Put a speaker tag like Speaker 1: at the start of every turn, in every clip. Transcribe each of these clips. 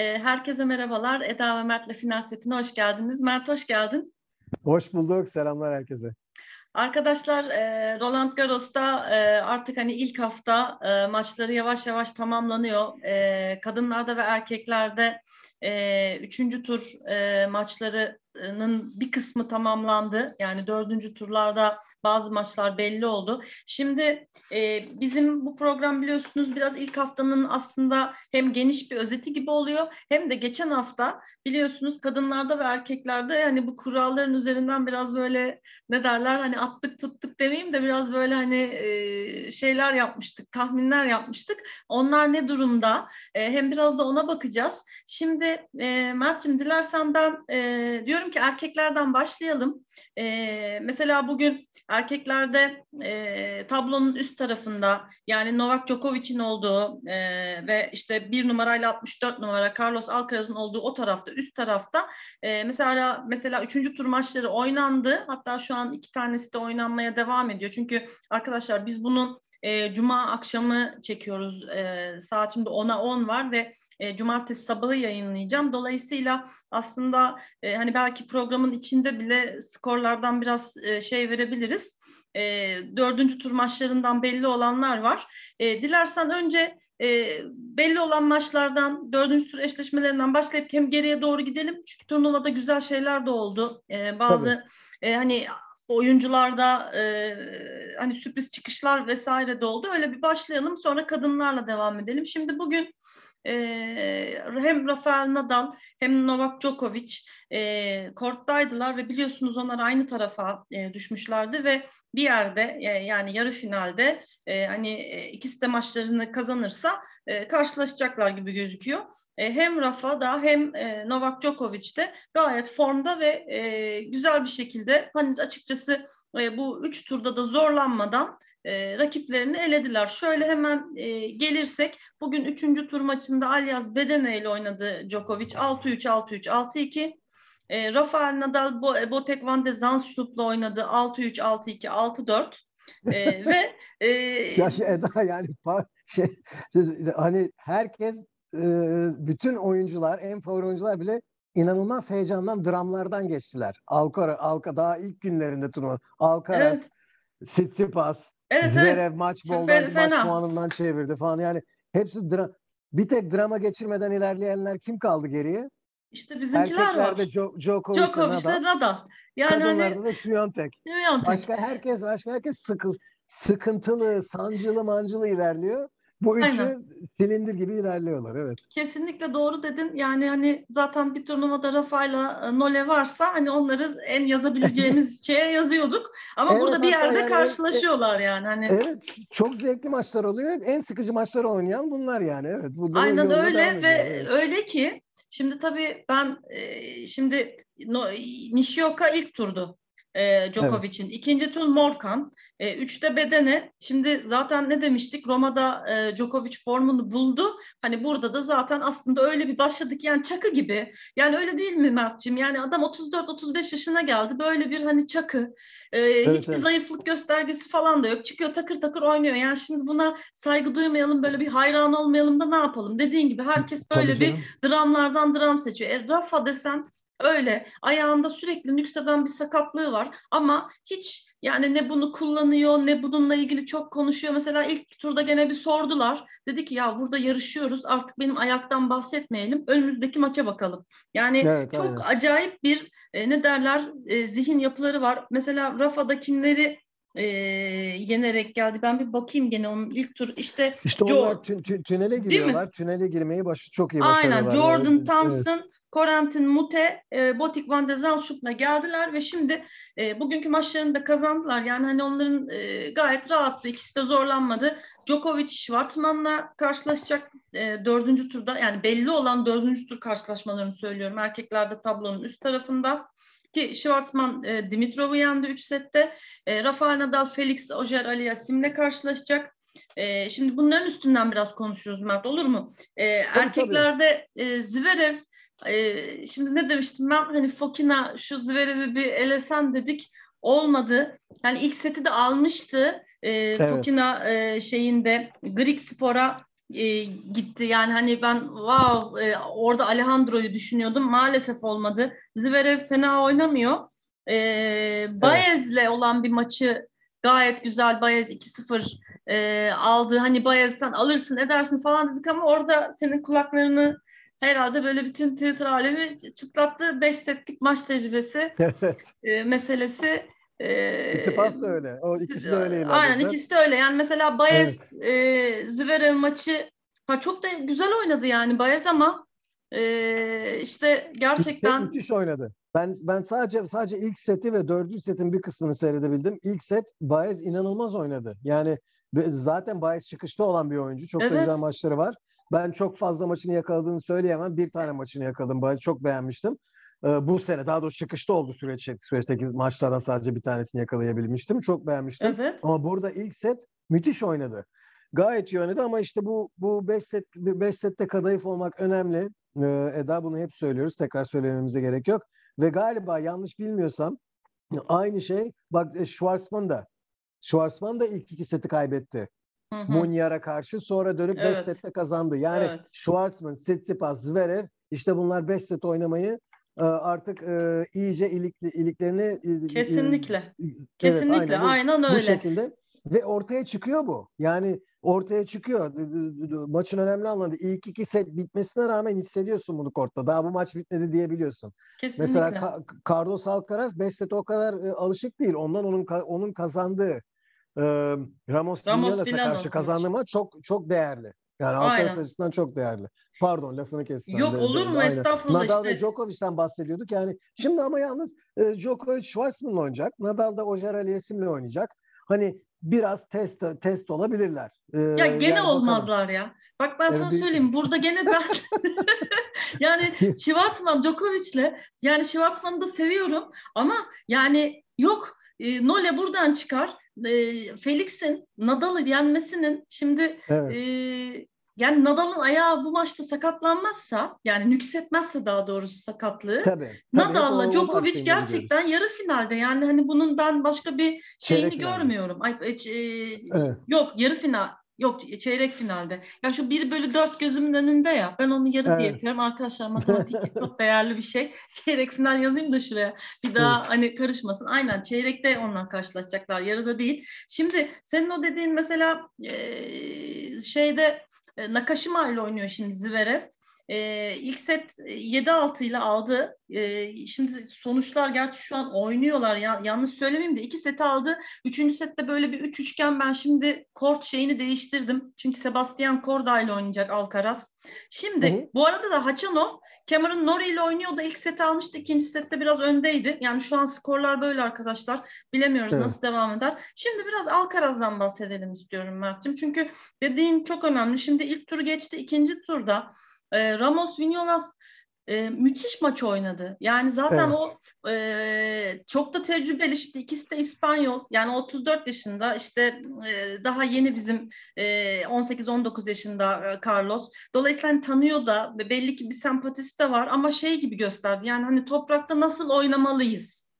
Speaker 1: E, herkese merhabalar. Eda ve Mert'le Final Setine hoş geldiniz. Mert hoş geldin.
Speaker 2: Hoş bulduk. Selamlar herkese.
Speaker 1: Arkadaşlar e, Roland Garros'ta e, artık hani ilk hafta e, maçları yavaş yavaş tamamlanıyor. Kadınlarda ve erkeklerde üçüncü tur maçlarının bir kısmı tamamlandı. Yani dördüncü turlarda bazı maçlar belli oldu. Şimdi e, bizim bu program biliyorsunuz biraz ilk haftanın aslında hem geniş bir özeti gibi oluyor hem de geçen hafta biliyorsunuz kadınlarda ve erkeklerde yani bu kuralların üzerinden biraz böyle ne derler hani attık tuttuk demeyeyim de biraz böyle hani e, şeyler yapmıştık, tahminler yapmıştık. Onlar ne durumda? E, hem biraz da ona bakacağız. Şimdi e, Mert'cim dilersen ben e, diyorum ki erkeklerden başlayalım. E, mesela bugün erkeklerde e, tablonun üst tarafında yani Novak Djokovic'in olduğu e, ve işte bir numarayla 64 numara Carlos Alcaraz'ın olduğu o tarafta üst tarafta e, mesela mesela üçüncü tur maçları oynandı. Hatta şu an iki tanesi de oynanmaya devam ediyor. Çünkü arkadaşlar biz bunu e, Cuma akşamı çekiyoruz. E, saat şimdi 10'a 10 var ve e, cumartesi sabahı yayınlayacağım. Dolayısıyla aslında e, hani belki programın içinde bile skorlardan biraz e, şey verebiliriz. E, dördüncü tur maçlarından belli olanlar var. E, dilersen önce e, belli olan maçlardan, dördüncü tur eşleşmelerinden başlayıp hem geriye doğru gidelim. Çünkü turnuvada güzel şeyler de oldu. E, bazı e, hani oyuncularda e, hani sürpriz çıkışlar vesaire de oldu. Öyle bir başlayalım sonra kadınlarla devam edelim. Şimdi bugün e, hem Rafael Nadal hem Novak Djokovic e, korttaydılar ve biliyorsunuz onlar aynı tarafa e, düşmüşlerdi ve bir yerde e, yani yarı finalde e, hani e, ikisi de maçlarını kazanırsa e, karşılaşacaklar gibi gözüküyor. E, hem Rafa da hem e, Novak Djokovic de gayet formda ve e, güzel bir şekilde hani açıkçası e, bu üç turda da zorlanmadan e, rakiplerini elediler. Şöyle hemen e, gelirsek bugün üçüncü tur maçında Alyaz Bedene ile oynadı Djokovic 6-3, 6-3, 6-2. E, Rafael Nadal Bo Botek van de Zandschulp'la oynadı 6-3, 6-2, 6-4. e, ve
Speaker 2: e, ya şey, Eda yani şey hani herkes e, bütün oyuncular en favori oyuncular bile inanılmaz heyecandan dramlardan geçtiler. Alkara, Alka daha ilk günlerinde turnuva. Alcaraz, evet. Tsitsipas, Evet, Zverev evet. maç boldan maç puanından çevirdi falan. Yani hepsi dra- bir tek drama geçirmeden ilerleyenler kim kaldı geriye?
Speaker 1: İşte bizimkiler
Speaker 2: Erkeklerde
Speaker 1: var.
Speaker 2: Jo- Djokovic,
Speaker 1: Djokovic Nadal. Nadal.
Speaker 2: Yani Kadınlarda hani, da Świątek. Świątek. Başka herkes başka herkes sıkı, sıkıntılı, sancılı, mancılı ilerliyor. Bu üçü Aynen. silindir gibi ilerliyorlar evet.
Speaker 1: Kesinlikle doğru dedin. Yani hani zaten bir turnuvada Rafa'yla e, Nole varsa hani onları en yazabileceğimiz şeye yazıyorduk. Ama evet, burada bir yerde yani, karşılaşıyorlar yani. Hani
Speaker 2: Evet, çok zevkli maçlar oluyor. En sıkıcı maçları oynayan bunlar yani. Evet.
Speaker 1: Aynen öyle ve evet. öyle ki şimdi tabii ben e, şimdi no, Nishioka ilk turdu e, Djokovic'in. Evet. İkinci tur Morkan. E, üçte bedene. Şimdi zaten ne demiştik? Roma'da e, Djokovic formunu buldu. Hani burada da zaten aslında öyle bir başladık yani çakı gibi. Yani öyle değil mi Mert'ciğim? Yani adam 34-35 yaşına geldi. Böyle bir hani çakı. E, evet, hiçbir evet. zayıflık göstergesi falan da yok. Çıkıyor takır takır oynuyor. Yani şimdi buna saygı duymayalım, böyle bir hayran olmayalım da ne yapalım? Dediğin gibi herkes böyle bir dramlardan dram seçiyor. E, Rafa desen öyle ayağında sürekli nükseden bir sakatlığı var ama hiç yani ne bunu kullanıyor ne bununla ilgili çok konuşuyor. Mesela ilk turda gene bir sordular. Dedi ki ya burada yarışıyoruz artık benim ayaktan bahsetmeyelim. Önümüzdeki maça bakalım. Yani evet, çok aynen. acayip bir e, ne derler e, zihin yapıları var. Mesela Rafa'da kimleri e, yenerek geldi. Ben bir bakayım gene onun ilk tur işte
Speaker 2: İşte onlar tü- tü- tünele giriyorlar. Tünele girmeyi baş çok iyi başarıyorlar.
Speaker 1: Aynen Jordan evet. Thompson, evet. Corentin Mute, e, Botik Van de Zandschulp'la geldiler ve şimdi e, bugünkü maçlarını da kazandılar. Yani hani onların e, gayet rahattı. İkisi de zorlanmadı. Djokovic Schwartzman'la karşılaşacak e, dördüncü turda. Yani belli olan dördüncü tur karşılaşmalarını söylüyorum. Erkeklerde tablonun üst tarafında. Ki Schwartzman e, Dimitrov'u yendi 3 sette. E, Rafael Nadal, Felix Ojer Aliassim'le karşılaşacak. E, şimdi bunların üstünden biraz konuşuruz Mert olur mu? E, tabii, erkeklerde tabii. E, Zverev e, şimdi ne demiştim ben hani Fokina şu Zverev'i bir elesen dedik olmadı. Yani ilk seti de almıştı. E, evet. Fokina e, şeyinde Greek Spor'a e, gitti. Yani hani ben wow e, orada Alejandro'yu düşünüyordum. Maalesef olmadı. Zverev fena oynamıyor. E, Baez'le evet. olan bir maçı gayet güzel. Baez 2-0 e, aldı. Hani Baez sen alırsın edersin falan dedik ama orada senin kulaklarını herhalde böyle bütün Twitter alemi çıtlattı. 5 setlik maç tecrübesi e, meselesi.
Speaker 2: E, İttifas da öyle. O ikisi de öyle.
Speaker 1: Aynen ikisi de öyle. Yani mesela Bayez evet. e, Zverev maçı ha çok da güzel oynadı yani Bayez ama e, işte gerçekten
Speaker 2: müthiş oynadı. Ben ben sadece sadece ilk seti ve dördüncü setin bir kısmını seyredebildim. İlk set Bayez inanılmaz oynadı. Yani zaten Bayez çıkışta olan bir oyuncu. Çok evet. da güzel maçları var. Ben çok fazla maçını yakaladığını söyleyemem. Bir tane maçını yakaladım. Bayez'i çok beğenmiştim. Ee, bu sene daha doğrusu çıkışta oldu süreç, süreçteki maçlardan sadece bir tanesini yakalayabilmiştim. Çok beğenmiştim. Evet. Ama burada ilk set müthiş oynadı. Gayet iyi oynadı ama işte bu bu 5 set 5 sette kadayıf olmak önemli. Ee, Eda bunu hep söylüyoruz. Tekrar söylememize gerek yok. Ve galiba yanlış bilmiyorsam aynı şey bak e, Schwarzman da Schwarzman da ilk iki seti kaybetti. Munyar'a karşı sonra dönüp 5 evet. sette kazandı. Yani evet. Schwarzman, Tsitsipas, Zverev işte bunlar 5 set oynamayı artık e, iyice ilikli, iliklerini
Speaker 1: kesinlikle e, kesinlikle evet, aynen, aynen öyle. Bu
Speaker 2: şekilde ve ortaya çıkıyor bu. Yani ortaya çıkıyor. Maçın önemli anlamda ilk iki set bitmesine rağmen hissediyorsun bunu kortta. Daha bu maç bitmedi diyebiliyorsun. Kesinlikle. Mesela Ka- Carlos Alcaraz 5 set o kadar e, alışık değil. Ondan onun onun kazandığı e, Ramos, Ramos Vinales'e karşı kazandığı maç çok çok değerli. Yani Alcaraz açısından çok değerli. Pardon lafını kestim.
Speaker 1: Yok de, olur mu? Aynen. Estağfurullah
Speaker 2: Nadal
Speaker 1: işte.
Speaker 2: ve Djokovic'ten bahsediyorduk. Yani şimdi ama yalnız e, Djokovic Schwartzman'la oynayacak. Nadal da Ojer Aliasim'le oynayacak. Hani biraz test test olabilirler.
Speaker 1: Ee, ya gene yani olmazlar bakalım. ya. Bak ben sana evet, söyleyeyim burada gene ben yani Schwartzman Djokovic'le yani Schwartzman'ı da seviyorum ama yani yok e, Nole buradan çıkar. E, Felix'in Nadal'ı yenmesinin şimdi evet. e, yani Nadal'ın ayağı bu maçta sakatlanmazsa yani nüksetmezse daha doğrusu sakatlığı tabii, tabii, Nadal'la Djokovic gerçekten yarı finalde yani hani bunun ben başka bir şeyini çeyrek görmüyorum. Ay, e, e, evet. Yok yarı final Yok çeyrek finalde. Ya şu 1 bölü 4 gözümün önünde ya. Ben onu yarı evet. diye yapıyorum. Arkadaşlar matematik çok değerli bir şey. Çeyrek final yazayım da şuraya. Bir daha evet. hani karışmasın. Aynen çeyrekte onlar karşılaşacaklar. Yarıda değil. Şimdi senin o dediğin mesela e, şeyde e, Nakashima ile oynuyor şimdi Zverev. E, ilk set 7-6 ile aldı. E, şimdi sonuçlar gerçi şu an oynuyorlar. Ya, yanlış söylemeyeyim de iki seti aldı. Üçüncü sette böyle bir üç üçgen ben şimdi kort şeyini değiştirdim. Çünkü Sebastian Korda ile oynayacak Alcaraz. Şimdi hı hı. bu arada da Hachanov Cameron Norrie ile oynuyordu. İlk seti almıştı. ikinci sette biraz öndeydi. Yani şu an skorlar böyle arkadaşlar. Bilemiyoruz evet. nasıl devam eder. Şimdi biraz Alcaraz'dan bahsedelim istiyorum Mert'ciğim. Çünkü dediğin çok önemli. Şimdi ilk tur geçti. ikinci turda e, Ramos Vinolas e, müthiş maç oynadı. Yani zaten evet. o e, çok da tecrübeli. Şimdi ikisi de İspanyol. Yani 34 yaşında işte e, daha yeni bizim e, 18-19 yaşında e, Carlos. Dolayısıyla hani tanıyor da belli ki bir sempatisi de var ama şey gibi gösterdi. Yani hani toprakta nasıl oynamalıyız?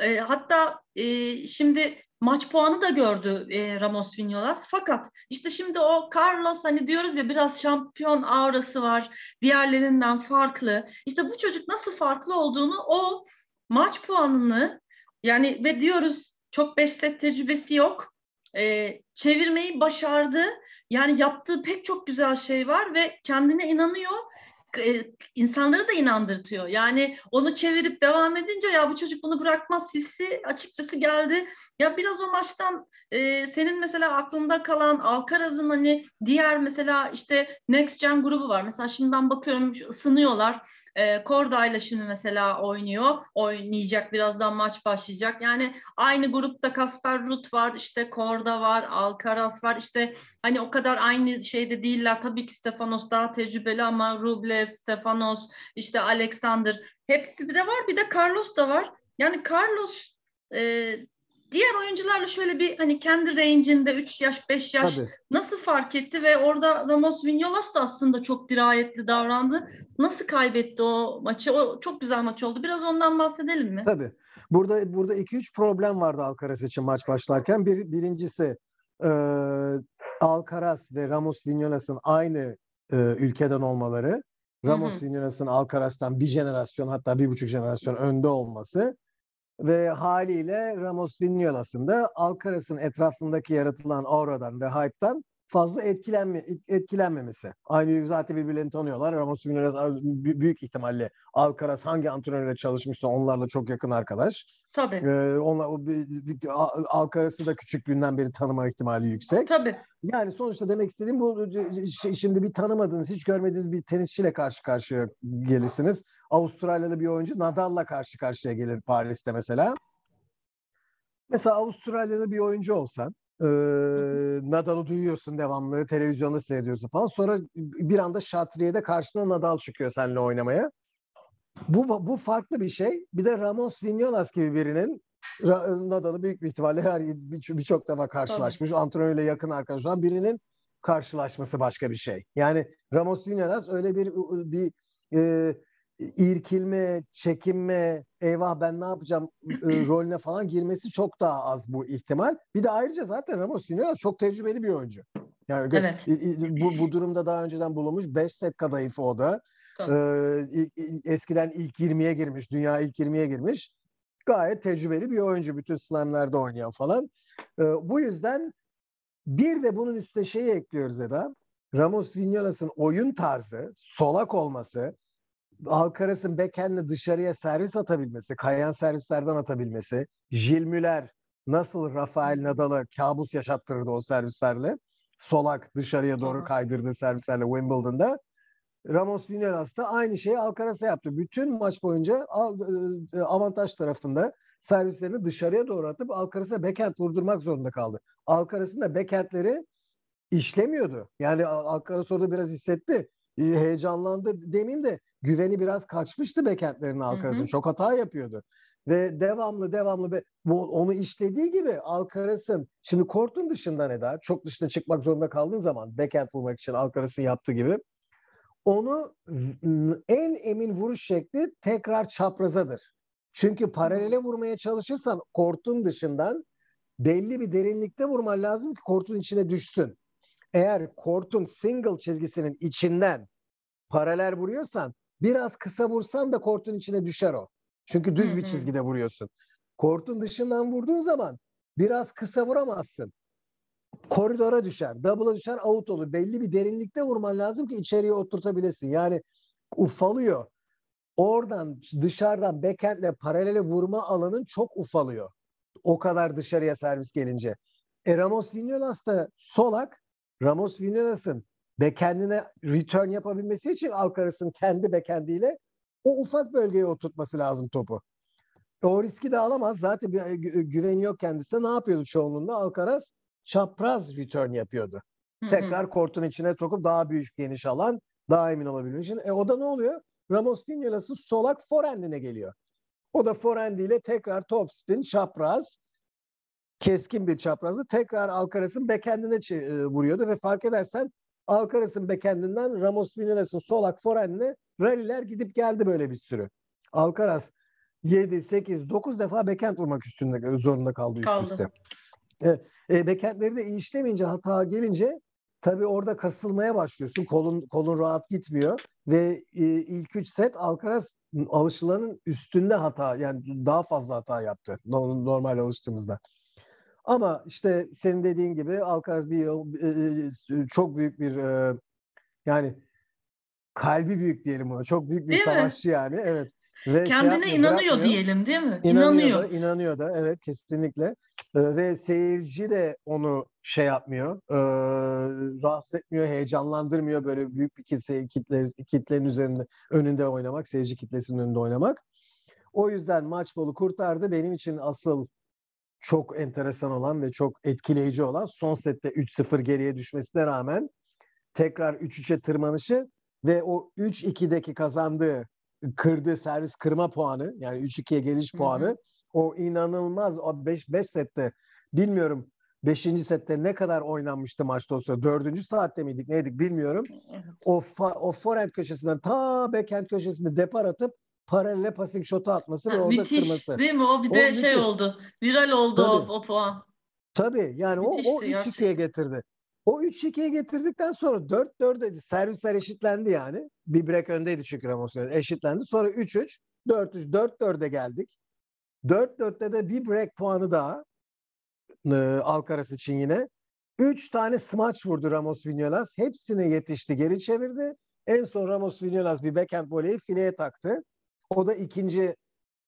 Speaker 1: E, hatta e, şimdi maç puanı da gördü e, Ramos Vinolas. Fakat işte şimdi o Carlos hani diyoruz ya biraz şampiyon aurası var. Diğerlerinden farklı. İşte bu çocuk nasıl farklı olduğunu o maç puanını yani ve diyoruz çok beş set tecrübesi yok. E, çevirmeyi başardı. Yani yaptığı pek çok güzel şey var ve kendine inanıyor insanları da inandırtıyor. Yani onu çevirip devam edince ya bu çocuk bunu bırakmaz hissi açıkçası geldi. Ya biraz o maçtan e, senin mesela aklında kalan Alcaraz'ın hani diğer mesela işte Next Gen grubu var. Mesela şimdi ben bakıyorum ısınıyorlar. E, Korda ile şimdi mesela oynuyor. Oynayacak birazdan maç başlayacak. Yani aynı grupta Kasper Ruth var, işte Korda var, Alcaraz var. İşte hani o kadar aynı şeyde değiller. Tabii ki Stefanos daha tecrübeli ama Rublev, Stefanos, işte Alexander hepsi de var. Bir de Carlos da var. Yani Carlos e, diğer oyuncularla şöyle bir hani kendi range'inde 3 yaş 5 yaş Tabii. nasıl fark etti ve orada Ramos Vinolas da aslında çok dirayetli davrandı. Nasıl kaybetti o maçı? O çok güzel maç oldu. Biraz ondan bahsedelim mi?
Speaker 2: Tabii. Burada burada 2-3 problem vardı Alcaraz için maç başlarken. Bir, birincisi e, Alcaraz ve Ramos Vinyolas'ın aynı e, ülkeden olmaları, Ramos Vinyolas'ın Alcaraz'tan bir jenerasyon hatta bir buçuk jenerasyon önde olması ve haliyle Ramos Vinyolas'ın da Alcaraz'ın etrafındaki yaratılan auradan ve hype'tan fazla etkilenme, etkilenmemesi. Aynı zaten birbirlerini tanıyorlar. Ramos Vinales büyük ihtimalle Alcaraz hangi antrenörle çalışmışsa onlarla çok yakın arkadaş.
Speaker 1: Tabii.
Speaker 2: Ee, onlar, o, Alcaraz'ı da küçüklüğünden beri tanıma ihtimali yüksek.
Speaker 1: Tabii.
Speaker 2: Yani sonuçta demek istediğim bu şimdi bir tanımadığınız, hiç görmediğiniz bir tenisçiyle karşı karşıya gelirsiniz. Avustralya'da bir oyuncu Nadal'la karşı karşıya gelir Paris'te mesela. Mesela Avustralya'da bir oyuncu olsan e, Nadal'ı duyuyorsun devamlı, televizyonda seyrediyorsun falan. Sonra bir anda Şatriye'de karşına Nadal çıkıyor seninle oynamaya. Bu, bu farklı bir şey. Bir de Ramos Vinyolas gibi birinin Nadal'ı büyük bir ihtimalle her birçok bir defa karşılaşmış. Tabii. Antrenörle yakın arkadaş olan birinin karşılaşması başka bir şey. Yani Ramos Vinyolas öyle bir bir e, irkilme, çekinme, eyvah ben ne yapacağım e, rolüne falan girmesi çok daha az bu ihtimal. Bir de ayrıca zaten Ramos Junior çok tecrübeli bir oyuncu. Yani evet. bu, bu durumda daha önceden bulunmuş 5 set kadayıfı o da. Ee, eskiden ilk 20'ye girmiş, dünya ilk 20'ye girmiş. Gayet tecrübeli bir oyuncu. Bütün slamlerde oynayan falan. Ee, bu yüzden bir de bunun üstüne şeyi ekliyoruz Eda. Ramos Vinolas'ın oyun tarzı, solak olması, Alcaraz'ın backhand'le dışarıya servis atabilmesi, kayan servislerden atabilmesi, Jill Müller nasıl Rafael Nadal'a kabus yaşattırırdı o servislerle. Solak dışarıya doğru kaydırdığı servislerle Wimbledon'da. Ramos Vinolas da aynı şeyi Alcaraz'a yaptı. Bütün maç boyunca e, avantaj tarafında servislerini dışarıya doğru atıp Alcaraz'a backhand vurdurmak zorunda kaldı. Alcaraz'ın da backhandleri işlemiyordu. Yani Alcaraz orada biraz hissetti. Heyecanlandı demeyeyim de güveni biraz kaçmıştı backendlerin Alcaraz'ın. Çok hata yapıyordu. Ve devamlı devamlı ve bu, onu işlediği gibi Alcaraz'ın şimdi kortun dışında ne daha çok dışına çıkmak zorunda kaldığın zaman backhand vurmak için Alcaraz'ın yaptığı gibi onu en emin vuruş şekli tekrar çaprazadır. Çünkü paralele vurmaya çalışırsan kortun dışından belli bir derinlikte vurman lazım ki kortun içine düşsün. Eğer kortun single çizgisinin içinden paralel vuruyorsan Biraz kısa vursan da kortun içine düşer o. Çünkü düz bir çizgide vuruyorsun. Kortun dışından vurduğun zaman biraz kısa vuramazsın. Koridora düşer, double'a düşer, out olur. Belli bir derinlikte vurman lazım ki içeriye oturtabilesin. Yani ufalıyor. Oradan dışarıdan backhand'le paralele vurma alanın çok ufalıyor. O kadar dışarıya servis gelince. E Ramos Vinolas da solak. Ramos Vinolas'ın backend'ine return yapabilmesi için Alcaraz'ın kendi backend'iyle o ufak bölgeye oturtması lazım topu. O riski de alamaz. Zaten bir e, güveni yok kendisine. Ne yapıyordu çoğunluğunda? Alcaraz çapraz return yapıyordu. Hı hı. Tekrar kortun içine tokup daha büyük geniş alan daha emin olabilmek için. E o da ne oluyor? Ramos Vinyolas'ın solak forehand'ine geliyor. O da forehand'iyle tekrar top spin çapraz keskin bir çaprazı tekrar Alcaraz'ın backhand'ine e, vuruyordu ve fark edersen Alcaraz'ın backend'inden Ramos Vinales'in solak forehand'ine rally'ler gidip geldi böyle bir sürü. Alcaraz 7, 8, 9 defa backhand vurmak üstünde zorunda kaldı, kaldı. üst üste. E, e, backhandleri de iyi işlemeyince hata gelince tabii orada kasılmaya başlıyorsun. Kolun kolun rahat gitmiyor ve e, ilk üç set Alcaraz alışılanın üstünde hata yani daha fazla hata yaptı normal alıştığımızda. Ama işte senin dediğin gibi Alcaraz bir yıl e, çok büyük bir e, yani kalbi büyük diyelim ona. Çok büyük bir değil savaşçı mi? yani. Evet.
Speaker 1: Ve şey Kendine şey inanıyor diyelim değil mi?
Speaker 2: İnanıyor. İnanıyor da, inanıyor da evet kesinlikle. Ee, ve seyirci de onu şey yapmıyor. E, rahatsız etmiyor, heyecanlandırmıyor böyle büyük bir kitle, kitle kitlenin üzerinde önünde oynamak, seyirci kitlesinin önünde oynamak. O yüzden maç bolu kurtardı. Benim için asıl çok enteresan olan ve çok etkileyici olan son sette 3-0 geriye düşmesine rağmen tekrar 3-3'e tırmanışı ve o 3-2'deki kazandığı kırdığı servis kırma puanı yani 3-2'ye geliş puanı Hı-hı. o inanılmaz o 5 5 sette bilmiyorum 5. sette ne kadar oynanmıştı maçta o sırada. 4. saatte miydik neydik bilmiyorum. O fa- o forehand köşesinden ta backhand köşesinde depar atıp paralel passing shot'u atması ha, ve orada müthiş, kırması.
Speaker 1: Değil mi? O bir de o şey müthiş. oldu. Viral oldu o, o puan.
Speaker 2: Tabii yani Müthişti o, o 3-2'ye getirdi. O 3-2'ye getirdikten sonra 4-4'e servisler eşitlendi yani. Bir break öndeydi çünkü Ramos eşitlendi. Sonra 3-3, 4-3, 4-4'e geldik. 4-4'te de bir break puanı daha e, Alcaraz için yine. Üç tane smaç vurdu Ramos Vinolas. Hepsine yetişti, geri çevirdi. En son Ramos Vinolas bir backhand voleyi fileye taktı. O da ikinci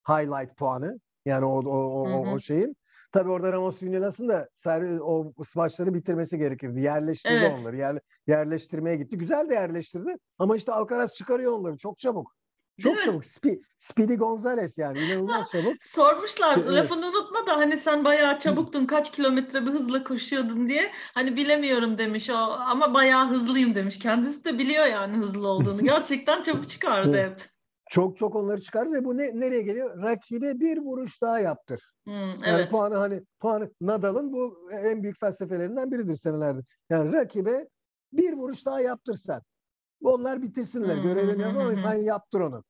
Speaker 2: highlight puanı. Yani o, o, o, hı hı. o şeyin. Tabii orada Ramos Vinolas'ın da servis, o smaçları bitirmesi gerekirdi. Yerleştirdi evet. onları. Yer, yerleştirmeye gitti. Güzel de yerleştirdi. Ama işte Alcaraz çıkarıyor onları çok çabuk. Çok çabuk. Sp- Speedy Gonzales yani inanılmaz çabuk.
Speaker 1: Sormuşlar şey, lafını evet. unutma da hani sen bayağı çabuktun kaç kilometre bir hızla koşuyordun diye. Hani bilemiyorum demiş o ama bayağı hızlıyım demiş. Kendisi de biliyor yani hızlı olduğunu. Gerçekten çabuk çıkardı hep.
Speaker 2: Çok çok onları çıkardı ve bu ne, nereye geliyor? Rakibe bir vuruş daha yaptır. Hmm, evet. Yani puanı hani puanı Nadal'ın bu en büyük felsefelerinden biridir senelerdir. Yani rakibe bir vuruş daha yaptırsan. Onlar bitirsinler. Görevini yapar ama sen yaptır onu.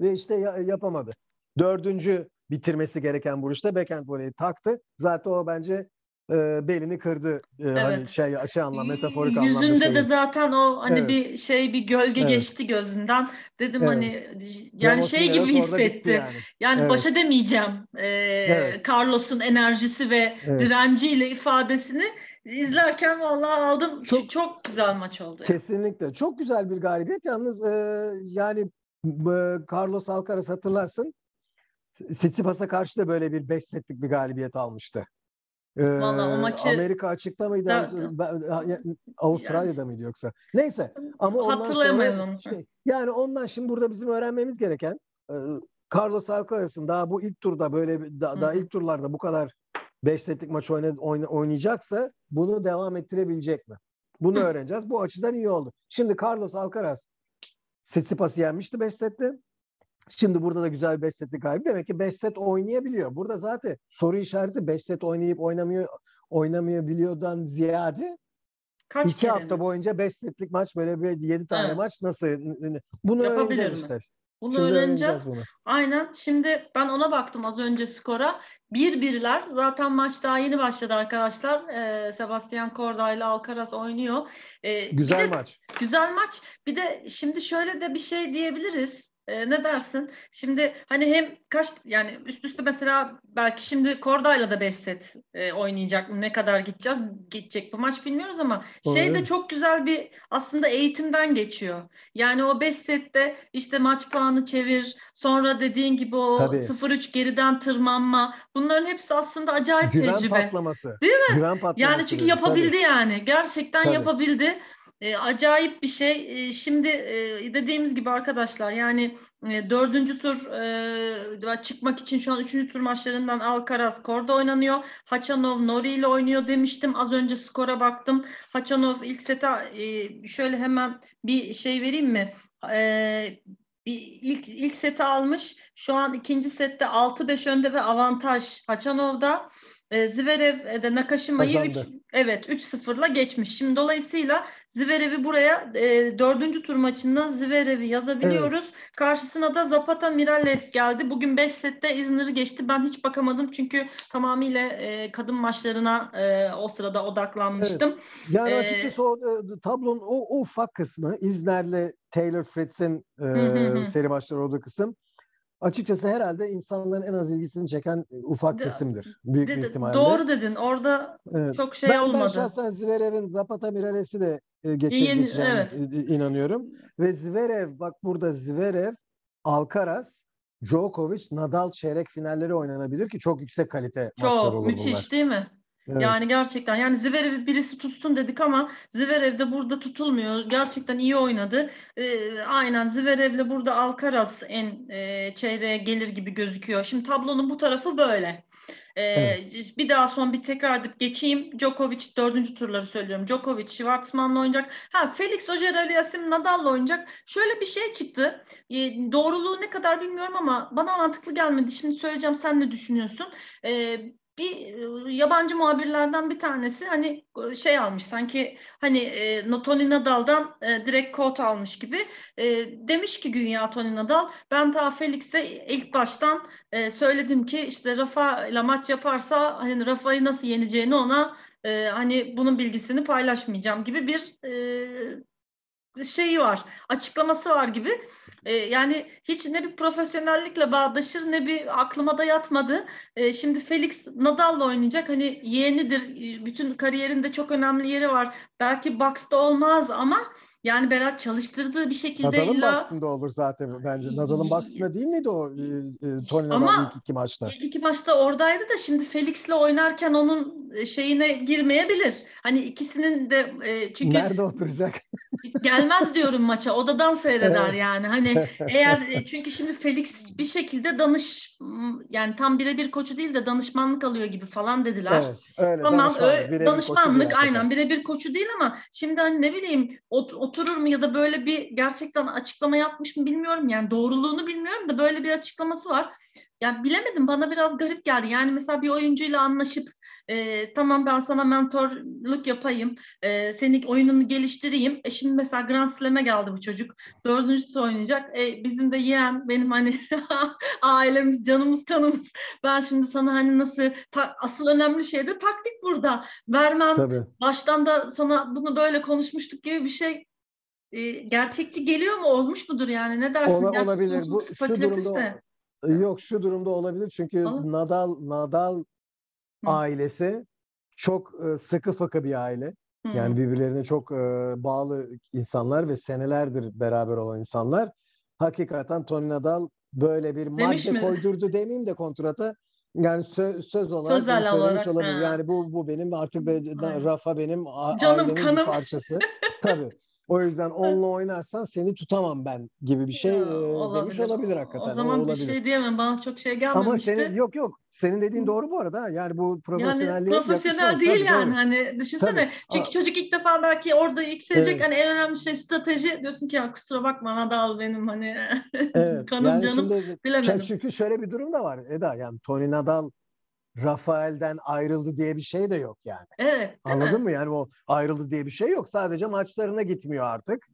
Speaker 2: Ve işte ya, yapamadı. Dördüncü bitirmesi gereken vuruşta backhand voleyi taktı. Zaten o bence e, belini kırdı. E, hani evet. Hani şey şey anlamda metaforik
Speaker 1: Yüzünde
Speaker 2: anlamda.
Speaker 1: Yüzünde de zaten o hani evet. bir şey bir gölge evet. geçti gözünden. Dedim evet. hani yani şey gibi hissetti. Yani, yani evet. başa demeyeceğim. E, evet. Carlos'un enerjisi ve evet. direnciyle ifadesini izlerken vallahi aldım. Çok, çok güzel maç oldu.
Speaker 2: Kesinlikle. Çok güzel bir galibiyet. Yalnız e, yani e, Carlos Alcaraz hatırlarsın. Tsitsipas'a karşı da böyle bir 5 setlik bir galibiyet almıştı. Vallahi o maçı Amerika açıkta mıydı? Da, Avustralya'da yani, mıydı yoksa? Neyse ama ondan sonra şey, yani ondan şimdi burada bizim öğrenmemiz gereken e, Carlos Alcaraz'ın daha bu ilk turda böyle daha, daha ilk turlarda bu kadar 5 setlik maç oyna, oyna, oynayacaksa bunu devam ettirebilecek mi? Bunu Hı. öğreneceğiz. Bu açıdan iyi oldu. Şimdi Carlos Alcaraz Tsitsipas'ı yenmişti 5 sette. Şimdi burada da güzel bir 5 setlik galip. Demek ki 5 set oynayabiliyor. Burada zaten soru işareti 5 set oynayıp oynamıyor oynamayabiliyordan ziyade Kaç iki hafta mi? boyunca 5 setlik maç böyle bir 7 tane evet. maç nasıl bunu Yapabilir öğreneceğiz mi? işte.
Speaker 1: Bunu Şimdi öğreneceğiz. Bunu. Aynen. Şimdi ben ona baktım az önce skora. Bir birler. Zaten maç daha yeni başladı arkadaşlar. Ee, Sebastian Korda ile Alcaraz oynuyor.
Speaker 2: Ee, güzel de, maç.
Speaker 1: Güzel maç. Bir de şimdi şöyle de bir şey diyebiliriz. E, ne dersin? Şimdi hani hem kaç yani üst üste mesela belki şimdi Korda'yla da 5 set e, oynayacak mı? Ne kadar gideceğiz? Gidecek bu maç bilmiyoruz ama Doğru. şey de çok güzel bir aslında eğitimden geçiyor. Yani o 5 sette işte maç puanı çevir, sonra dediğin gibi o 0-3 geriden tırmanma. Bunların hepsi aslında acayip
Speaker 2: Güven
Speaker 1: tecrübe.
Speaker 2: Güven patlaması.
Speaker 1: Değil mi?
Speaker 2: Güven patlaması.
Speaker 1: Yani çünkü yapabildi Tabii. yani. Gerçekten Tabii. yapabildi. E, acayip bir şey. E, şimdi e, dediğimiz gibi arkadaşlar yani e, dördüncü tur e, çıkmak için şu an üçüncü tur maçlarından Alcaraz Korda oynanıyor. Haçanov Nori ile oynuyor demiştim. Az önce skora baktım. Haçanov ilk sete e, şöyle hemen bir şey vereyim mi? E, ilk ilk seti almış. Şu an ikinci sette 6-5 önde ve avantaj Haçanov'da. E, Zverev de Nakashima'yı 3 evet 3-0'la geçmiş. Şimdi dolayısıyla Zverev'i buraya e, dördüncü tur maçında Zverev'i yazabiliyoruz. Evet. Karşısına da Zapata Miralles geldi. Bugün 5 sette İzmir'i geçti. Ben hiç bakamadım çünkü tamamıyla e, kadın maçlarına e, o sırada odaklanmıştım. Evet.
Speaker 2: Yani ee, açıkçası o e, tablonun o, o ufak kısmı İzner'le Taylor Fritz'in e, seri maçları olduğu kısım açıkçası herhalde insanların en az ilgisini çeken e, ufak de, kesimdir. Büyük de, bir ihtimalle.
Speaker 1: Doğru dedin. Orada evet. çok şey
Speaker 2: ben,
Speaker 1: olmadı.
Speaker 2: Ben şahsen Zverev'in Zapata Mirales'i de e, geçe, geçeceğine evet. inanıyorum. Ve Zverev bak burada Zverev, Alcaraz, Djokovic, Nadal çeyrek finalleri oynanabilir ki çok yüksek kalite çok, maçlar olur
Speaker 1: müthiş
Speaker 2: bunlar.
Speaker 1: değil mi? Evet. Yani gerçekten yani Zverev birisi tutsun dedik ama Zverev de burada tutulmuyor. Gerçekten iyi oynadı. Ee, aynen Zverev'le burada Alcaraz en e, çeyreğe gelir gibi gözüküyor. Şimdi tablonun bu tarafı böyle. Ee, evet. Bir daha son bir tekrar edip geçeyim. Djokovic dördüncü turları söylüyorum. Djokovic Schwartzman'la oynayacak. Ha Felix Ojer Aliasim Nadal'la oynayacak. Şöyle bir şey çıktı. Ee, doğruluğu ne kadar bilmiyorum ama bana mantıklı gelmedi. Şimdi söyleyeceğim sen ne düşünüyorsun? Ee, bir yabancı muhabirlerden bir tanesi hani şey almış sanki hani e, Tony Nadal'dan e, direkt kod almış gibi e, demiş ki Günya Tony Nadal ben ta Felix'e ilk baştan e, söyledim ki işte Rafa ile maç yaparsa hani Rafa'yı nasıl yeneceğini ona e, hani bunun bilgisini paylaşmayacağım gibi bir e, şeyi var, açıklaması var gibi. E, yani hiç ne bir profesyonellikle bağdaşır ne bir aklıma da yatmadı. E, şimdi Felix Nadal'la oynayacak. Hani yeğenidir. Bütün kariyerinde çok önemli yeri var. Belki box'ta olmaz ama yani Berat çalıştırdığı bir şekilde
Speaker 2: Nadal'ın
Speaker 1: illa...
Speaker 2: box'ında olur zaten bence. Nadal'ın box'ında değil miydi o e, e, ilk iki maçta?
Speaker 1: İlk iki maçta oradaydı da şimdi Felix'le oynarken onun e, şeyine girmeyebilir. Hani ikisinin de e, çünkü
Speaker 2: nerede oturacak?
Speaker 1: gelmez diyorum maça. Odadan seyreder evet. yani. Hani eğer e, çünkü şimdi Felix bir şekilde danış yani tam birebir koçu değil de danışmanlık alıyor gibi falan dediler. Evet, öyle, tamam danışmanlık, öyle, danışmanlık aynen birebir koçu değil ama şimdi hani ne bileyim ot, oturur mu ya da böyle bir gerçekten açıklama yapmış mı bilmiyorum. Yani doğruluğunu bilmiyorum da böyle bir açıklaması var. Yani bilemedim bana biraz garip geldi. Yani mesela bir oyuncuyla anlaşıp e, tamam ben sana mentorluk yapayım, e, senin oyununu geliştireyim. E şimdi mesela Grand Slam'e geldi bu çocuk. Dördüncüsü oynayacak. E, bizim de yeğen benim hani ailemiz, canımız, kanımız. Ben şimdi sana hani nasıl ta, asıl önemli şey de taktik burada. Vermem. Tabii. Baştan da sana bunu böyle konuşmuştuk gibi bir şey e, gerçekçi geliyor mu? Olmuş mudur yani? Ne dersin?
Speaker 2: Ola, olabilir. Bu şu durumda de. Yok şu durumda olabilir çünkü Aa. Nadal Nadal Hı. ailesi çok e, sıkı fıkı bir aile. Hı. Yani birbirlerine çok e, bağlı insanlar ve senelerdir beraber olan insanlar. Hakikaten Tony Nadal böyle bir Demiş madde mi? koydurdu demeyeyim de kontrata. Yani söz, söz olarak Sözel söylemiş olarak, olabilir. Ha. Yani bu bu benim artık be, Rafa benim Canım, ailemin kanım. bir parçası. Tabii. O yüzden onunla oynarsan seni tutamam ben gibi bir şey ya, olabilir. demiş olabilir hakikaten.
Speaker 1: O zaman
Speaker 2: o
Speaker 1: bir şey diyemem. Bana çok şey gelmemişti.
Speaker 2: Ama senin yok yok. Senin dediğin doğru bu arada. Yani bu profesyonelliğe
Speaker 1: yani profesyonel değil yani. Doğru. Hani düşünsene. Tabii. Çünkü Aa. çocuk ilk defa belki orada yükselecek. Evet. Hani en önemli şey strateji. Diyorsun ki ya kusura bakma Nadal benim hani evet. kanım yani canım şimdi, bilemedim.
Speaker 2: Çünkü şöyle bir durum da var Eda. Yani Tony Nadal Rafael'den ayrıldı diye bir şey de yok yani.
Speaker 1: Evet.
Speaker 2: Anladın
Speaker 1: mi?
Speaker 2: mı? Yani o ayrıldı diye bir şey yok. Sadece maçlarına gitmiyor artık.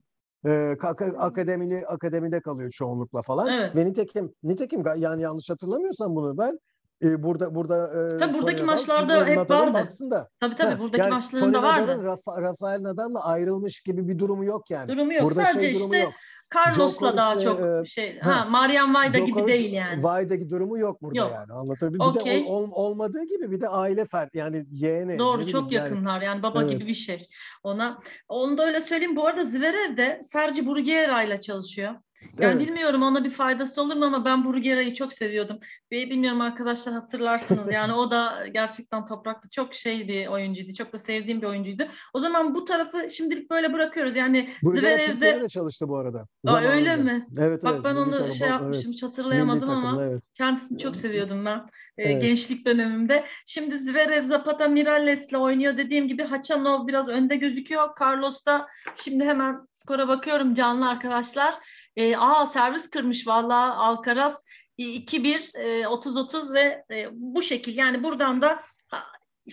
Speaker 2: Ee, akademili akademide kalıyor çoğunlukla falan. Evet. Ve nitekim nitekim yani yanlış hatırlamıyorsam bunu ben e, burada burada
Speaker 1: e, tabii buradaki Tony maçlarda Nadal, hep Nadal'ın vardı. Baksında. Tabii tabii ha, buradaki yani maçlarında Tony vardı.
Speaker 2: Rafa, Rafael Nadal'la ayrılmış gibi bir durumu yok yani.
Speaker 1: Durumu yok. Burada Sadece şey işte yok. Carlos'la daha çok e, şey. Ha, ha Marian Vayda gibi değil yani.
Speaker 2: Vayda'ki durumu yok burada yok. yani. Anlatabildim. Okay. Bir de ol, olmadığı gibi bir de aile fert yani yeğeni.
Speaker 1: Doğru çok yakınlar yani, baba evet. gibi bir şey ona. Onu da öyle söyleyeyim. Bu arada Zverev de Sergi Bruguera ile çalışıyor. Yani evet. bilmiyorum ona bir faydası olur mu ama ben Burgera'yı çok seviyordum. Ve bilmiyorum arkadaşlar hatırlarsınız yani o da gerçekten toprakta çok şey bir oyuncuydu. Çok da sevdiğim bir oyuncuydu. O zaman bu tarafı şimdilik böyle bırakıyoruz. Yani
Speaker 2: Zverev'de de çalıştı bu arada.
Speaker 1: Aa, öyle mi? Evet, Bak evet, ben onu takım, şey yapmışım evet. hatırlayamadım milli ama evet. kendisini çok seviyordum ben. Ee, evet. gençlik dönemimde. Şimdi Zverev Zapata Mirales'le oynuyor. Dediğim gibi Hachanov biraz önde gözüküyor. Carlos da şimdi hemen skora bakıyorum canlı arkadaşlar. E, aa servis kırmış vallahi Alcaraz 2-1 e, 30-30 ve e, bu şekil yani buradan da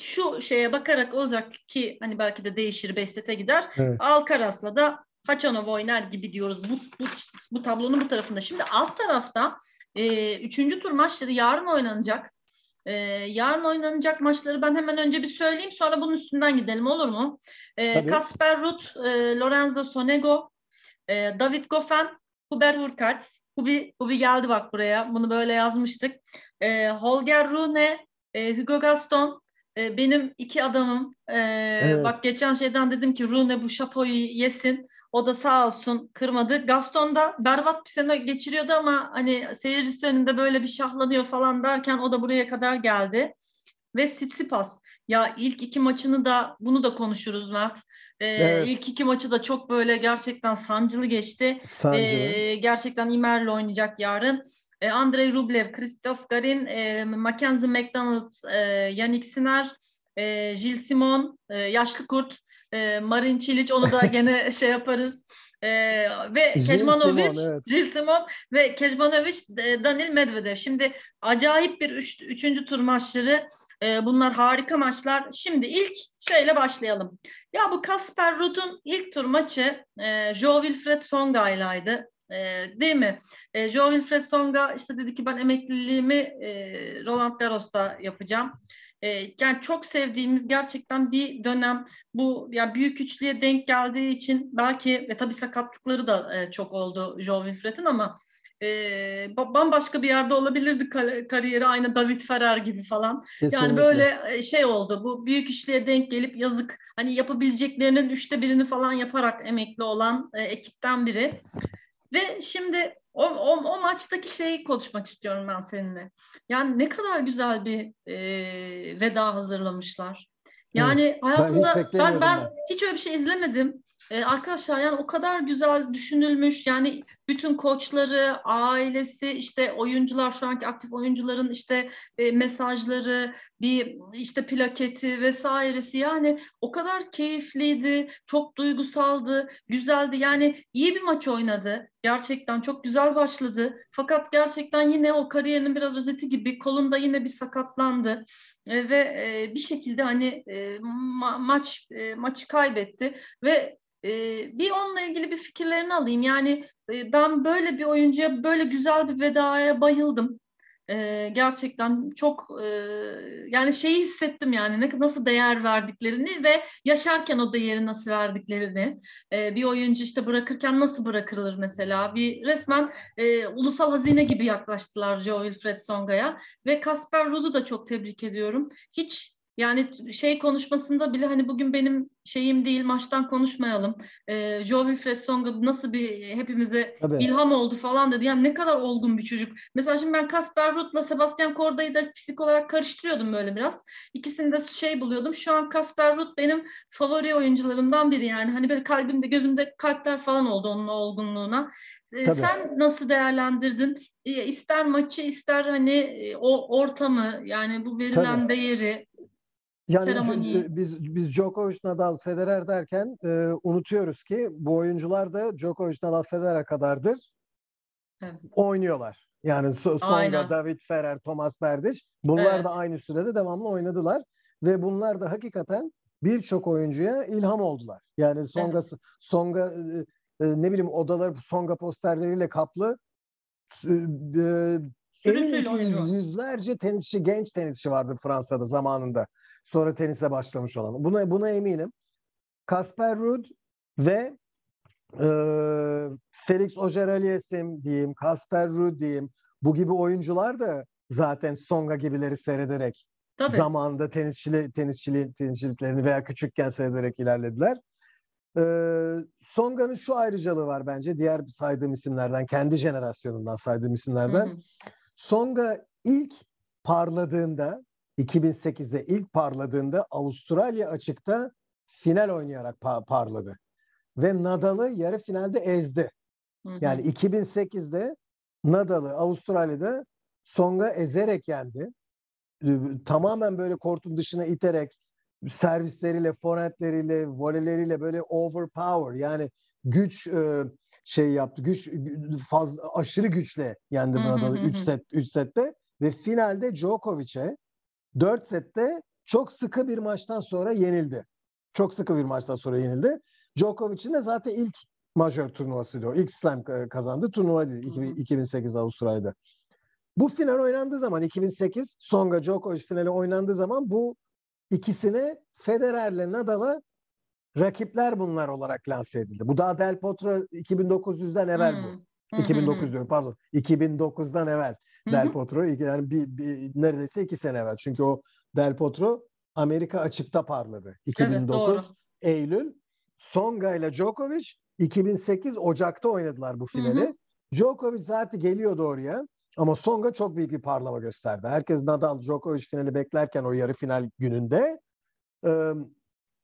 Speaker 1: şu şeye bakarak olacak ki hani belki de değişir 5 sete gider. Evet. Alcaraz'la da Hachanov oynar gibi diyoruz bu, bu, bu tablonun bu tarafında. Şimdi alt tarafta e, üçüncü tur maçları yarın oynanacak. E, yarın oynanacak maçları ben hemen önce bir söyleyeyim sonra bunun üstünden gidelim olur mu? E, Kasper Ruth, e, Lorenzo Sonego, e, David Goffin, Hubert Hurkacz. Hubi, Hubi geldi bak buraya. Bunu böyle yazmıştık. E, Holger Rune, e, Hugo Gaston, e, benim iki adamım. E, evet. Bak geçen şeyden dedim ki Rune bu şapoyu yesin. O da sağ olsun kırmadı. Gaston da berbat bir sene geçiriyordu ama hani seyircisi önünde böyle bir şahlanıyor falan derken o da buraya kadar geldi. Ve Tsitsipas. Ya ilk iki maçını da bunu da konuşuruz Mert. Ee, evet. İlk iki maçı da çok böyle gerçekten sancılı geçti. Sancılı. Ee, gerçekten İmer'le oynayacak yarın. Ee, Andrei Rublev, Christoph Garin, e, Mackenzie McDonald, e, Yannick Sinner, e, Jill Simon, e, Yaşlı Kurt, e, Marin Çiliç onu da gene şey yaparız. Ee, ve Kecmanovic, Jill, evet. Jill Simon ve Kecmanovic, Daniel Medvedev. Şimdi acayip bir üç, üçüncü tur maçları bunlar harika maçlar. Şimdi ilk şeyle başlayalım. Ya bu Kasper Ruud'un ilk tur maçı e, Joe Wilfred Songa'ylaydı. E, değil mi? E, Joe Wilfred Songa işte dedi ki ben emekliliğimi e, Roland Garros'ta yapacağım. e, yani çok sevdiğimiz gerçekten bir dönem bu yani büyük üçlüye denk geldiği için belki ve tabii sakatlıkları da e, çok oldu Joe Wilfred'in ama e, bambaşka bir yerde olabilirdi kariyeri aynı David Ferrer gibi falan. Kesinlikle. Yani böyle e, şey oldu bu büyük işliğe denk gelip yazık hani yapabileceklerinin üçte birini falan yaparak emekli olan e, ekipten biri. Ve şimdi o, o, o maçtaki şeyi konuşmak istiyorum ben seninle. Yani ne kadar güzel bir e, veda hazırlamışlar. Yani evet. hayatımda ben, ben, ben hiç öyle bir şey izlemedim. Ee, arkadaşlar yani o kadar güzel düşünülmüş yani bütün koçları, ailesi, işte oyuncular şu anki aktif oyuncuların işte e, mesajları, bir işte plaketi vesairesi yani o kadar keyifliydi, çok duygusaldı, güzeldi. Yani iyi bir maç oynadı. Gerçekten çok güzel başladı. Fakat gerçekten yine o kariyerinin biraz özeti gibi kolunda yine bir sakatlandı e, ve e, bir şekilde hani e, ma- maç e, maçı kaybetti ve e, bir onunla ilgili bir fikirlerini alayım. Yani ben böyle bir oyuncuya böyle güzel bir vedaya bayıldım. E, gerçekten çok e, yani şeyi hissettim yani ne nasıl değer verdiklerini ve yaşarken o değeri nasıl verdiklerini e, bir oyuncu işte bırakırken nasıl bırakılır mesela bir resmen e, ulusal hazine gibi yaklaştılar Joe Wilfred Songa'ya ve Kasper Ruud'u da çok tebrik ediyorum. Hiç yani şey konuşmasında bile hani bugün benim şeyim değil maçtan konuşmayalım. Ee, Joe Wilfred Songa nasıl bir hepimize Tabii. ilham oldu falan dedi. Yani ne kadar olgun bir çocuk. Mesela şimdi ben Kasper Ruud'la Sebastian Korda'yı da fizik olarak karıştırıyordum böyle biraz. İkisini de şey buluyordum. Şu an Kasper Ruud benim favori oyuncularımdan biri yani. Hani böyle kalbimde gözümde kalpler falan oldu onun olgunluğuna. Ee, Tabii. Sen nasıl değerlendirdin? Ee, ister maçı ister hani e, o ortamı yani bu verilen Tabii. değeri
Speaker 2: yani Seremoniyi. biz biz Djokovic, Nadal, Federer derken e, unutuyoruz ki bu oyuncular da Djokovic, Nadal, Federer kadardır. Evet. Oynuyorlar. Yani Songa, Aynen. David Ferrer, Thomas Berdych bunlar evet. da aynı sürede devamlı oynadılar ve bunlar da hakikaten birçok oyuncuya ilham oldular. Yani Songa evet. Songa e, e, ne bileyim odalar Songa posterleriyle kaplı e, e eminim ki yüz, yüzlerce tenisçi, genç tenisçi vardı Fransa'da zamanında. Sonra tenise başlamış olan. Buna buna eminim. Kasper Ruud ve e, Felix Auger-Aliassime diyeyim, Kasper Ruud diyeyim. Bu gibi oyuncular da zaten Songa gibileri seyrederek Tabii. zamanında tenisçili, tenisçili, tenisçiliklerini veya küçükken seyrederek ilerlediler. Ee, Songa'nın şu ayrıcalığı var bence diğer saydığım isimlerden, kendi jenerasyonundan saydığım isimlerden. Hı hı. Songa ilk parladığında 2008'de ilk parladığında Avustralya açıkta final oynayarak pa- parladı. Ve Nadal'ı yarı finalde ezdi. Yani 2008'de Nadal'ı Avustralya'da Songa ezerek yendi. Tamamen böyle kortun dışına iterek servisleriyle, forehandleriyle, voleyleriyle böyle overpower yani güç e, şey yaptı. Güç fazla aşırı güçle yendi Nadal'ı 3 set 3 sette ve finalde Djokovic'e 4 sette çok sıkı bir maçtan sonra yenildi. Çok sıkı bir maçtan sonra yenildi. Djokovic'in de zaten ilk majör turnuvasıydı o. İlk slam kazandı. Turnuva değil. 2008 Avustralya'da. Bu final oynandığı zaman 2008 Songa Djokovic finali oynandığı zaman bu ikisine Federer'le Nadal'a rakipler bunlar olarak lanse edildi. Bu daha Del Potro 2900'den evvel hmm. bu. 2009 diyorum pardon. 2009'dan evvel. Del Potro yani bir, bir, neredeyse iki sene evvel. Çünkü o Del Potro Amerika açıkta parladı. 2009 evet, Eylül. Songa ile Djokovic 2008 Ocak'ta oynadılar bu finali. Hı hı. Djokovic zaten geliyordu oraya. Ama Songa çok büyük bir parlama gösterdi. Herkes Nadal Djokovic finali beklerken o yarı final gününde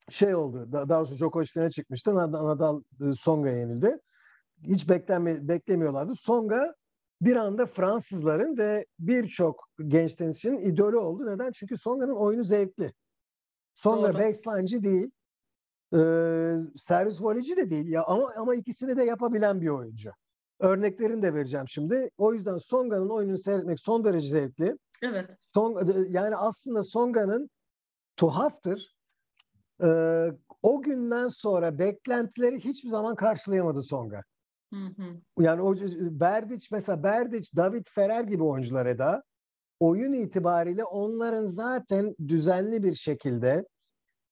Speaker 2: şey oldu. Daha doğrusu Djokovic finale çıkmıştı. Nadal Songa yenildi. Hiç beklenme, beklemiyorlardı. Songa bir anda Fransızların ve birçok genç tenisçinin idolü oldu. Neden? Çünkü Songa'nın oyunu zevkli. Songa baseline'ci değil. E, servis voleyci de değil ya ama ama ikisini de yapabilen bir oyuncu. Örneklerini de vereceğim şimdi. O yüzden Songa'nın oyununu seyretmek son derece zevkli.
Speaker 1: Evet.
Speaker 2: Song, yani aslında Songa'nın tuhaftır. Ee, o günden sonra beklentileri hiçbir zaman karşılayamadı Songa. Hı hı. Yani o Berdiç mesela Berdiç, David Ferrer gibi oyuncular Eda. oyun itibariyle onların zaten düzenli bir şekilde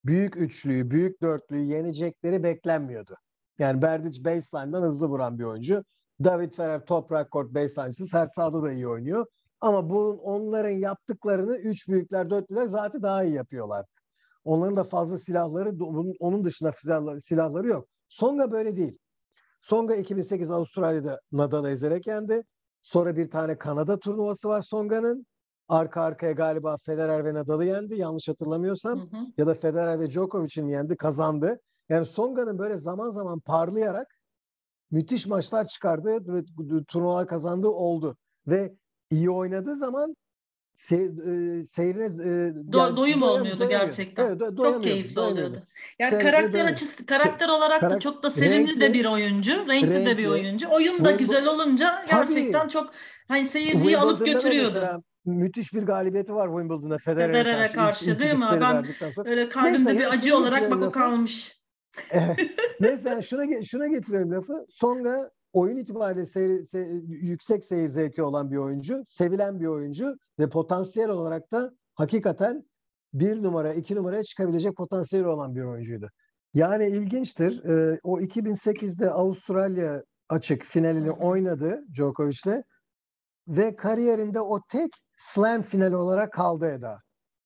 Speaker 2: büyük üçlüyü, büyük dörtlüyü yenecekleri beklenmiyordu. Yani Berdic baseline'dan hızlı vuran bir oyuncu. David Ferrer toprak kort baseline'sı sert sahada da iyi oynuyor. Ama bu onların yaptıklarını üç büyükler, dörtlüler zaten daha iyi yapıyorlardı. Onların da fazla silahları, onun dışında silahları yok. Songa böyle değil. Songa 2008 Avustralya'da Nadal'ı ezerek yendi. Sonra bir tane Kanada turnuvası var Songa'nın. Arka arkaya galiba Federer ve Nadal'ı yendi yanlış hatırlamıyorsam. Hı hı. Ya da Federer ve Djokovic'in yendi kazandı. Yani Songa'nın böyle zaman zaman parlayarak müthiş maçlar çıkardığı ve turnuvalar kazandığı oldu. Ve iyi oynadığı zaman se, e, seyrine e,
Speaker 1: Do, yani, doyum olmuyordu gerçekten. Evet, do, çok keyifli oluyordu. Yani Sen, karakter açısı karakter olarak Karak, da çok da sevimli renkli, de bir oyuncu, renkli, renkli de bir oyuncu. Oyun da güzel olunca gerçekten tabii, çok hani seyirciyi alıp götürüyordu. Mesela,
Speaker 2: müthiş bir galibiyeti var Wimbledon'a Federer'e,
Speaker 1: Federer'e karşı, karşı değil mi? Ben öyle kalbimde Neyse, bir acı olarak bak o kalmış.
Speaker 2: Neyse şuna şuna getiriyorum lafı. Songa oyun itibariyle seyir, se, yüksek seyir zevki olan bir oyuncu, sevilen bir oyuncu ve potansiyel olarak da hakikaten bir numara, iki numaraya çıkabilecek potansiyeli olan bir oyuncuydu. Yani ilginçtir. E, o 2008'de Avustralya açık finalini oynadı Djokovic'le ve kariyerinde o tek slam finali olarak kaldı Eda.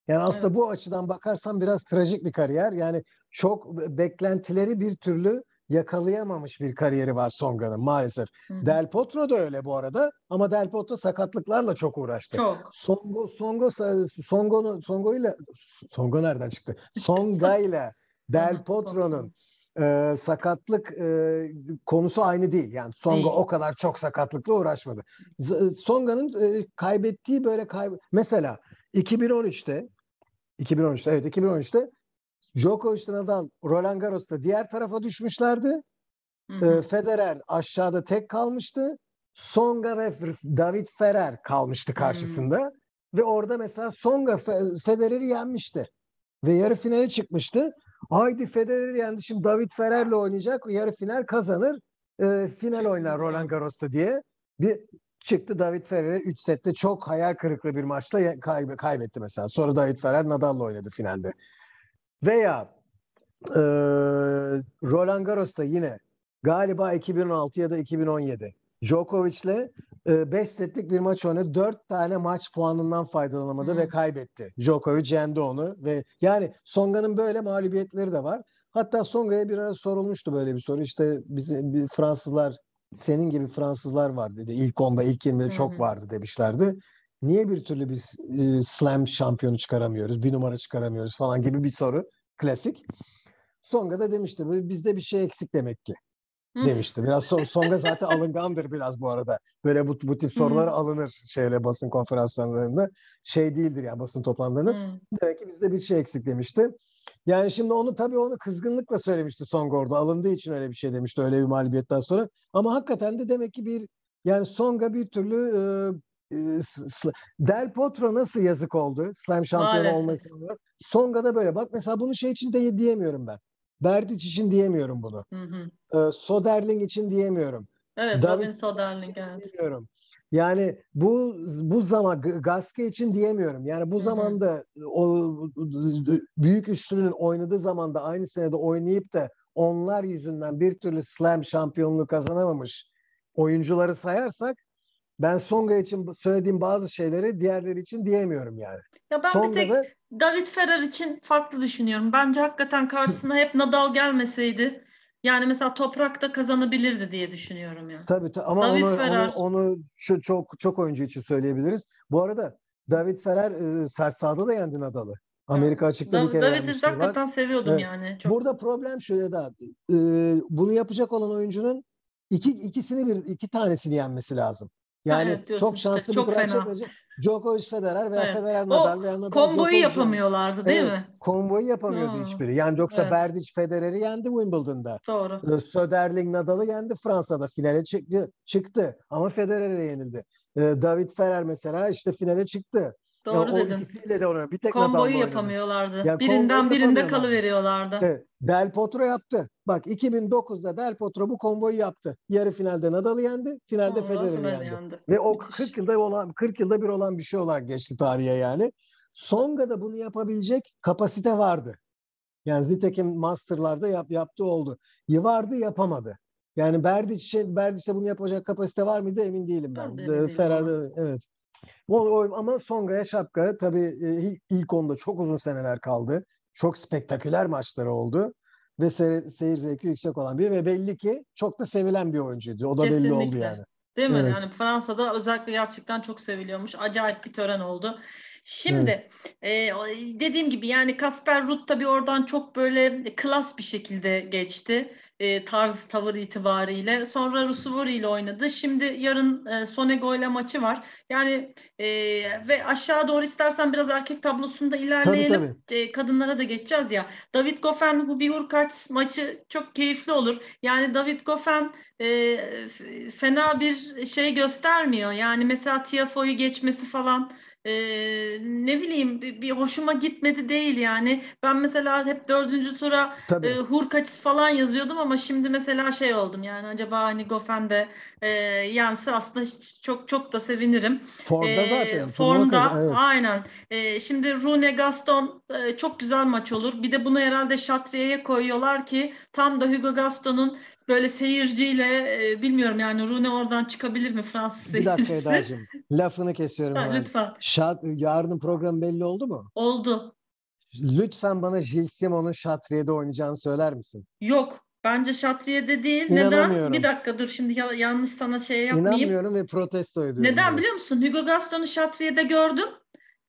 Speaker 2: Yani aslında evet. bu açıdan bakarsan biraz trajik bir kariyer. Yani çok beklentileri bir türlü yakalayamamış bir kariyeri var Songa'nın maalesef. Hı. Del Potro da öyle bu arada ama Del Potro sakatlıklarla çok uğraştı.
Speaker 1: Çok.
Speaker 2: Songo Songo Songo'nun Songo ile Songo nereden çıktı? Songa ile Del Potro'nun e, sakatlık e, konusu aynı değil. Yani Songa değil. o kadar çok sakatlıkla uğraşmadı. Z- Songa'nın e, kaybettiği böyle kay mesela 2013'te 2013'te evet 2013'te Djokovic Nadal Roland Garros'ta diğer tarafa düşmüşlerdi. Hı hı. Federer aşağıda tek kalmıştı. Songa ve David Ferrer kalmıştı karşısında. Hı. Ve orada mesela Songa Federer'i yenmişti. Ve yarı finale çıkmıştı. Haydi Federer'i yendi. Şimdi David Ferrer'le oynayacak. Yarı final kazanır. E, final oynar Roland Garros'ta diye. Bir çıktı David Ferrer'e 3 sette çok hayal kırıklığı bir maçla kayb kaybetti mesela. Sonra David Ferrer Nadal'la oynadı finalde. Veya e, Roland Garros'ta yine galiba 2016 ya da 2017 Djokovic'le 5 e, setlik bir maç oynadı. 4 tane maç puanından faydalanamadı hmm. ve kaybetti. Djokovic yendi onu ve yani Songa'nın böyle mağlubiyetleri de var. Hatta Songa'ya bir ara sorulmuştu böyle bir soru. İşte bizim Fransızlar senin gibi Fransızlar var dedi. İlk onda, ilk 20'de çok vardı demişlerdi. Niye bir türlü biz e, slam şampiyonu çıkaramıyoruz, bir numara çıkaramıyoruz falan gibi bir soru. Klasik. Songa da demişti bizde bir şey eksik demek ki demişti. Biraz son, Songa zaten alıngandır biraz bu arada. Böyle bu, bu tip sorular alınır şeyle basın konferanslarında. Şey değildir ya basın toplantılarında. Demek ki bizde bir şey eksik demişti. Yani şimdi onu tabii onu kızgınlıkla söylemişti Songa orada. Alındığı için öyle bir şey demişti öyle bir mağlubiyetten sonra. Ama hakikaten de demek ki bir yani Songa bir türlü e, Del Potro nasıl yazık oldu? Slam şampiyonu olmak için. Songa da böyle. Bak mesela bunu şey için de diyemiyorum ben. Berdic için diyemiyorum bunu. Hı hı. E, Soderling için diyemiyorum.
Speaker 1: Evet, David Robin Soderling evet. Diyemiyorum.
Speaker 2: Yani bu bu zaman Gaske için diyemiyorum. Yani bu Hı-hı. zamanda o büyük üçlünün oynadığı zamanda aynı senede oynayıp da onlar yüzünden bir türlü slam şampiyonluğu kazanamamış oyuncuları sayarsak ben Songa için söylediğim bazı şeyleri diğerleri için diyemiyorum yani.
Speaker 1: Ya ben Songa bir tek da... David Ferrer için farklı düşünüyorum. Bence hakikaten karşısına hep Nadal gelmeseydi yani mesela toprakta kazanabilirdi diye düşünüyorum ya.
Speaker 2: Tabii, tabii ama David onu, Ferrer... onu, onu şu çok çok oyuncu için söyleyebiliriz. Bu arada David Ferrer e, sert sahada da yendi Nadal'ı. Amerika açıkta da, bir kere
Speaker 1: David'i hakikaten var. seviyordum evet. yani.
Speaker 2: Çok. Burada problem şu ya da e, bunu yapacak olan oyuncunun iki ikisini bir iki tanesini yenmesi lazım. Yani evet, çok şanslı işte, bir çok kural çekmeyecek. Djokovic Federer veya evet. Federer Nadal veya Nadal
Speaker 1: komboyu Djokovic yapamıyorlardı değil evet, mi?
Speaker 2: Komboyu yapamıyordu hmm. hiçbiri. Yani yoksa evet. Berdic Federer'i yendi Wimbledon'da.
Speaker 1: Doğru.
Speaker 2: Ee, Söderling Nadal'ı yendi Fransa'da. Finale çıktı, çıktı ama Federer'e yenildi. Ee, David Ferrer mesela işte finale çıktı.
Speaker 1: Doğru
Speaker 2: ya,
Speaker 1: dedin.
Speaker 2: O ikisiyle de oynadı. Bir tek
Speaker 1: Komboyu yapamıyorlardı.
Speaker 2: Ya,
Speaker 1: Birinden birinde kalıveriyorlardı.
Speaker 2: Evet, Del Potro yaptı. Bak 2009'da Del Potro bu komboyu yaptı. Yarı finalde Nadal'ı yendi, finalde Federer'i
Speaker 1: Federer
Speaker 2: yendi.
Speaker 1: yendi.
Speaker 2: Ve o
Speaker 1: Müthiş.
Speaker 2: 40 yılda olan 40 yılda bir olan bir şey olarak geçti tarihe yani. Songa'da bunu yapabilecek kapasite vardı. Yani nitekim Master'larda yap, yaptığı oldu. Y- Vardı yapamadı. Yani Berdic'e Berdic'te bunu yapacak kapasite var mıydı emin değilim ben.
Speaker 1: Ben de
Speaker 2: Ferrari evet. Ama Songa'ya şapka tabii e, ilk- onda çok uzun seneler kaldı. Çok spektaküler maçları oldu ve seyir, seyir zevki yüksek olan bir ve belli ki çok da sevilen bir oyuncuydu. O da belli oldu
Speaker 1: Kesinlikle.
Speaker 2: yani.
Speaker 1: Değil mi?
Speaker 2: Evet.
Speaker 1: Yani Fransa'da özellikle gerçekten çok seviliyormuş. Acayip bir tören oldu. Şimdi e, o- dediğim gibi yani Kasper Ruud tabii oradan çok böyle klas bir şekilde geçti. E, tarz tavır itibariyle. Sonra Rusuvori ile oynadı. Şimdi yarın e, Sonego ile maçı var. Yani e, ve aşağı doğru istersen biraz erkek tablosunda ilerleyelim. E, kadınlara da geçeceğiz ya. David Goffin, Hubi Hurkacz maçı çok keyifli olur. Yani David Goffin e, fena bir şey göstermiyor. Yani mesela Tiafoe'yu geçmesi falan e, ne bileyim bir, bir hoşuma gitmedi değil yani. Ben mesela hep dördüncü tura
Speaker 2: Tabii.
Speaker 1: e, Hurkacz falan yazıyordum ama şimdi mesela şey oldum yani acaba hani Goffin de e, yense aslında çok çok da sevinirim.
Speaker 2: Formda
Speaker 1: Ee,
Speaker 2: zaten.
Speaker 1: formda
Speaker 2: kazan- evet.
Speaker 1: aynen. Ee, şimdi Rune Gaston e, çok güzel maç olur. Bir de bunu herhalde Şatriye'ye koyuyorlar ki tam da Hugo Gaston'un böyle seyirciyle e, bilmiyorum yani Rune oradan çıkabilir mi Fransız
Speaker 2: Bir dakika
Speaker 1: seyircisi?
Speaker 2: Eda'cığım. Lafını kesiyorum
Speaker 1: Ha,
Speaker 2: hemen.
Speaker 1: lütfen.
Speaker 2: Şat, yarının programı belli oldu mu?
Speaker 1: Oldu.
Speaker 2: Lütfen bana Gilles Simon'un Şatriye'de oynayacağını söyler misin?
Speaker 1: Yok. Bence Şatriye'de değil. Neden? Bir dakika dur şimdi ya- yanlış sana şey yapmayayım.
Speaker 2: İnanmıyorum ve protesto ediyorum.
Speaker 1: Neden
Speaker 2: bunu.
Speaker 1: biliyor musun? Hugo Gaston'u Şatriye'de gördüm.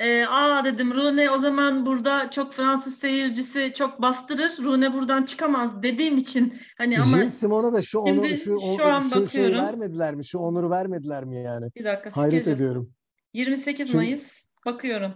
Speaker 1: Ee, aa dedim Rune o zaman burada çok Fransız seyircisi çok bastırır. Rune buradan çıkamaz dediğim için hani ama
Speaker 2: Gilles Simon'a da şu onur,
Speaker 1: Şimdi
Speaker 2: şu, o-
Speaker 1: şu an
Speaker 2: şu şeyi
Speaker 1: bakıyorum.
Speaker 2: vermediler mi? Şu onuru vermediler mi yani?
Speaker 1: bir dakika
Speaker 2: Hayret
Speaker 1: skece.
Speaker 2: ediyorum.
Speaker 1: 28
Speaker 2: Çünkü-
Speaker 1: Mayıs bakıyorum.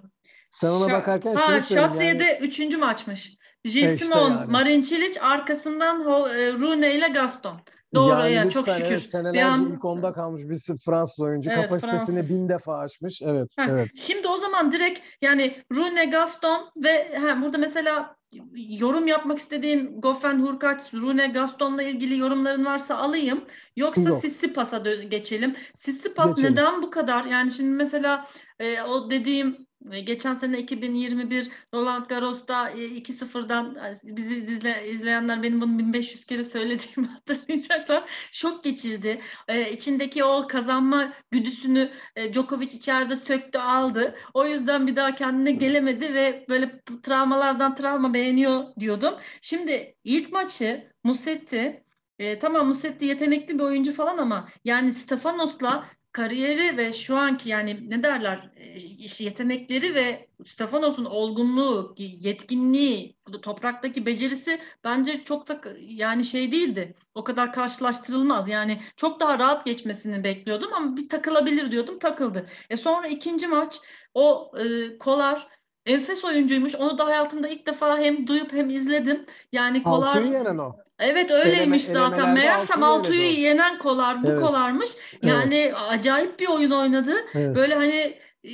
Speaker 2: Sen ona
Speaker 1: Şa-
Speaker 2: bakarken
Speaker 1: ha,
Speaker 2: söyleyeyim
Speaker 1: Şatriye'de
Speaker 2: yani.
Speaker 1: üçüncü maçmış.
Speaker 2: E
Speaker 1: Gilles
Speaker 2: işte
Speaker 1: Simon,
Speaker 2: yani.
Speaker 1: Marin Cilic arkasından e, Rune ile Gaston. Doğru
Speaker 2: yani
Speaker 1: ya
Speaker 2: lütfen,
Speaker 1: çok şükür.
Speaker 2: Evet,
Speaker 1: Bir
Speaker 2: senelerce
Speaker 1: an-
Speaker 2: ilk onda kalmış bir Fransız oyuncu.
Speaker 1: Evet,
Speaker 2: Kapasitesini
Speaker 1: Fransız.
Speaker 2: bin defa aşmış. Evet,
Speaker 1: Heh,
Speaker 2: evet.
Speaker 1: Şimdi o zaman direkt yani Rune Gaston ve ha, burada mesela yorum yapmak istediğin Goffin Hurkacz, Rune Gaston'la ilgili yorumların varsa alayım. Yoksa
Speaker 2: Yok.
Speaker 1: Sissipas'a geçelim. Sissipas neden bu kadar? Yani şimdi mesela e, o dediğim geçen sene 2021 Roland Garros'ta e, 2-0'dan e, bizi izle- izleyenler benim bunu 1500 kere söylediğimi hatırlayacaklar. Şok geçirdi. E, içindeki o kazanma güdüsünü e, Djokovic içeride söktü aldı. O yüzden bir daha kendine gelemedi ve böyle travmalardan travma beğeniyor diyordum. Şimdi ilk maçı Musetti e, tamam Musetti yetenekli bir oyuncu falan ama yani Stefanos'la kariyeri ve şu anki yani ne derler e, yetenekleri ve Stefanos'un olgunluğu, yetkinliği, topraktaki becerisi bence çok da yani şey değildi. O kadar karşılaştırılmaz. Yani çok daha rahat geçmesini bekliyordum ama bir takılabilir diyordum. Takıldı. E sonra ikinci maç o e, Kolar enfes oyuncuymuş. Onu da hayatımda ilk defa hem duyup hem izledim. Yani Kolar
Speaker 2: Altuğ'u yenen o.
Speaker 1: Evet öyleymiş
Speaker 2: Eleme-
Speaker 1: zaten. Meğersem
Speaker 2: o.
Speaker 1: yenen Kolar bu
Speaker 2: Evet.
Speaker 1: Kolar'mış. Yani acayip bir oyun oynadı.
Speaker 2: Evet.
Speaker 1: Böyle hani e,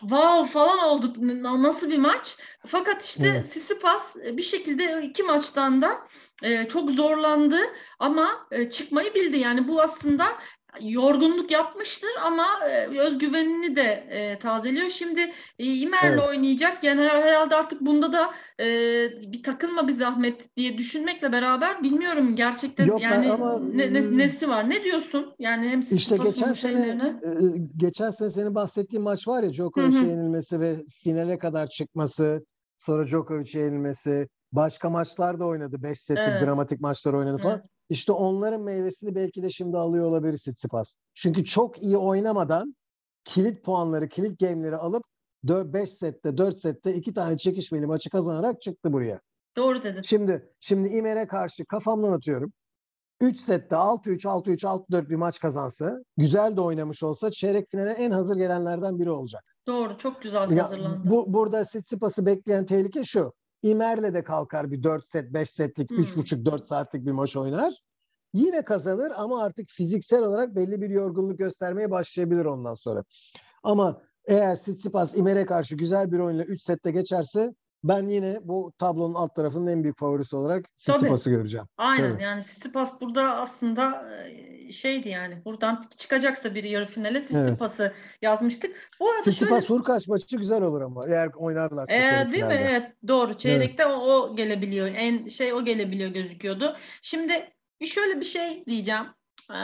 Speaker 1: wow falan olduk. N- Nasıl bir maç? Fakat işte
Speaker 2: Evet.
Speaker 1: Tsitsipas e, bir şekilde iki maçtan da e, çok zorlandı ama çıkmayı bildi. Yani bu aslında yorgunluk yapmıştır ama e, özgüvenini de e, tazeliyor. Şimdi e, İmer'le
Speaker 2: Evet.
Speaker 1: oynayacak. Yani her- herhalde artık bunda da e, bir takılma bir zahmet diye düşünmekle beraber bilmiyorum gerçekten
Speaker 2: Yok
Speaker 1: yani
Speaker 2: ama,
Speaker 1: ne, ne- nesi var? Ne diyorsun? Yani hem
Speaker 2: İşte geçen sene geçen sene senin bahsettiğin maç var ya Djokovic'e yenilmesi ve finale kadar çıkması, sonra Djokovic'e yenilmesi, başka maçlar da oynadı. 5 setlik
Speaker 1: Evet.
Speaker 2: dramatik maçlar oynadı falan.
Speaker 1: Evet.
Speaker 2: İşte onların meyvesini belki de şimdi alıyor olabilir Tsitsipas. Çünkü çok iyi oynamadan kilit puanları, kilit game'leri alıp 5 sette, 4 sette iki tane çekişmeli maçı kazanarak çıktı buraya.
Speaker 1: Doğru dedin.
Speaker 2: Şimdi şimdi İmer'e karşı kafamdan atıyorum. 3 sette 6-3, 6-3, 6-4 bir maç kazansa, güzel de oynamış olsa çeyrek finale en hazır gelenlerden biri olacak.
Speaker 1: Doğru. Çok güzel
Speaker 2: Ya,
Speaker 1: hazırlandı.
Speaker 2: bu burada Tsitsipas'ı bekleyen tehlike şu. İmer'le de kalkar bir 4 set, 5 setlik,
Speaker 1: Hmm.
Speaker 2: 3,5-4 saatlik bir maç oynar. Yine kazanır ama artık fiziksel olarak belli bir yorgunluk göstermeye başlayabilir ondan sonra. Ama Eğer Tsitsipas İmer'e karşı güzel bir oyunla 3 sette geçerse ben yine bu tablonun alt tarafının en büyük favorisi olarak Tsitsipas'ı göreceğim.
Speaker 1: Aynen
Speaker 2: Tabii.
Speaker 1: yani Tsitsipas burada aslında şeydi yani buradan çıkacaksa bir yarı finale Tsitsipas'ı evet. yazmıştık.
Speaker 2: Bu arada Tsitsipas şöyle... Hurkaç maçı güzel olur ama eğer oynarlarsa.
Speaker 1: Ee, değil mi? Evet doğru. Çeyrekte evet. o, o gelebiliyor. En şey o gelebiliyor gözüküyordu. Şimdi şöyle bir şey diyeceğim. Ee,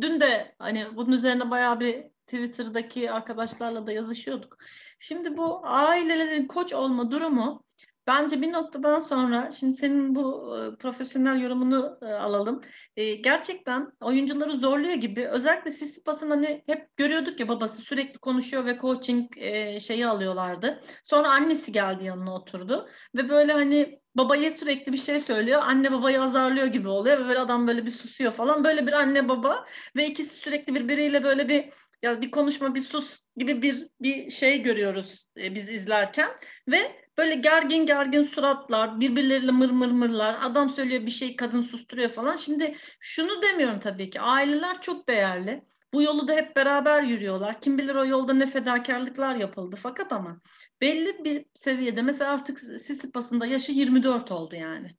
Speaker 1: dün de hani bunun üzerine bayağı bir Twitter'daki arkadaşlarla da yazışıyorduk. Şimdi bu ailelerin koç olma durumu bence bir noktadan sonra şimdi senin bu e, profesyonel yorumunu e, alalım. E, gerçekten oyuncuları zorluyor gibi. Özellikle Sissipas'ın hani hep görüyorduk ya babası sürekli konuşuyor ve coaching e, şeyi alıyorlardı. Sonra annesi geldi yanına oturdu ve böyle hani babaya sürekli bir şey söylüyor. Anne babayı azarlıyor gibi oluyor ve böyle adam böyle bir susuyor falan. Böyle bir anne baba ve ikisi sürekli birbiriyle böyle bir ya bir konuşma bir sus gibi bir bir şey görüyoruz e, biz izlerken. Ve böyle gergin gergin suratlar birbirleriyle mır mır mırlar adam söylüyor bir şey kadın susturuyor falan. Şimdi şunu demiyorum tabii ki aileler çok değerli. Bu yolu da hep beraber yürüyorlar. Kim bilir o yolda ne fedakarlıklar yapıldı. Fakat ama belli bir seviyede mesela artık Sisipas'ın da yaşı 24 oldu yani.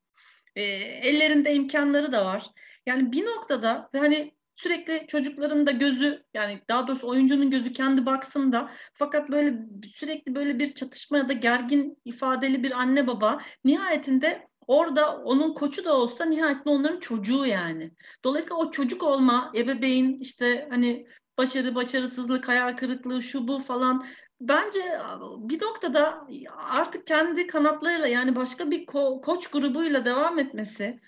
Speaker 1: E, ellerinde imkanları da var. Yani bir noktada hani sürekli çocukların da gözü yani daha doğrusu oyuncunun gözü kendi baksında fakat böyle sürekli böyle bir çatışma ya da gergin ifadeli bir anne baba nihayetinde orada onun koçu da olsa nihayetinde onların çocuğu yani. Dolayısıyla o çocuk olma, ebeveyn işte hani başarı, başarısızlık, hayal kırıklığı, şu bu falan bence bir noktada artık kendi kanatlarıyla yani başka bir ko- koç grubuyla devam etmesi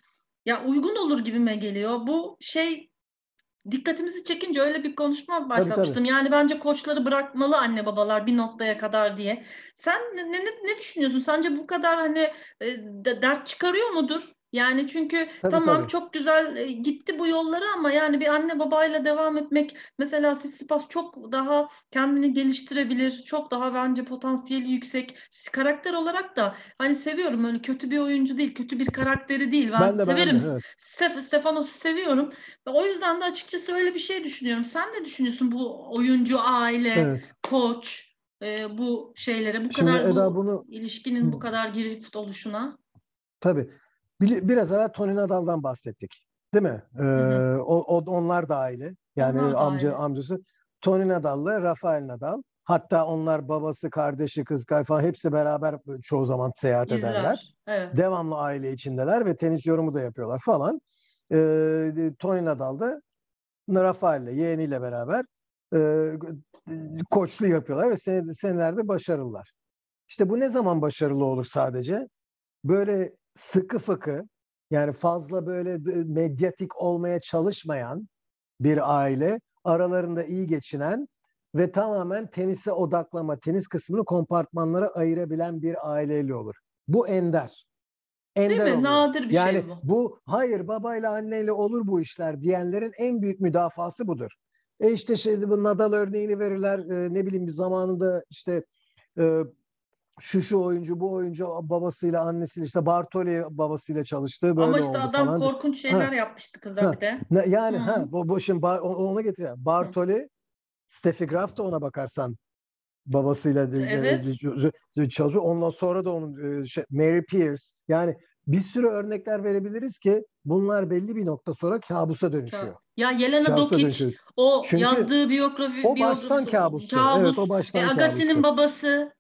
Speaker 1: ya uygun olur gibime geliyor. Bu şey dikkatimizi çekince öyle bir konuşma başlamıştım. Tabii, tabii. Yani bence koçları bırakmalı anne babalar bir noktaya kadar diye. Sen ne, ne, ne düşünüyorsun? Sence bu kadar hani e, dert çıkarıyor mudur? Yani çünkü tabii, tamam tabii. çok güzel e, gitti bu yolları ama yani bir anne babayla devam etmek mesela Sissipas çok daha kendini geliştirebilir. Çok daha bence potansiyeli yüksek. Karakter olarak da hani seviyorum öyle kötü bir oyuncu değil, kötü bir karakteri değil. Ben, ben de, severim. Ben de, evet. Stef Stefanos'u seviyorum. O yüzden de açıkçası öyle bir şey düşünüyorum. Sen ne düşünüyorsun bu oyuncu, aile, evet. koç e, bu şeylere bu Şimdi kadar Eda bu bunu... ilişkinin bu kadar girift oluşuna?
Speaker 2: Tabii. Biraz evvel Tony Nadal'dan bahsettik. Değil mi? Ee, O, o, onlar da aile. Yani onlar amca aile. amcası. Tony Nadal'la Rafael Nadal. Hatta onlar babası, kardeşi, kız falan hepsi beraber çoğu zaman seyahat İzler. ederler. Evet. Devamlı aile içindeler ve tenis yorumu da yapıyorlar falan. Ee, Tony Nadal da Rafael'le, yeğeniyle beraber e, koçlu yapıyorlar ve senelerde başarılılar. İşte bu ne zaman başarılı olur sadece? Böyle sıkı fıkı yani fazla böyle medyatik olmaya çalışmayan bir aile, aralarında iyi geçinen ve tamamen tenise odaklama, tenis kısmını kompartmanlara ayırabilen bir aileyle olur. Bu ender.
Speaker 1: Ender Değil mi? Oluyor. Nadir bir
Speaker 2: yani
Speaker 1: şey bu.
Speaker 2: bu hayır babayla anneyle olur bu işler diyenlerin en büyük müdafası budur. E işte şey bu Nadal örneğini verirler. E, ne bileyim bir zamanında işte e, şu şu oyuncu bu oyuncu babasıyla annesiyle işte Bartoli babasıyla çalıştı böyle
Speaker 1: Ama işte
Speaker 2: oldu
Speaker 1: adam
Speaker 2: falan.
Speaker 1: korkunç şeyler ha. yapmıştı kıza
Speaker 2: ha.
Speaker 1: bir de.
Speaker 2: Ne, yani Hı-hı. ha bu, bu şimdi bar, ona getiriyor. Bartoli, Steffi Graf da ona bakarsan babasıyla evet. çalışıyor. Ondan sonra da onun şey, Mary Pierce yani bir sürü örnekler verebiliriz ki bunlar belli bir nokta sonra kabusa dönüşüyor.
Speaker 1: Ya Yelena Dokic o Çünkü yazdığı biyografi
Speaker 2: o baştan kabustu. Kabus. Evet o baştan
Speaker 1: e, Agassi'nin babası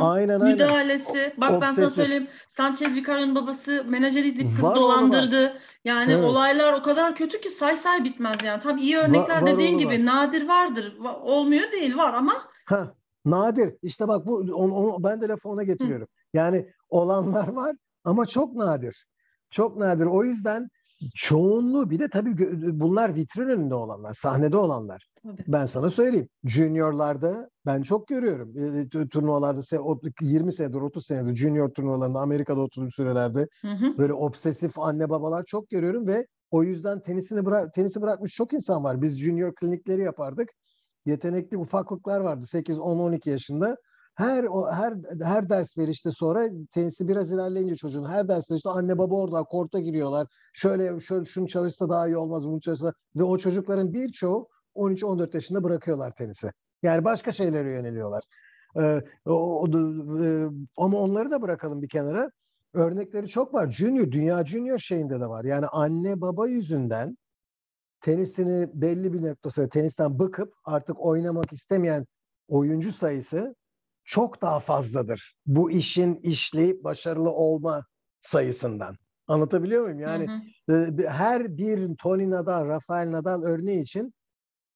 Speaker 1: aynen, müdahalesi. Aynen. Bak Obsesif. ben sana söyleyeyim. Sanchez Vicario'nun babası menajeriydi. Kız var, dolandırdı. Var. Yani evet. olaylar o kadar kötü ki say say bitmez yani. Tabii iyi örnekler var, dediğin var, gibi var. nadir vardır. Olmuyor değil var ama.
Speaker 2: Ha, nadir. İşte bak bu onu, onu, ben de lafı ona getiriyorum. Hı. Yani olanlar var ama çok nadir. Çok nadir. O yüzden çoğunluğu bir de tabii bunlar vitrin önünde olanlar, sahnede olanlar. Tabii. Ben sana söyleyeyim. Juniorlarda ben çok görüyorum. E, turnuvalarda 20 senedir, 30 senedir junior turnuvalarında Amerika'da oturduğum sürelerde hı hı. böyle obsesif anne babalar çok görüyorum ve o yüzden tenisini bıra tenisi bırakmış çok insan var. Biz junior klinikleri yapardık. Yetenekli ufaklıklar vardı 8 10 12 yaşında. Her o her her ders verişte sonra tenisi biraz ilerleyince çocuğun her ders verişte anne baba orada korta giriyorlar. Şöyle şöyle şunu çalışsa daha iyi olmaz bunu çalışsa ve o çocukların birçoğu 13-14 yaşında bırakıyorlar tenisi. Yani başka şeylere yöneliyorlar. Ee, o, o, e, ama onları da bırakalım bir kenara. Örnekleri çok var. Junior, dünya junior şeyinde de var. Yani anne baba yüzünden tenisini belli bir noktasında tenisten bıkıp artık oynamak istemeyen oyuncu sayısı çok daha fazladır. Bu işin işleyip başarılı olma sayısından. Anlatabiliyor muyum? Yani hı hı. E, her bir Tony Nadal, Rafael Nadal örneği için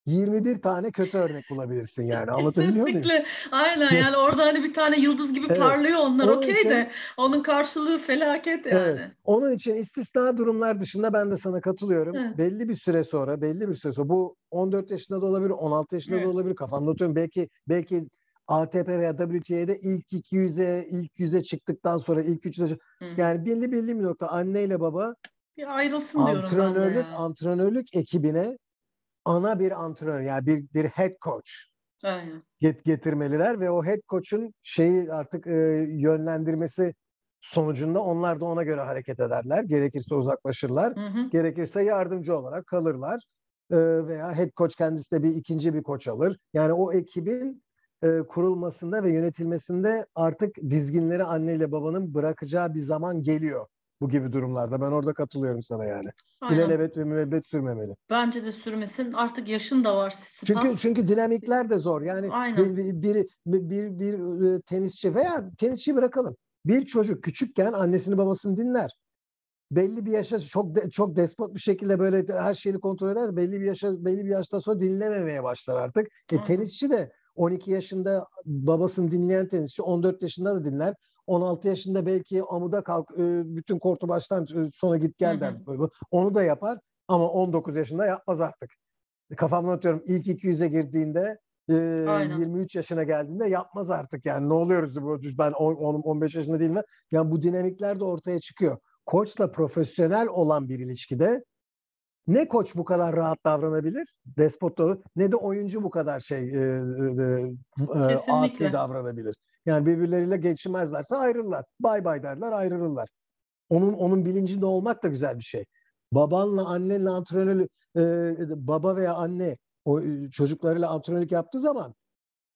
Speaker 2: 21 tane kötü örnek bulabilirsin yani. Anlatabiliyor muyum?
Speaker 1: Kesinlikle. Aynen yani orada hani bir tane yıldız gibi evet. parlıyor onlar okey de onun karşılığı felaket yani. Evet.
Speaker 2: Onun için istisna durumlar dışında ben de sana katılıyorum. Evet. Belli bir süre sonra, belli bir süre sonra bu 14 yaşında da olabilir, 16 yaşında evet. da olabilir. Kafamda tutuyorum. Belki belki ATP veya WTA'de ilk 200'e ilk 100'e çıktıktan sonra ilk 300'e yani belli belli bir nokta anneyle baba
Speaker 1: bir ayrılsın diyorum
Speaker 2: antrenörlük antrenörlük ekibine ana bir antrenör yani bir bir head coach
Speaker 1: Aynen.
Speaker 2: Get, getirmeliler ve o head coach'un şeyi artık e, yönlendirmesi sonucunda onlar da ona göre hareket ederler. Gerekirse uzaklaşırlar. Hı hı. Gerekirse yardımcı olarak kalırlar. E, veya head coach kendisi de bir ikinci bir koç alır. Yani o ekibin e, kurulmasında ve yönetilmesinde artık dizginleri anneyle babanın bırakacağı bir zaman geliyor bu gibi durumlarda. Ben orada katılıyorum sana yani. Aynen. İlelebet ve müebbet sürmemeli.
Speaker 1: Bence de sürmesin. Artık yaşın da var. Spas.
Speaker 2: Çünkü çünkü dinamikler de zor. Yani Aynen. bir, bir, bir, bir, bir e, tenisçi veya tenisçi bırakalım. Bir çocuk küçükken annesini babasını dinler. Belli bir yaşta çok de, çok despot bir şekilde böyle her şeyi kontrol eder. Belli bir yaşa belli bir yaşta sonra dinlememeye başlar artık. E, tenisçi de 12 yaşında babasını dinleyen tenisçi 14 yaşında da dinler. 16 yaşında belki amuda kalk bütün kortu baştan sona git gel der. Onu da yapar ama 19 yaşında yapmaz artık. Kafamdan atıyorum ilk 200'e girdiğinde Aynen. 23 yaşına geldiğinde yapmaz artık yani ne oluyoruz ben 10, 15 yaşında değil mi? Yani bu dinamikler de ortaya çıkıyor. Koçla profesyonel olan bir ilişkide ne koç bu kadar rahat davranabilir? Despot ne de oyuncu bu kadar şey e, e, e, asi davranabilir. Yani birbirleriyle geçinmezlerse ayrılırlar. Bay bay derler ayrılırlar. Onun onun bilincinde olmak da güzel bir şey. Babanla annenle antrenör e, baba veya anne o çocuklarıyla antrenörlük yaptığı zaman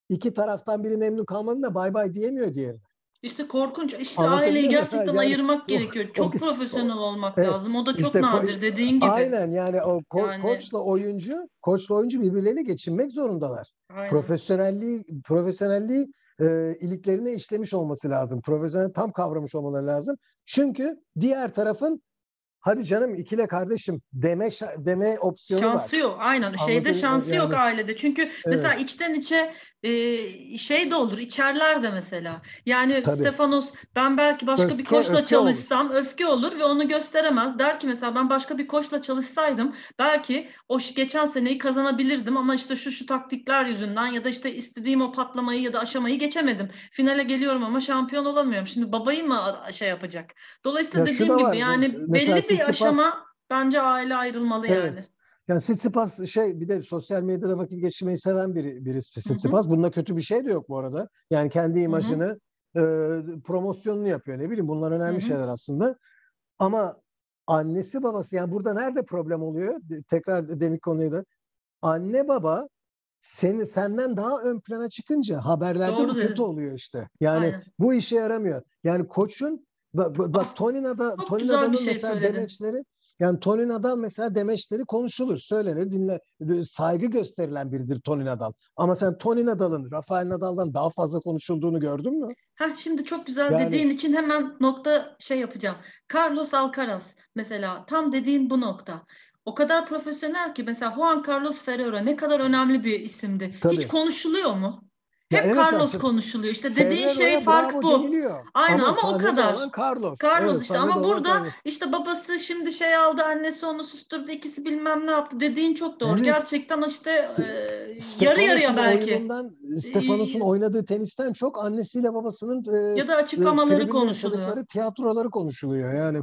Speaker 2: iki taraftan biri memnun kalmadığında bay bay diyemiyor diğerine.
Speaker 1: İşte korkunç. İşte aileyi gerçekten yani, ayırmak o, gerekiyor. Çok o, profesyonel olmak evet, lazım. O da çok işte, nadir dediğin gibi.
Speaker 2: Aynen yani o ko- yani, koçla oyuncu, koçla oyuncu birbirleriyle geçinmek zorundalar. Aynen. Profesyonelliği profesyonelliği e, iliklerine işlemiş olması lazım. Profesyonel tam kavramış olmaları lazım. Çünkü diğer tarafın hadi canım ikile kardeşim deme deme opsiyonu
Speaker 1: şansı
Speaker 2: var.
Speaker 1: Şansı yok. Aynen. Şeyde şansı yani, yok ailede. Çünkü evet. mesela içten içe e, şey de olur içerler de mesela. Yani Tabii. Stefanos ben belki başka öfke, bir koçla çalışsam olur. öfke olur ve onu gösteremez. Der ki mesela ben başka bir koçla çalışsaydım belki o geçen seneyi kazanabilirdim ama işte şu şu taktikler yüzünden ya da işte istediğim o patlamayı ya da aşamayı geçemedim. Finale geliyorum ama şampiyon olamıyorum. Şimdi babayı mı şey yapacak? Dolayısıyla ya dediğim gibi yani belli bir aşama bence aile ayrılmalı evet. yani.
Speaker 2: Yani Tsitsipas şey bir de sosyal medyada vakit geçirmeyi seven biri birisi Tsitsipas. Bunda kötü bir şey de yok bu arada. Yani kendi imajını e, promosyonunu yapıyor. Ne bileyim bunlar önemli Hı-hı. şeyler aslında. Ama annesi babası yani burada nerede problem oluyor? Tekrar demin konuyu da. Anne baba seni senden daha ön plana çıkınca haberlerde Doğru bu kötü oluyor işte. Yani Aynen. bu işe yaramıyor. Yani koçun bak, bak ah, Tony Nadal'ın şey mesela söyledin. demeçleri yani Tony Nadal mesela demeçleri konuşulur, söylenir, dinle, saygı gösterilen biridir Tony Nadal. Ama sen Tony Nadal'ın Rafael Nadal'dan daha fazla konuşulduğunu gördün mü?
Speaker 1: Ha şimdi çok güzel yani, dediğin için hemen nokta şey yapacağım. Carlos Alcaraz mesela tam dediğin bu nokta. O kadar profesyonel ki mesela Juan Carlos Ferrero ne kadar önemli bir isimdi. Tabii. Hiç konuşuluyor mu? Hep evet, Carlos yani, konuşuluyor. İşte dediğin şey fark bu. Deniliyor. Aynen ama, ama o kadar.
Speaker 2: Carlos.
Speaker 1: Carlos evet, işte ama burada Carlos. işte babası şimdi şey aldı, annesi onu susturdu, ikisi bilmem ne yaptı. Dediğin çok doğru. Evet. Gerçekten işte e, yarı yarıya belki.
Speaker 2: Stefanos'un oynadığı tenisten çok annesiyle babasının
Speaker 1: e, ya da açıklamaları e, konuşuluyor.
Speaker 2: Tiyatroları konuşuluyor yani.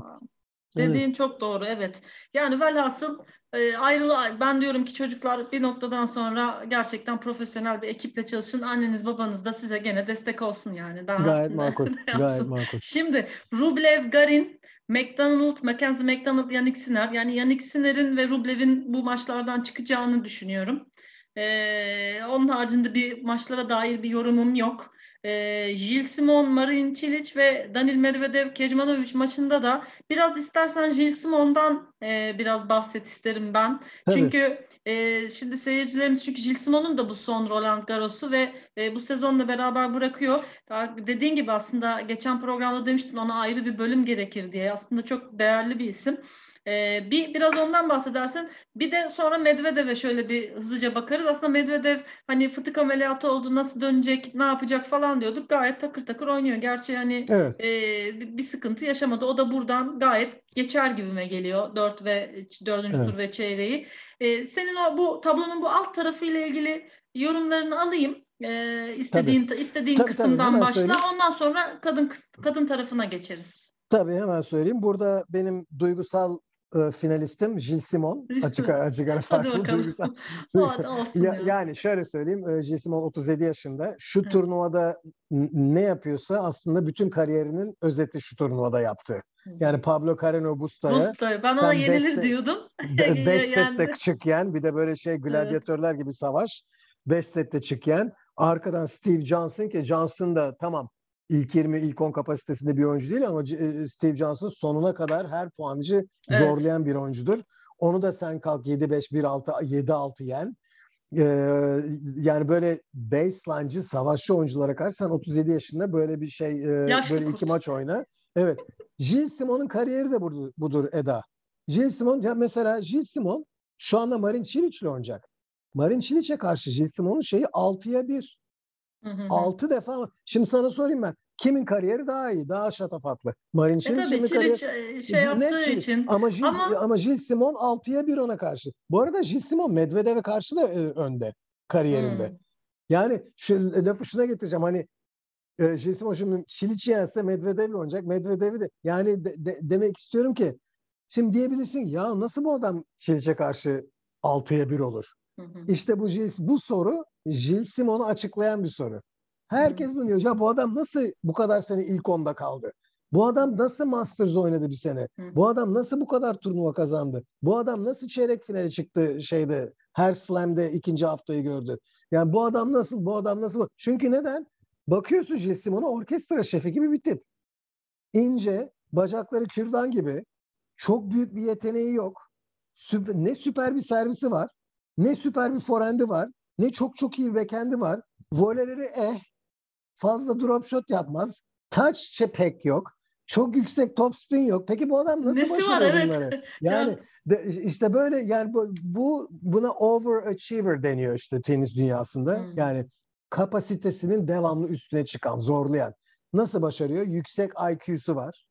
Speaker 1: Dediğin evet. çok doğru evet. Yani velhasıl e, ayrılı ben diyorum ki çocuklar bir noktadan sonra gerçekten profesyonel bir ekiple çalışın. Anneniz babanız da size gene destek olsun yani.
Speaker 2: Daha gayet makul. gayet makul.
Speaker 1: Şimdi Rublev, Garin, McDonald, Mackenzie McDonald, Yannick Sinner. Yani Yannick Sinner'in ve Rublev'in bu maçlardan çıkacağını düşünüyorum. Ee, onun haricinde bir maçlara dair bir yorumum yok. E, Gilles Simon, Marin Cilic ve Danil Medvedev Kecmanovic maçında da biraz istersen Gilles Simon'dan e, biraz bahset isterim ben. Tabii. Çünkü e, şimdi seyircilerimiz çünkü Gilles Simon'un da bu son Roland Garros'u ve e, bu sezonla beraber bırakıyor. Daha dediğin gibi aslında geçen programda demiştin ona ayrı bir bölüm gerekir diye. Aslında çok değerli bir isim. Ee, bir biraz ondan bahsedersin. Bir de sonra Medvedev'e şöyle bir hızlıca bakarız. Aslında Medvedev hani fıtık ameliyatı oldu, nasıl dönecek, ne yapacak falan diyorduk. Gayet takır takır oynuyor. Gerçi hani evet. e, bir sıkıntı yaşamadı. O da buradan gayet geçer gibime geliyor. Dört ve dördüncü evet. tur ve çeyreği. E, senin o bu tablonun bu alt tarafı ile ilgili yorumlarını alayım. E, istediğin tabii. istediğin tabii, kısımdan tabii, başla. Söyleyeyim. Ondan sonra kadın kadın tarafına geçeriz.
Speaker 2: Tabii hemen söyleyeyim. Burada benim duygusal e, finalistim Jill Simon. Açık açık ara farklı duygusal. ya, yani şöyle söyleyeyim. E, Jill Simon 37 yaşında. Şu turnuvada ne yapıyorsa aslında bütün kariyerinin özeti şu turnuvada yaptı. Yani Pablo Carreno Busta'ya
Speaker 1: Busta. ben ona yenilir set, diyordum.
Speaker 2: 5 sette çık yen bir de böyle şey gladyatörler evet. gibi savaş. 5 sette çık yen. Arkadan Steve Johnson ki Johnson da tamam ilk 20, ilk 10 kapasitesinde bir oyuncu değil ama e, Steve Johnson sonuna kadar her puancı evet. zorlayan bir oyuncudur. Onu da sen kalk 7-5, 1-6, 7-6 yen. Ee, yani böyle baseline'cı, savaşçı oyunculara karşı sen 37 yaşında böyle bir şey, e, böyle kurt. iki maç oyna. Evet. Gilles Simon'un kariyeri de budur, budur Eda. Gilles Simon, ya mesela Gilles Simon şu anda Marin Çiliç'le oynayacak. Marin Çiliç'e karşı Gilles Simon'un şeyi 6'ya 1. Hı hı. 6 defa. Şimdi sana sorayım ben. Kimin kariyeri daha iyi, daha şatafatlı? Marin Çilic
Speaker 1: e kariyeri... şey yaptığı Net için.
Speaker 2: Ama Gilles, ama... ama Gilles Simon 6'ya 1 ona karşı. Bu arada Gilles Simon Medvedev'e karşı da e, önde kariyerinde. Hmm. Yani şu lafı şuna getireceğim. Hani e, Gilles Simon şimdi Çilic yense Medvedev'le oynayacak. Medvedev'i de yani de, de, demek istiyorum ki şimdi diyebilirsin ya nasıl bu adam Çilic'e karşı 6'ya 1 olur? Hı hı. İşte bu Gilles, bu soru Gilles Simon'u açıklayan bir soru. Herkes bunu diyor. Ya bu adam nasıl bu kadar sene ilk onda kaldı? Bu adam nasıl Masters oynadı bir sene? Bu adam nasıl bu kadar turnuva kazandı? Bu adam nasıl çeyrek finale çıktı şeyde her slam'de ikinci haftayı gördü? Yani bu adam nasıl? Bu adam nasıl? Çünkü neden? Bakıyorsun Gilles Simon'a orkestra şefi gibi bir tip. İnce, bacakları kürdan gibi. Çok büyük bir yeteneği yok. Süper, ne süper bir servisi var. Ne süper bir forendi var. Ne çok çok iyi bir backhand'i var. Voleleri eh. Fazla drop shot yapmaz. Touch pek yok. Çok yüksek top spin yok. Peki bu adam nasıl Nesi başarıyor var, bunları? Evet. Yani de, işte böyle yani bu, bu buna overachiever deniyor işte tenis dünyasında. Hmm. Yani kapasitesinin devamlı üstüne çıkan, zorlayan. Nasıl başarıyor? Yüksek IQ'su var.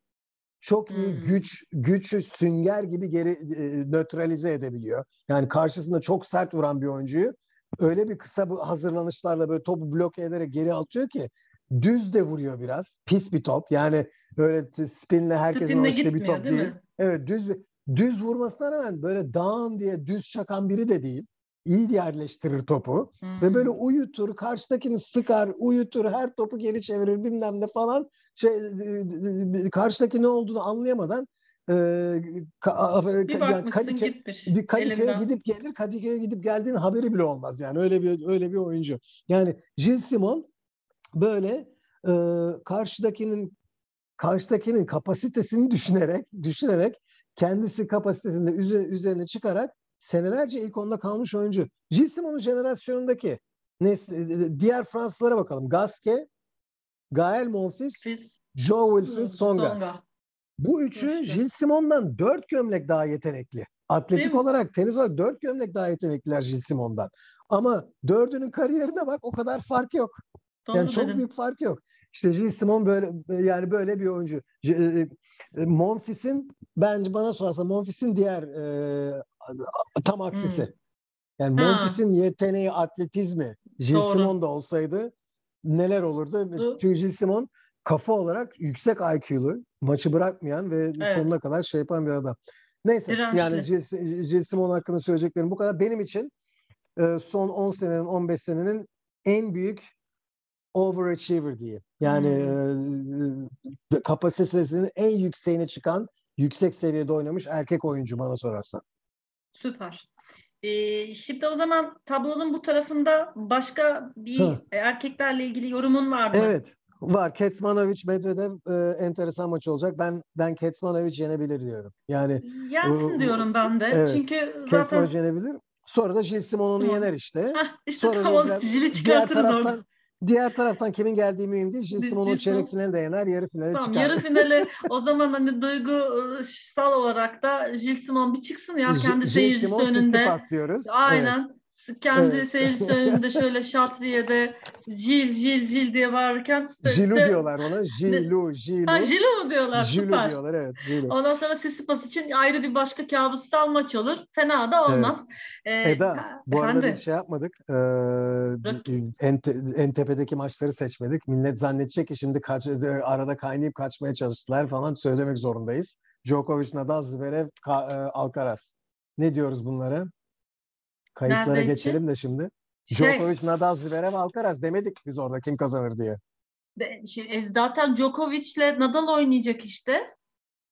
Speaker 2: Çok iyi hmm. güç güçü sünger gibi geri e, nötralize edebiliyor. Yani karşısında çok sert vuran bir oyuncuyu öyle bir kısa bu hazırlanışlarla böyle topu bloke ederek geri atıyor ki düz de vuruyor biraz. Pis bir top. Yani böyle spinle herkesin ulaştığı bir top değil. değil. Evet düz düz vurmasına rağmen böyle dağın diye düz çakan biri de değil. İyi yerleştirir topu hmm. ve böyle hmm. uyutur, karşıdakini sıkar, uyutur, her topu geri çevirir bilmem ne falan. Şey karşıdaki ne olduğunu anlayamadan e,
Speaker 1: ka, bir yani Kadıköy, gitmiş.
Speaker 2: Bir Kadıköy'e gidip gelir, Kadıköy'e gidip geldiğin haberi bile olmaz yani öyle bir öyle bir oyuncu. Yani Gilles Simon böyle e, karşıdakinin karşıdakinin kapasitesini düşünerek düşünerek kendisi kapasitesinde üzerine çıkarak senelerce ilk onda kalmış oyuncu. Gilles Simon'un jenerasyonundaki nesli, diğer Fransızlara bakalım. Gasquet, Gael Monfils, Fils, Joe Wilfried Songa. Songa. Bu üçü işte. Gilles Simon'dan dört gömlek daha yetenekli. Atletik olarak, tenis olarak dört gömlek daha yetenekliler Gilles Simon'dan. Ama dördünün kariyerine bak o kadar fark yok. Doğru yani çok büyük fark yok. İşte Gilles Simon böyle yani böyle bir oyuncu. E, e, Monfils'in bence bana sorarsa Monfils'in diğer e, tam aksisi. Hmm. Yani Monfils'in yeteneği, atletizmi Gilles Simon da olsaydı neler olurdu? Doğru. Çünkü Gilles Simon kafa olarak yüksek IQ'lu, maçı bırakmayan ve evet. sonuna kadar şey yapan bir adam. Neyse Dirençli. yani Gilles Simon hakkında söyleyeceklerim bu kadar. Benim için son 10 senenin, 15 senenin en büyük overachiever diye. Yani hmm. e, kapasitesinin en yükseğine çıkan, yüksek seviyede oynamış erkek oyuncu bana sorarsan.
Speaker 1: Süper. Ee, şimdi o zaman tablonun bu tarafında başka bir
Speaker 2: Hı.
Speaker 1: erkeklerle ilgili yorumun var mı?
Speaker 2: Evet. Var. Ketsmanovic Medvedev e, enteresan maç olacak. Ben ben Ketsmanovic yenebilir diyorum. Yani
Speaker 1: Yensin
Speaker 2: o-
Speaker 1: diyorum ben de.
Speaker 2: evet.
Speaker 1: Çünkü zaten
Speaker 2: Ketsmanovic yenebilir. Sonra da Gilles Simon onu yener işte.
Speaker 1: Hah, işte
Speaker 2: Sonra
Speaker 1: tam
Speaker 2: da
Speaker 1: onu
Speaker 2: diğer-
Speaker 1: jiri
Speaker 2: diğer
Speaker 1: çıkartırız
Speaker 2: taraftan
Speaker 1: orada.
Speaker 2: diğer taraftan kimin geldiği mühim değil. Gilles
Speaker 1: Gilles
Speaker 2: Simon o
Speaker 1: Simon.
Speaker 2: çeyrek finalde yener, yarı finale
Speaker 1: Tamam,
Speaker 2: çıkar.
Speaker 1: yarı finale o zaman hani duygusal olarak da Gilles Simon bir çıksın ya
Speaker 2: J-
Speaker 1: kendi
Speaker 2: Gilles
Speaker 1: seyircisi
Speaker 2: Simon
Speaker 1: önünde.
Speaker 2: Diyoruz. Evet.
Speaker 1: Kendi
Speaker 2: Evet.
Speaker 1: seyircisi önünde şöyle şatriyede Jil Jil Jil diye bağırırken işte,
Speaker 2: Jilu diyorlar ona. Jilu, Jilu.
Speaker 1: Ha, Jilu mu diyorlar?
Speaker 2: Jilu
Speaker 1: Süper.
Speaker 2: diyorlar evet. Jilu.
Speaker 1: Ondan sonra Sissipas için ayrı bir başka kabussal maç olur. Fena da olmaz. Ee,
Speaker 2: Eda, bu arada
Speaker 1: efendim?
Speaker 2: biz şey yapmadık. Ee,
Speaker 1: Rakip.
Speaker 2: en, te- en tepedeki maçları seçmedik. Millet zannedecek ki şimdi kaç, arada kaynayıp kaçmaya çalıştılar falan söylemek zorundayız. Djokovic, Nadal, Zverev, e, Alcaraz. Ne diyoruz bunlara? Kayıtlara
Speaker 1: Nerede için?
Speaker 2: geçelim de şimdi.
Speaker 1: Şey,
Speaker 2: Djokovic, Nadal, Zverev, Alcaraz demedik biz orada kim kazanır diye.
Speaker 1: de- şey, e, zaten Djokovic'le Nadal oynayacak işte.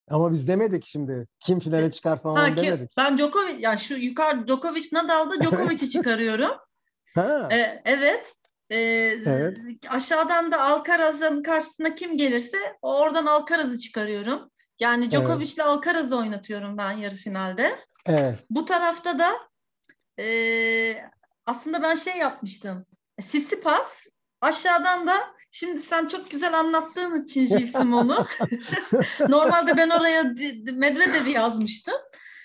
Speaker 2: Ama biz demedik şimdi. Kim finale çıkar falan
Speaker 1: Ha, ki,
Speaker 2: demedik.
Speaker 1: ben Djokovic yani şu yukarı Djokovic Nadal'da Djokovic'i çıkarıyorum.
Speaker 2: Ha,
Speaker 1: Ee, evet. Ee,
Speaker 2: Evet.
Speaker 1: Aşağıdan da Alcaraz'ın karşısına kim gelirse oradan Alcaraz'ı çıkarıyorum. Yani Djokovic'le Alcaraz'ı oynatıyorum ben yarı finalde.
Speaker 2: evet.
Speaker 1: Bu tarafta da eee, aslında ben şey yapmıştım. Sissipas aşağıdan da şimdi sen çok güzel anlattığın için Gilles Simon'u normalde ben oraya Medvedev'i yazmıştım.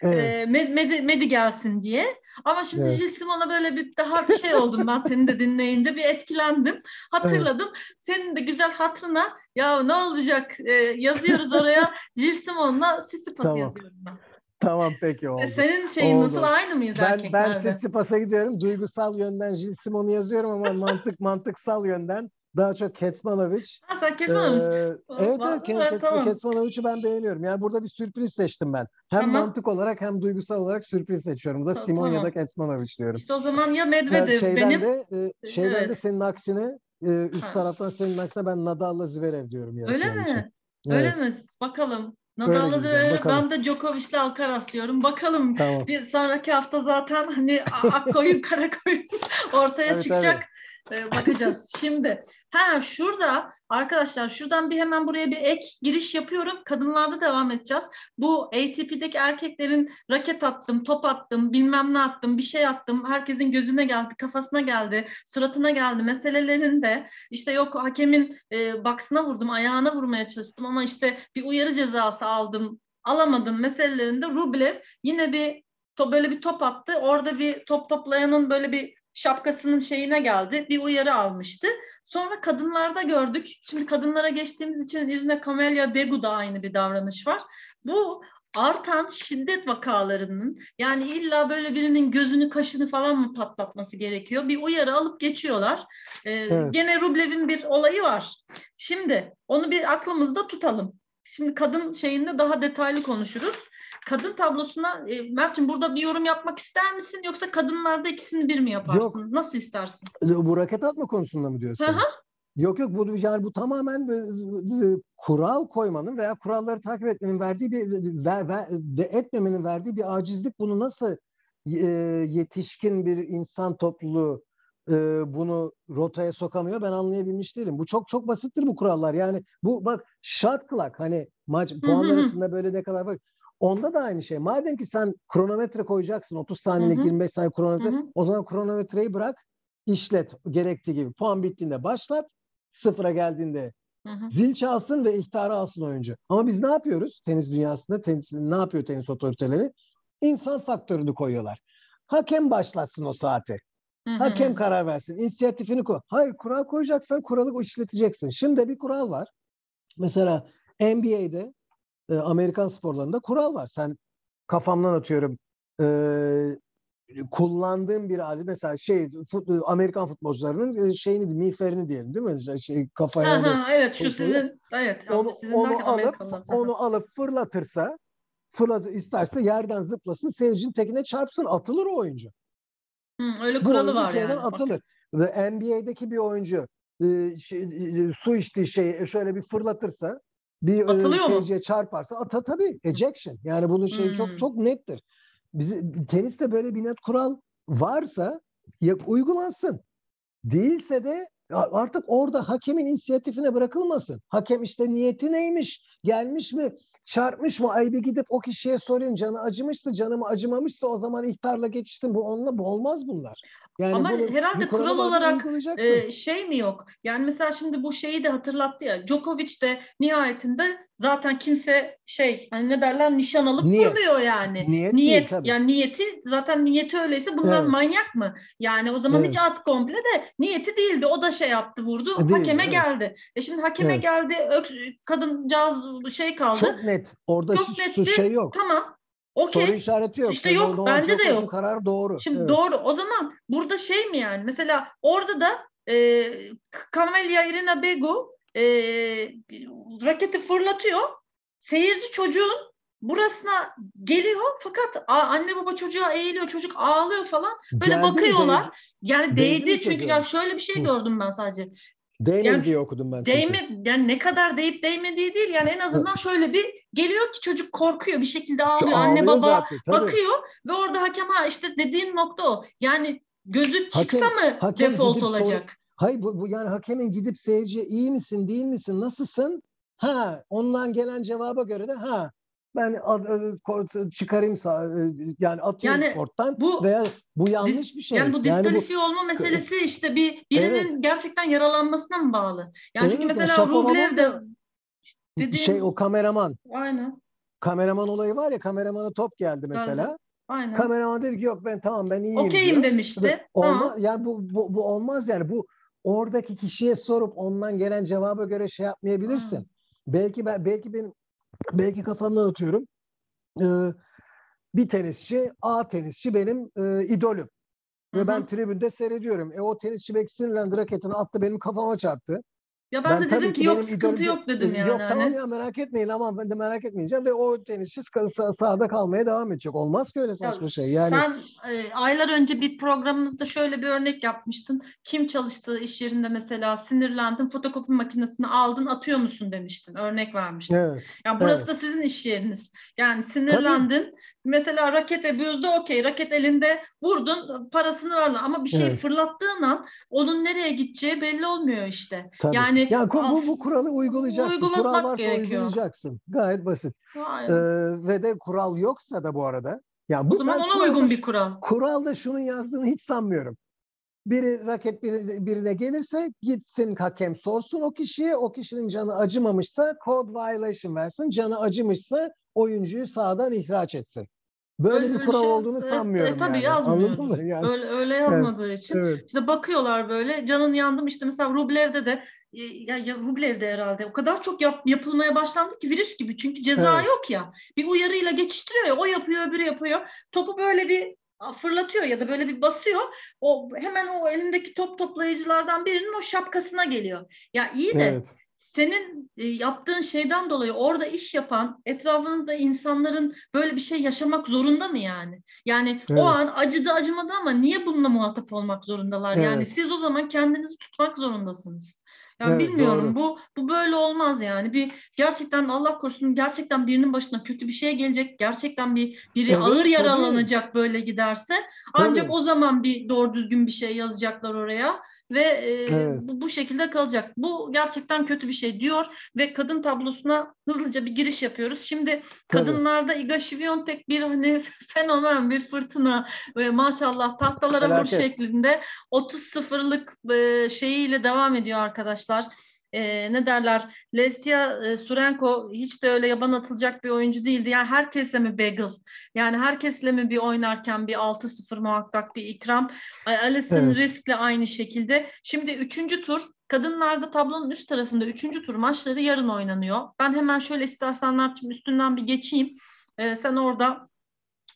Speaker 2: evet.
Speaker 1: Eee, Med, Medi, gelsin diye. Ama şimdi
Speaker 2: Evet.
Speaker 1: Gilles Simon'a böyle bir daha bir şey oldum ben seni de dinleyince bir etkilendim. Hatırladım. Senin de güzel hatırına ya ne olacak Eee, yazıyoruz oraya Gilles Simon'la Sissipas
Speaker 2: Tamam.
Speaker 1: yazıyorum ben.
Speaker 2: Tamam peki oldu.
Speaker 1: E, Senin şeyin
Speaker 2: Oldu.
Speaker 1: nasıl aynı mıyız
Speaker 2: Ben ben
Speaker 1: erkeklerde?
Speaker 2: Tsitsipas'a gidiyorum. Duygusal yönden Gilles Simon'u yazıyorum ama mantık mantıksal yönden daha çok Ketsmanovic.
Speaker 1: Ha sen Hanım.
Speaker 2: Ee, evet evet Ket- Kets-
Speaker 1: tamam.
Speaker 2: Ketsmanovic'i ben beğeniyorum. Yani burada bir sürpriz seçtim ben. Hem
Speaker 1: Tamam.
Speaker 2: mantık olarak hem duygusal olarak sürpriz seçiyorum. Bu Da
Speaker 1: Ta-
Speaker 2: Simon ya
Speaker 1: tamam.
Speaker 2: da Ketsmanovic diyorum.
Speaker 1: İşte o zaman ya Medvedev
Speaker 2: şeyden
Speaker 1: benim.
Speaker 2: de e, şeyden de
Speaker 1: Evet.
Speaker 2: senin aksine e, üst
Speaker 1: Ha.
Speaker 2: taraftan senin aksine ben Nadal'la Zverev diyorum
Speaker 1: Öyle
Speaker 2: final için.
Speaker 1: mi? Öyle
Speaker 2: Evet,
Speaker 1: mi? Bakalım. Nadal'la ben de Djokovic'le Alcaraz diyorum. Bakalım.
Speaker 2: Tamam.
Speaker 1: Bir sonraki hafta zaten hani ak koyun kara koyun ortaya
Speaker 2: Tabii,
Speaker 1: çıkacak. Ee, bakacağız. Şimdi ha şurada arkadaşlar şuradan bir hemen buraya bir ek giriş yapıyorum. Kadınlarda devam edeceğiz. Bu ATP'deki erkeklerin raket attım, top attım, bilmem ne attım, bir şey attım. Herkesin gözüne geldi, kafasına geldi, suratına geldi meselelerinde işte yok hakemin e, baksına vurdum, ayağına vurmaya çalıştım ama işte bir uyarı cezası aldım, alamadım meselelerinde Rublev yine bir to, böyle bir top attı. Orada bir top toplayanın böyle bir şapkasının şeyine geldi. Bir uyarı almıştı. Sonra kadınlarda gördük. Şimdi kadınlara geçtiğimiz için Irina Camelia Begu'da aynı bir davranış var. Bu artan şiddet vakalarının yani illa böyle birinin gözünü kaşını falan mı patlatması gerekiyor? Bir uyarı alıp geçiyorlar. Ee,
Speaker 2: Evet.
Speaker 1: Gene Rublev'in bir olayı var. Şimdi onu bir aklımızda tutalım. Şimdi kadın şeyinde daha detaylı konuşuruz. Kadın tablosuna e, Mert'ciğim burada bir yorum yapmak ister misin yoksa kadınlarda ikisini bir mi yaparsın?
Speaker 2: Yok.
Speaker 1: Nasıl istersin?
Speaker 2: Bu raket atma konusunda mı diyorsun?
Speaker 1: Hı hı.
Speaker 2: Yok yok bu yani bu tamamen e, e, kural koymanın veya kuralları takip etmenin verdiği bir ve, ve, ve etmemenin verdiği bir acizlik bunu nasıl e, yetişkin bir insan topluluğu e, bunu rotaya sokamıyor ben anlayabilmiş değilim. Bu çok çok basittir bu kurallar. Yani bu bak shot clock hani maç puanlar arasında böyle ne kadar bak onda da aynı şey. Madem ki sen kronometre koyacaksın 30 saniyelik
Speaker 1: Hı hı.
Speaker 2: 25 saniye kronometre
Speaker 1: Hı hı.
Speaker 2: o zaman kronometreyi bırak işlet gerektiği gibi. Puan bittiğinde başlat. Sıfıra geldiğinde
Speaker 1: Hı hı.
Speaker 2: zil çalsın ve ihtarı alsın oyuncu. Ama biz ne yapıyoruz? Tenis dünyasında tenis, ne yapıyor tenis otoriteleri? İnsan faktörünü koyuyorlar. Hakem başlatsın o saati.
Speaker 1: Hı hı.
Speaker 2: Hakem karar versin. İnisiyatifini koy. Hayır kural koyacaksan kuralı işleteceksin. Şimdi bir kural var. Mesela NBA'de e, Amerikan sporlarında kural var. Sen kafamdan atıyorum e, kullandığım bir alet mesela şey fut, Amerikan futbolcularının e, şeyini miğferini diyelim değil mi? Şey kafaya
Speaker 1: Ha,
Speaker 2: hani
Speaker 1: ha, evet şu
Speaker 2: o-
Speaker 1: sizin evet
Speaker 2: onu,
Speaker 1: sizin
Speaker 2: onu alıp onu alıp fırlatırsa fırlat isterse yerden zıplasın seyircinin tekine çarpsın atılır o oyuncu.
Speaker 1: Hı, öyle kuralı var yani.
Speaker 2: Atılır. NBA'deki bir oyuncu e, şey, e, su içtiği şeyi şöyle bir fırlatırsa bir e,
Speaker 1: Atılıyor mu?
Speaker 2: çarparsa ata tabii ejection. Yani bunun şeyi
Speaker 1: Hmm.
Speaker 2: çok çok nettir. bizi, teniste böyle bir net kural varsa ya, uygulansın. Değilse de artık orada hakemin inisiyatifine bırakılmasın. Hakem işte niyeti neymiş, gelmiş mi, çarpmış mı? Ay bir gidip o kişiye sorayım canı acımışsa, canımı acımamışsa o zaman ihtarla geçiştim. Bu onunla bu olmaz bunlar.
Speaker 1: Yani Ama herhalde kural olarak e, şey mi yok? Yani mesela şimdi bu şeyi de hatırlattı ya. Djokovic de nihayetinde zaten kimse şey hani ne derler nişan alıp Niyet. durmuyor yani. Niyet, Niyet değil, yani niyeti zaten niyeti öyleyse bunlar evet. manyak mı? Yani o zaman evet. hiç at komple de niyeti değildi. O da şey yaptı vurdu. E, değil, hakeme evet. geldi. E şimdi hakeme evet. geldi. Ök, kadıncağız şey kaldı.
Speaker 2: Çok net. Orada Çok hiç şey yok.
Speaker 1: Tamam. Okay.
Speaker 2: Soru işareti yok.
Speaker 1: İşte yok. Doğru, bence de yok.
Speaker 2: Karar doğru.
Speaker 1: Şimdi evet. doğru. O zaman burada şey mi yani? Mesela orada da e, Camelia Irina Begu e, raketi fırlatıyor. Seyirci çocuğun burasına geliyor fakat anne baba çocuğa eğiliyor. Çocuk ağlıyor falan. Böyle Geldi bakıyorlar. Değdi. Yani değdi, değdi çünkü ya şöyle bir şey gördüm ben sadece.
Speaker 2: Değmedi yani, diye okudum ben.
Speaker 1: Değme, yani ne kadar değip değmediği değil yani en azından şöyle bir geliyor ki çocuk korkuyor bir şekilde ağlıyor. Şu Anne baba zaten, bakıyor ve orada hakem ha işte dediğin nokta o. Yani gözü çıksa hakem, mı hakem default olacak?
Speaker 2: Hayır bu, bu yani hakemin gidip seyirciye iyi misin değil misin nasılsın? Ha ondan gelen cevaba göre de ha ben çıkarayım e, yani atayım yani korttan bu, veya bu yanlış bir şey.
Speaker 1: Yani bu diskalifiye yani olma meselesi işte bir birinin evet. gerçekten yaralanmasına mı bağlı? Yani evet, çünkü mesela Rublev de
Speaker 2: dediğim... şey o kameraman.
Speaker 1: Aynen.
Speaker 2: Kameraman olayı var ya kameramana top geldi mesela. Aynen. Aynen. Kameraman dedi ki yok ben tamam ben iyiyim.
Speaker 1: Okeyim demişti.
Speaker 2: Olmaz yani bu, bu bu olmaz yani bu oradaki kişiye sorup ondan gelen cevaba göre şey yapmayabilirsin. Hmm. Belki ben belki benim belki kafamdan atıyorum. Ee, bir tenisçi, A tenisçi benim e, idolüm. Ve Hı-hı. ben tribünde seyrediyorum. E o tenisçi belki sinirlendi raketini attı benim kafama çarptı.
Speaker 1: Ya ben, ben de dedim ki yok sıkıntı yok dedim yani.
Speaker 2: Yok tamam ya merak etmeyin ama ben de merak etmeyeceğim ve o tenisçi sah- sahada kalmaya devam edecek. Olmaz ki öyle saçma ya, şey. Yani
Speaker 1: sen e, aylar önce bir programımızda şöyle bir örnek yapmıştın. Kim çalıştığı iş yerinde mesela sinirlendin, fotokopi makinesini aldın, atıyor musun demiştin. Örnek vermiştin. Evet. Yani burası evet. da sizin iş yeriniz. Yani sinirlendin. Tabii. Mesela raket abuzda okey. Raket elinde vurdun, parasını verdin ama bir şey evet. fırlattığın an onun nereye gideceği belli olmuyor işte.
Speaker 2: Tabii. Yani ya bu, bu kuralı uygulayacaksın. Kural varsa gerekiyor. uygulayacaksın. Gayet basit. Ee, ve de kural yoksa da bu arada.
Speaker 1: Yani bu, o zaman ona uygun bir kural.
Speaker 2: Kuralda şunun yazdığını hiç sanmıyorum. Biri raket birine, birine gelirse gitsin hakem sorsun o kişiye. O kişinin canı acımamışsa code violation versin. Canı acımışsa oyuncuyu sağdan ihraç etsin. Böyle öyle bir kural şey, olduğunu evet, sanmıyorum. E, tabii yani. yazmıyor. Anladın mı?
Speaker 1: Yani. Öyle, öyle yazmadığı evet, için. Evet. İşte bakıyorlar böyle canın yandım işte mesela Rublev'de de e, ya, ya Rublev'de herhalde o kadar çok yap, yapılmaya başlandı ki virüs gibi çünkü ceza evet. yok ya. Bir uyarıyla geçiştiriyor ya o yapıyor öbürü yapıyor. Topu böyle bir fırlatıyor ya da böyle bir basıyor. O hemen o elindeki top toplayıcılardan birinin o şapkasına geliyor. Ya iyi de evet senin e, yaptığın şeyden dolayı orada iş yapan etrafında insanların böyle bir şey yaşamak zorunda mı yani? Yani evet. o an acıdı acımadı ama niye bununla muhatap olmak zorundalar? Evet. Yani siz o zaman kendinizi tutmak zorundasınız. Yani evet, bilmiyorum doğru. bu bu böyle olmaz yani. Bir gerçekten Allah korusun gerçekten birinin başına kötü bir şey gelecek. Gerçekten bir biri evet, ağır yaralanacak tabii. böyle giderse. Ancak tabii. o zaman bir doğru düzgün bir şey yazacaklar oraya ve e, evet. bu, bu şekilde kalacak. Bu gerçekten kötü bir şey diyor ve kadın tablosuna hızlıca bir giriş yapıyoruz. Şimdi Tabii. kadınlarda Iga Świątek bir hani fenomen, bir fırtına ve maşallah tahtalara vur şeklinde 30-0'lık e, şeyiyle devam ediyor arkadaşlar e, ne derler Lesya e, Surenko hiç de öyle yaban atılacak bir oyuncu değildi. Yani herkesle mi bagel? Yani herkesle mi bir oynarken bir 6-0 muhakkak bir ikram? Alison evet. riskle aynı şekilde. Şimdi üçüncü tur Kadınlarda tablonun üst tarafında üçüncü tur maçları yarın oynanıyor. Ben hemen şöyle istersen Mert'cim üstünden bir geçeyim. Ee, sen orada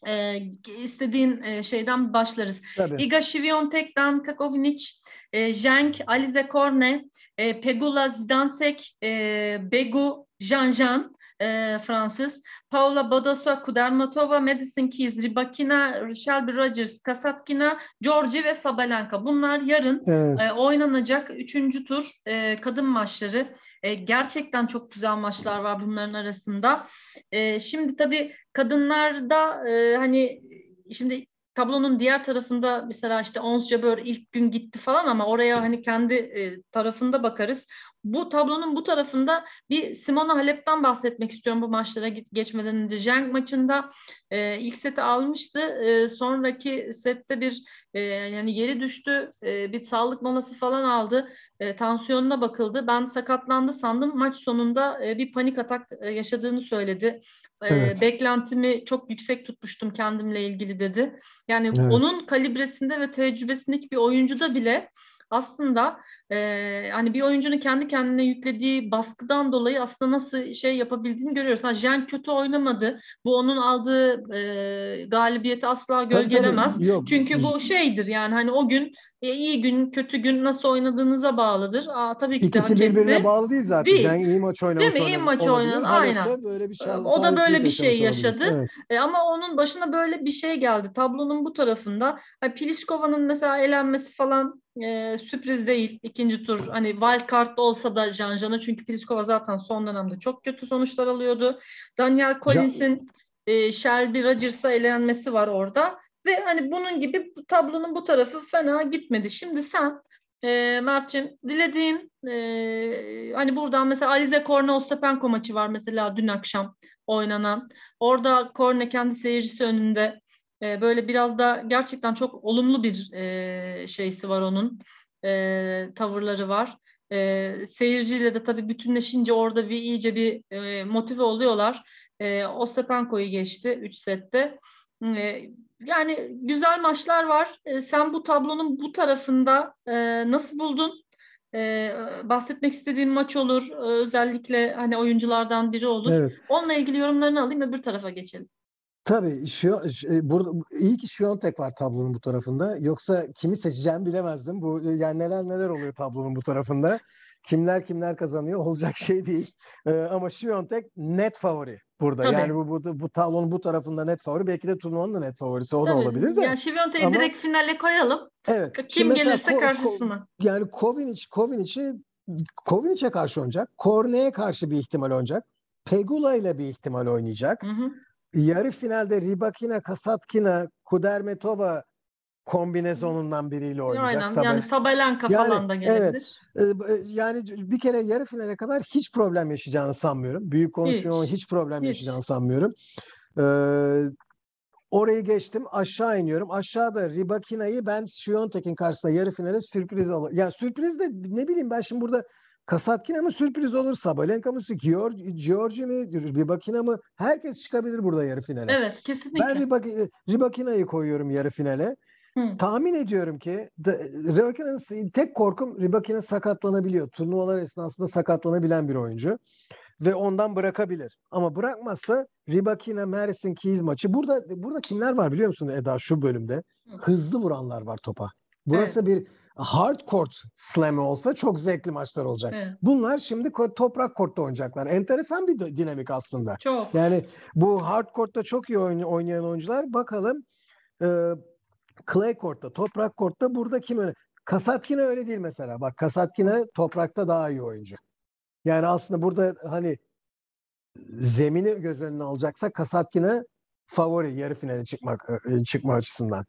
Speaker 1: e, istediğin e, şeyden başlarız. Tabii. Iga Świątek, Dan Kakovinic, e, Jenk, Alize Korne, e, Pegula Zidansek, e, Begu Janjan, e, Fransız, Paula Badosa, Kudermatova, Madison Keys, Rybakina, Shelby Rogers, Kasatkina, Georgi ve Sabalenka. Bunlar yarın evet. e, oynanacak üçüncü tur e, kadın maçları. E, gerçekten çok güzel maçlar var bunların arasında. E, şimdi tabii kadınlarda e, hani şimdi tablonun diğer tarafında mesela işte Ons Jabeur ilk gün gitti falan ama oraya hani kendi e, tarafında bakarız. Bu tablonun bu tarafında bir Simona Halep'ten bahsetmek istiyorum bu maçlara geçmeden önce. Zheng maçında e, ilk seti almıştı. E, sonraki sette bir e, yani geri düştü. E, bir sağlık molası falan aldı. E, tansiyonuna bakıldı. Ben sakatlandı sandım. Maç sonunda e, bir panik atak e, yaşadığını söyledi. E, evet. beklentimi çok yüksek tutmuştum kendimle ilgili dedi. Yani evet. onun kalibresinde ve tecrübesindeki bir oyuncuda bile aslında e, hani bir oyuncunun kendi kendine yüklediği baskıdan dolayı aslında nasıl şey yapabildiğini görüyoruz. Ha, Jen kötü oynamadı. Bu onun aldığı e, galibiyeti asla gölgelemez. Tabii, tabii. Çünkü bu şeydir yani hani o gün e, iyi gün kötü gün nasıl oynadığınıza bağlıdır. Aa, tabii ki
Speaker 2: İkisi
Speaker 1: de
Speaker 2: birbirine bağlı değil zaten. Değil. Yani iyi maç oynamış.
Speaker 1: Değil mi? İyi maç oynadı. Aynen. Böyle bir şey, o da böyle bir şey yaşadı. Evet. E, ama onun başına böyle bir şey geldi. Tablonun bu tarafında. Yani Pliskovan'ın mesela elenmesi falan e, sürpriz değil. İkinci tur hani wild card'da olsa da Janjan'a çünkü Pliskova zaten son dönemde çok kötü sonuçlar alıyordu. Daniel Collins'in e, Shelby Rodgers'a elenmesi var orada. Ve hani bunun gibi bu tablonun bu tarafı fena gitmedi. Şimdi sen e, Mert'ciğim dilediğin e, hani buradan mesela Alize Korne Ostapenko maçı var mesela dün akşam oynanan. Orada Korne kendi seyircisi önünde e, böyle biraz da gerçekten çok olumlu bir e, şeysi var onun. E, tavırları var. E, seyirciyle de tabii bütünleşince orada bir iyice bir e, motive oluyorlar. E, Ostapenko'yu geçti 3 sette. E, yani güzel maçlar var. E, sen bu tablonun bu tarafında e, nasıl buldun? E, bahsetmek istediğin maç olur. Özellikle hani oyunculardan biri olur. Evet. Onunla ilgili yorumlarını alayım ve bir tarafa geçelim.
Speaker 2: Tabii şu, e, burada iyi ki Şiyontek var tablonun bu tarafında. Yoksa kimi seçeceğimi bilemezdim. Bu yani neler neler oluyor tablonun bu tarafında. Kimler kimler kazanıyor olacak şey değil. Ee, ama Şiyontek net favori burada. Tabii. Yani bu, bu bu tablonun bu tarafında net favori. Belki de turnuvanın da net favorisi o Tabii. da olabilir de.
Speaker 1: Yani Şiyontek'i Ama... direkt finale koyalım. Evet. Kim gelirse ko- karşısına. Ko-
Speaker 2: yani Kovinic Kovinic'i Kovinic'e karşı oynayacak. Korne'ye karşı bir ihtimal oynayacak. Pegula ile bir ihtimal oynayacak. Hı hı yarı finalde Ribakina, Kasatkina, Kudermetova kombinezonundan biriyle oynayacak.
Speaker 1: Aynen Sabel. yani Sabalenka yani, falan da gelebilir. Evet,
Speaker 2: e, yani bir kere yarı finale kadar hiç problem yaşayacağını sanmıyorum. Büyük konuşuyor hiç, hiç problem hiç. yaşayacağını sanmıyorum. Ee, orayı geçtim aşağı iniyorum. Aşağıda Ribakina'yı ben Şiyontek'in karşısında yarı finale sürpriz alır. Yani sürpriz de ne bileyim ben şimdi burada Kasatkina mı sürpriz olur? Sabalenka mı? Giorgi mi? Ribakina mı? Herkes çıkabilir burada yarı finale.
Speaker 1: Evet kesinlikle.
Speaker 2: Ben Ribak Ribakina'yı koyuyorum yarı finale. Hı. Tahmin ediyorum ki Ribakina'nın tek korkum Ribakina sakatlanabiliyor. Turnuvalar esnasında sakatlanabilen bir oyuncu. Ve ondan bırakabilir. Ama bırakmazsa Ribakina, Mersin, Keys maçı. Burada burada kimler var biliyor musun Eda şu bölümde? Hı. Hızlı vuranlar var topa. Burası evet. bir hard court slam'i olsa çok zevkli maçlar olacak. Evet. Bunlar şimdi toprak kortta oynayacaklar. Enteresan bir dinamik aslında.
Speaker 1: Çok.
Speaker 2: Yani bu hard court'ta çok iyi oynayan oyuncular bakalım e, clay court'ta, toprak court'ta burada kim öyle? Kasatkina öyle değil mesela. Bak Kasatkina toprakta daha iyi oyuncu. Yani aslında burada hani zemini göz önüne alacaksa Kasatkina favori yarı finale çıkmak e, çıkma açısından.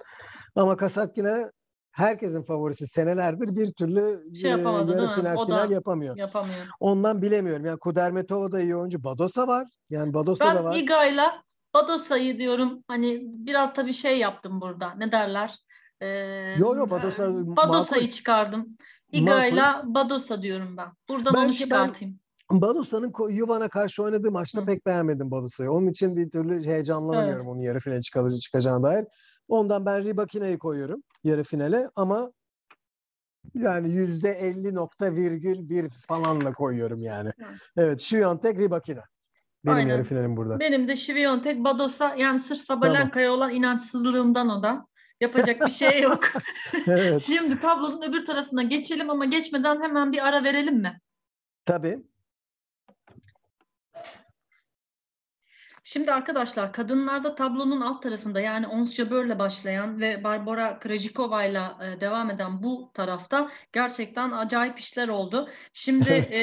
Speaker 2: Ama Kasatkina herkesin favorisi senelerdir bir türlü şey yapamadı, yarı final o final yapamıyor.
Speaker 1: Yapamıyor.
Speaker 2: Ondan bilemiyorum. Yani Kudermetova da iyi oyuncu. Badosa var. Yani Badosa
Speaker 1: ben
Speaker 2: da var.
Speaker 1: Ben Iga'yla Badosa'yı diyorum. Hani biraz tabii şey yaptım burada. Ne derler?
Speaker 2: Ee, yo yo Badosa
Speaker 1: Badosa'yı çıkardım. Iga'yla Badosa diyorum ben. Buradan ben onu çıkartayım.
Speaker 2: Ben Badosa'nın Yuvan'a karşı oynadığı maçta Hı. pek beğenmedim Badosa'yı. Onun için bir türlü heyecanlanamıyorum evet. onun yarı finale çıkacağına dair. Ondan ben Ribakina'yı koyuyorum yarı finale ama yani yüzde elli nokta virgül bir falanla koyuyorum yani. Evet, Şiviyontek Ribakina. Benim Aynen. yarı finalim burada.
Speaker 1: Benim de Şiviyontek Bados'a yani sırf Sabalenka'ya tamam. olan inançsızlığımdan o da. Yapacak bir şey yok. evet. Şimdi tablonun öbür tarafına geçelim ama geçmeden hemen bir ara verelim mi?
Speaker 2: Tabii.
Speaker 1: Şimdi arkadaşlar kadınlarda tablonun alt tarafında yani Ons Jabeur'le başlayan ve Barbara Krejcikova'yla e, devam eden bu tarafta gerçekten acayip işler oldu. Şimdi e,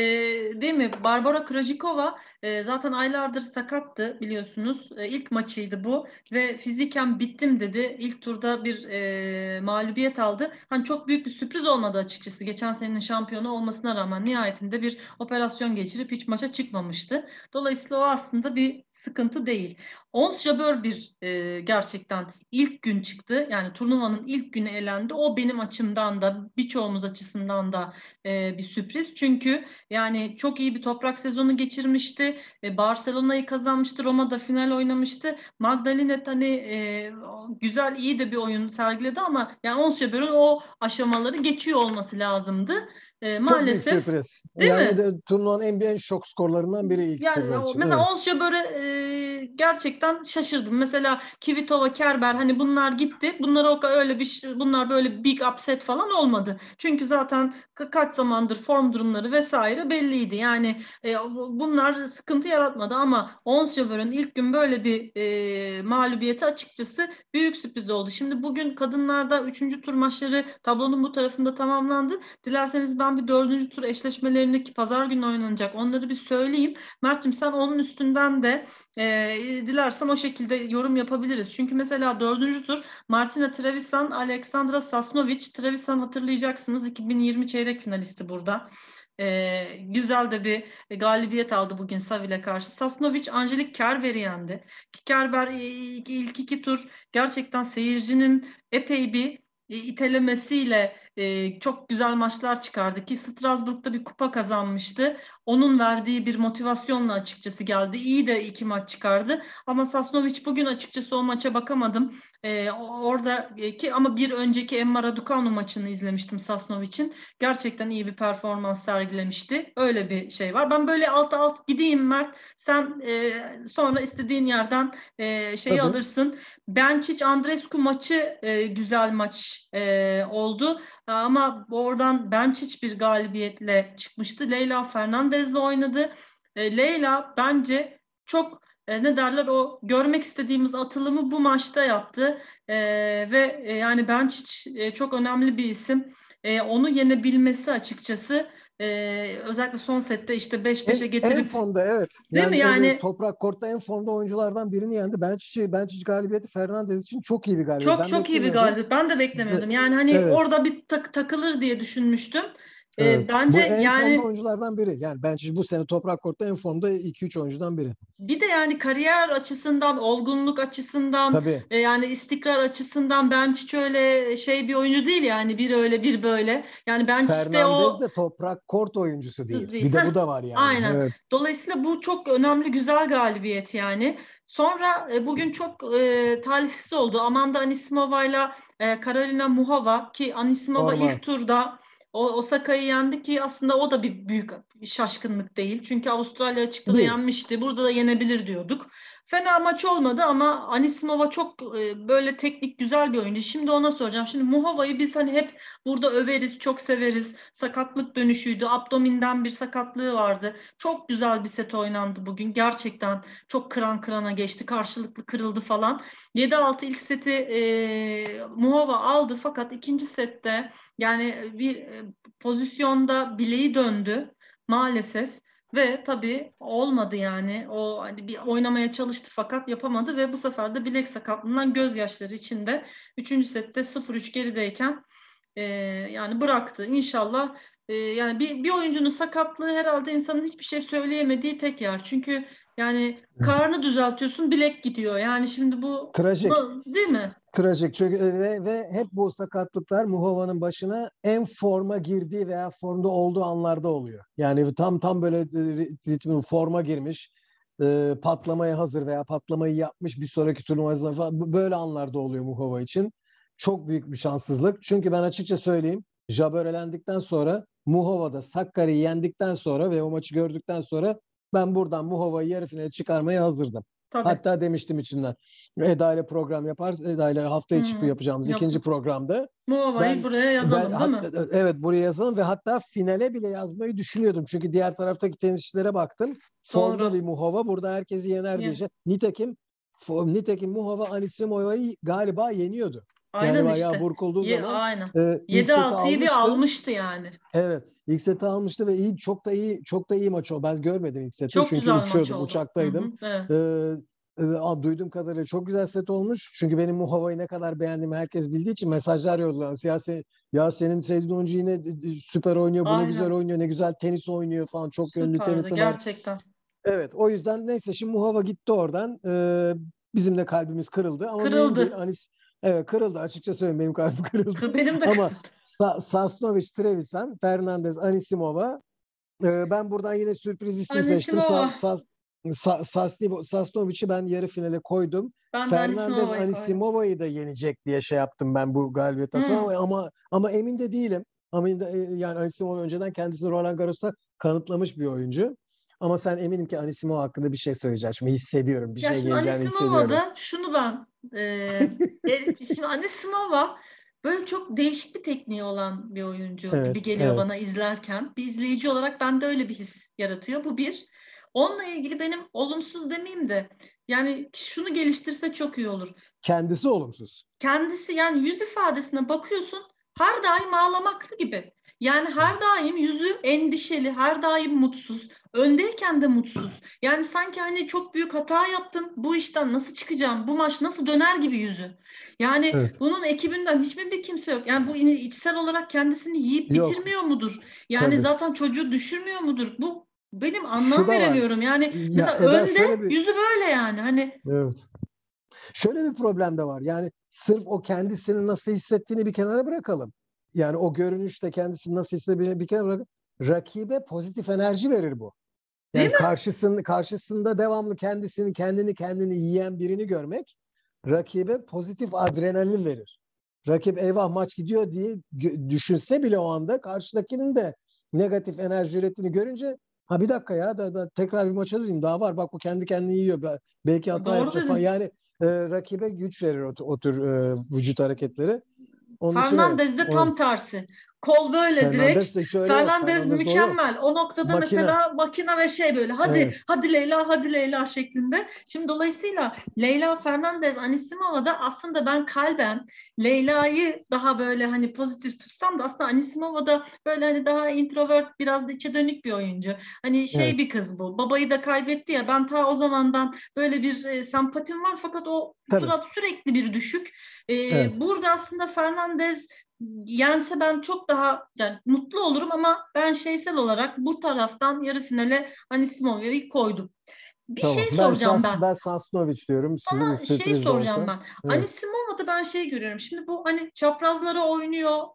Speaker 1: değil mi Barbara Krejcikova E, zaten aylardır sakattı biliyorsunuz. E, ilk maçıydı bu ve fiziken bittim dedi. İlk turda bir e, mağlubiyet aldı. Hani çok büyük bir sürpriz olmadı açıkçası. Geçen senenin şampiyonu olmasına rağmen nihayetinde bir operasyon geçirip hiç maça çıkmamıştı. Dolayısıyla o aslında bir sıkıntı değil. Ons Jabeur bir e, gerçekten ilk gün çıktı. Yani turnuvanın ilk günü elendi. O benim açımdan da birçoğumuz açısından da e, bir sürpriz. Çünkü yani çok iyi bir toprak sezonu geçirmişti. E, Barcelona'yı kazanmıştı. Roma'da final oynamıştı. Magdalena hani e, güzel iyi de bir oyun sergiledi ama yani Ons Jabeur'ün o aşamaları geçiyor olması lazımdı. E, maalesef.
Speaker 2: Çok büyük sürpriz. Değil yani mi? De, turnuvanın en, en şok skorlarından biri ilk
Speaker 1: yani,
Speaker 2: turnuva
Speaker 1: için. Mesela evet. Ons böyle e, gerçekten şaşırdım. Mesela Kvitova, Kerber hani bunlar gitti. Bunlar o öyle bir bunlar böyle big upset falan olmadı. Çünkü zaten kaç zamandır form durumları vesaire belliydi. Yani e, bunlar sıkıntı yaratmadı ama Ons Jabeur'ün ilk gün böyle bir e, mağlubiyeti açıkçası büyük sürpriz oldu. Şimdi bugün kadınlarda 3. tur maçları tablonun bu tarafında tamamlandı. Dilerseniz ben bir dördüncü tur eşleşmelerini ki pazar günü oynanacak onları bir söyleyeyim. Mert'im sen onun üstünden de e, dilersen o şekilde yorum yapabiliriz. Çünkü mesela dördüncü tur Martina Trevisan, Aleksandra Sasnovic. Trevisan hatırlayacaksınız 2020 çeyrek finalisti burada. Ee, güzel de bir galibiyet aldı bugün Savil'e karşı. Sasnovic Angelik Kerber'i yendi. Kerber ilk iki tur gerçekten seyircinin epey bir itelemesiyle e, çok güzel maçlar çıkardı ki Strasbourg'da bir kupa kazanmıştı. Onun verdiği bir motivasyonla açıkçası geldi. İyi de iki maç çıkardı. Ama Sasnovic bugün açıkçası o maça bakamadım. E, orada ki ama bir önceki Emma Raducanu maçını izlemiştim Sasnovic'in. Gerçekten iyi bir performans sergilemişti. Öyle bir şey var. Ben böyle alt alt gideyim Mert. Sen e, sonra istediğin yerden e, şeyi Tabii. alırsın. Benčić Andrescu maçı e, güzel maç e, oldu. Ama oradan Benčić bir galibiyetle çıkmıştı. Leyla Fernandez'le oynadı. E, Leyla bence çok e, ne derler o görmek istediğimiz atılımı bu maçta yaptı. E, ve e, yani Benčić e, çok önemli bir isim. E, onu yenebilmesi açıkçası ee, özellikle son sette işte 5-5'e getirip
Speaker 2: en fonda evet.
Speaker 1: Değil yani mi yani?
Speaker 2: Toprak Kort'ta en fonda oyunculardan birini yendi. Bençic Bençic galibiyeti Fernandez için çok iyi bir galibiyet.
Speaker 1: Çok ben çok iyi bir galibiyet. Ben de beklemiyordum. Yani hani evet. orada bir tak, takılır diye düşünmüştüm. Evet. bence
Speaker 2: bu en
Speaker 1: yani
Speaker 2: formda oyunculardan biri. Yani bence bu sene Toprak Kort'ta en formda 2-3 oyuncudan biri.
Speaker 1: Bir de yani kariyer açısından, olgunluk açısından, Tabii. E, yani istikrar açısından ben hiç öyle şey bir oyuncu değil yani bir öyle bir böyle. Yani ben işte o
Speaker 2: de Toprak Kort oyuncusu değil. değil. Bir de Heh, bu da var yani.
Speaker 1: Aynen. Evet. Dolayısıyla bu çok önemli güzel galibiyet yani. Sonra e, bugün çok e, talihsiz oldu. Amanda Anisimova ile e, Karolina Muhova ki Anisimova Normal. ilk turda o Osaka'yı yendi ki aslında o da bir büyük şaşkınlık değil. Çünkü Avustralya açıkta da yenmişti. Burada da yenebilir diyorduk. Fena maç olmadı ama Anisimova çok e, böyle teknik güzel bir oyuncu. Şimdi ona soracağım. Şimdi Muhova'yı biz hani hep burada överiz, çok severiz. Sakatlık dönüşüydü. Abdominden bir sakatlığı vardı. Çok güzel bir set oynandı bugün. Gerçekten çok kıran kırana geçti. Karşılıklı kırıldı falan. 7-6 ilk seti e, Muhova aldı fakat ikinci sette yani bir e, pozisyonda bileği döndü maalesef. Ve tabii olmadı yani. O hani bir oynamaya çalıştı fakat yapamadı ve bu sefer de bilek sakatlığından gözyaşları içinde 3. sette 0-3 gerideyken e, yani bıraktı. İnşallah e, yani bir, bir oyuncunun sakatlığı herhalde insanın hiçbir şey söyleyemediği tek yer. Çünkü yani karnı düzeltiyorsun bilek gidiyor. Yani şimdi bu
Speaker 2: trajik.
Speaker 1: Bu, değil mi?
Speaker 2: Trajik. Çünkü e, ve, ve hep bu sakatlıklar Muhova'nın başına en forma girdiği veya formda olduğu anlarda oluyor. Yani tam tam böyle e, ritmin forma girmiş, e, patlamaya hazır veya patlamayı yapmış bir sonraki turnuva falan böyle anlarda oluyor Muhova için. Çok büyük bir şanssızlık. Çünkü ben açıkça söyleyeyim, Jabeur elendikten sonra Muhova'da Sakkari'yi yendikten sonra ve o maçı gördükten sonra ben buradan Muhova'yı yarı finale çıkarmaya hazırdım. Tabii. Hatta demiştim içinden. Eda ile program yaparız. Eda ile hafta içi hmm. yapacağımız Yap. ikinci programda.
Speaker 1: Muhova'yı buraya yazalım ben, değil
Speaker 2: hatta, mi? Evet buraya yazalım ve hatta finale bile yazmayı düşünüyordum. Çünkü diğer taraftaki tenisçilere baktım. Formda bir Muhova burada herkesi yener diyecek. Nitekim nitekim Muhova Anisimova'yı galiba yeniyordu.
Speaker 1: Aynen yani işte.
Speaker 2: burkulduğu
Speaker 1: Ye,
Speaker 2: zaman
Speaker 1: aynen. E, 7-6'yı bir almıştı yani.
Speaker 2: Evet. İlk seti almıştı ve iyi çok da iyi çok da iyi maç o. Ben görmedim ilk seti
Speaker 1: Çok
Speaker 2: çünkü uçuyordum, uçaktaydım.
Speaker 1: Hı hı, evet.
Speaker 2: Ee, e, a- duyduğum kadarıyla çok güzel set olmuş. Çünkü benim bu havayı ne kadar beğendiğimi herkes bildiği için mesajlar yolladılar. Ya, se- ya senin sevdiğin oyuncu yine süper oynuyor, bu ne güzel oynuyor, ne güzel tenis oynuyor falan. Çok yönlü
Speaker 1: Süperdi
Speaker 2: tenisi var.
Speaker 1: gerçekten.
Speaker 2: Evet, o yüzden neyse şimdi Muhava gitti oradan. Ee, bizim de kalbimiz kırıldı ama
Speaker 1: Kırıldı.
Speaker 2: değil. Anis, evet kırıldı. Açıkça söyleyeyim benim kalbim kırıldı.
Speaker 1: Benim de
Speaker 2: Ama Sa- Sasnovic, Trevisan, Fernandez, Anisimova. Ee, ben buradan yine sürpriz isim seçtim. Sa- Sasnovic'i ben yarı finale koydum.
Speaker 1: ben de
Speaker 2: Fernandez
Speaker 1: Anisimova'yı
Speaker 2: da yenecek diye şey yaptım ben bu galibiyetten sonra
Speaker 1: Hmm.
Speaker 2: ama ama emin de değilim. Ama e, yani Anisimova önceden kendisini Roland Garros'ta kanıtlamış bir oyuncu. Ama sen eminim ki Anisimova hakkında bir şey söyleyeceksin. Şimdi hissediyorum. Bir
Speaker 1: Ya
Speaker 2: şey geleceğini hissediyorum.
Speaker 1: Anisimova'da şunu ben e, e, şimdi Anisimova böyle çok değişik bir tekniği olan bir oyuncu
Speaker 2: Evet,
Speaker 1: gibi geliyor
Speaker 2: evet.
Speaker 1: bana izlerken. Bir izleyici olarak bende öyle bir his yaratıyor. Bu bir. Onunla ilgili benim olumsuz demeyeyim de yani şunu geliştirse çok iyi olur.
Speaker 2: Kendisi olumsuz.
Speaker 1: Kendisi yani yüz ifadesine bakıyorsun her daim ağlamaklı gibi. Yani her daim yüzü endişeli, her daim mutsuz. Öndeyken de mutsuz. Yani sanki hani çok büyük hata yaptım. Bu işten nasıl çıkacağım? Bu maç nasıl döner gibi yüzü. Yani
Speaker 2: Evet.
Speaker 1: bunun ekibinden hiçbir bir kimse yok. Yani bu içsel olarak kendisini yiyip
Speaker 2: Yok.
Speaker 1: bitirmiyor mudur? Yani
Speaker 2: Tabii.
Speaker 1: zaten çocuğu düşürmüyor mudur? Bu benim anlam
Speaker 2: var.
Speaker 1: veremiyorum. Yani
Speaker 2: Ya
Speaker 1: mesela
Speaker 2: Eda
Speaker 1: önde
Speaker 2: bir-
Speaker 1: yüzü böyle yani. Hani
Speaker 2: Evet. Şöyle bir problem de var. Yani sırf o kendisini nasıl hissettiğini bir kenara bırakalım. Yani o görünüşte kendisini nasıl hissettiğini bir bırakalım. Rakibe pozitif enerji verir bu. Yani
Speaker 1: Değil mi?
Speaker 2: karşısında devamlı kendisini kendini kendini yiyen birini görmek rakibe pozitif adrenalin verir. Rakip eyvah maç gidiyor diye düşünse bile o anda karşıdakinin de negatif enerji ürettiğini görünce ha bir dakika ya da, da tekrar bir maça döneyim daha var bak bu kendi kendini yiyor Be- belki hata
Speaker 1: Doğru
Speaker 2: yapacak falan. Yani e, rakibe güç verir o, o tür e, vücut hareketleri. Onun
Speaker 1: Fernandez de tam tersi. Kol böyle direkt.
Speaker 2: Fernandez de hiç öyle yok.
Speaker 1: Fernandez
Speaker 2: Fernandez
Speaker 1: mükemmel. O noktada
Speaker 2: Makine.
Speaker 1: mesela makine ve şey böyle hadi
Speaker 2: Evet.
Speaker 1: hadi Leyla hadi Leyla şeklinde. Şimdi dolayısıyla Leyla Fernandez Anisimova'da aslında ben kalben Leyla'yı daha böyle hani pozitif tutsam da aslında Anisimova'da böyle hani daha introvert biraz da içe dönük bir oyuncu. Hani şey
Speaker 2: Evet.
Speaker 1: bir kız bu. Babayı da kaybetti ya ben ta o zamandan böyle bir e, sempatim var fakat o
Speaker 2: Tabii.
Speaker 1: sürekli bir düşük. E,
Speaker 2: Evet.
Speaker 1: Burada aslında Fernandez yense ben çok daha yani mutlu olurum ama ben şeysel olarak bu taraftan yarı finale Anisimova'yı koydum. Bir
Speaker 2: Tamam.
Speaker 1: şey
Speaker 2: ben,
Speaker 1: soracağım
Speaker 2: Sas-
Speaker 1: ben.
Speaker 2: Ben Sasnovic diyorum. Sizin
Speaker 1: Sana
Speaker 2: bir
Speaker 1: şey
Speaker 2: de
Speaker 1: soracağım
Speaker 2: olsa.
Speaker 1: ben.
Speaker 2: Evet.
Speaker 1: Anisimova'da ben şey görüyorum. Şimdi bu hani çaprazları oynuyor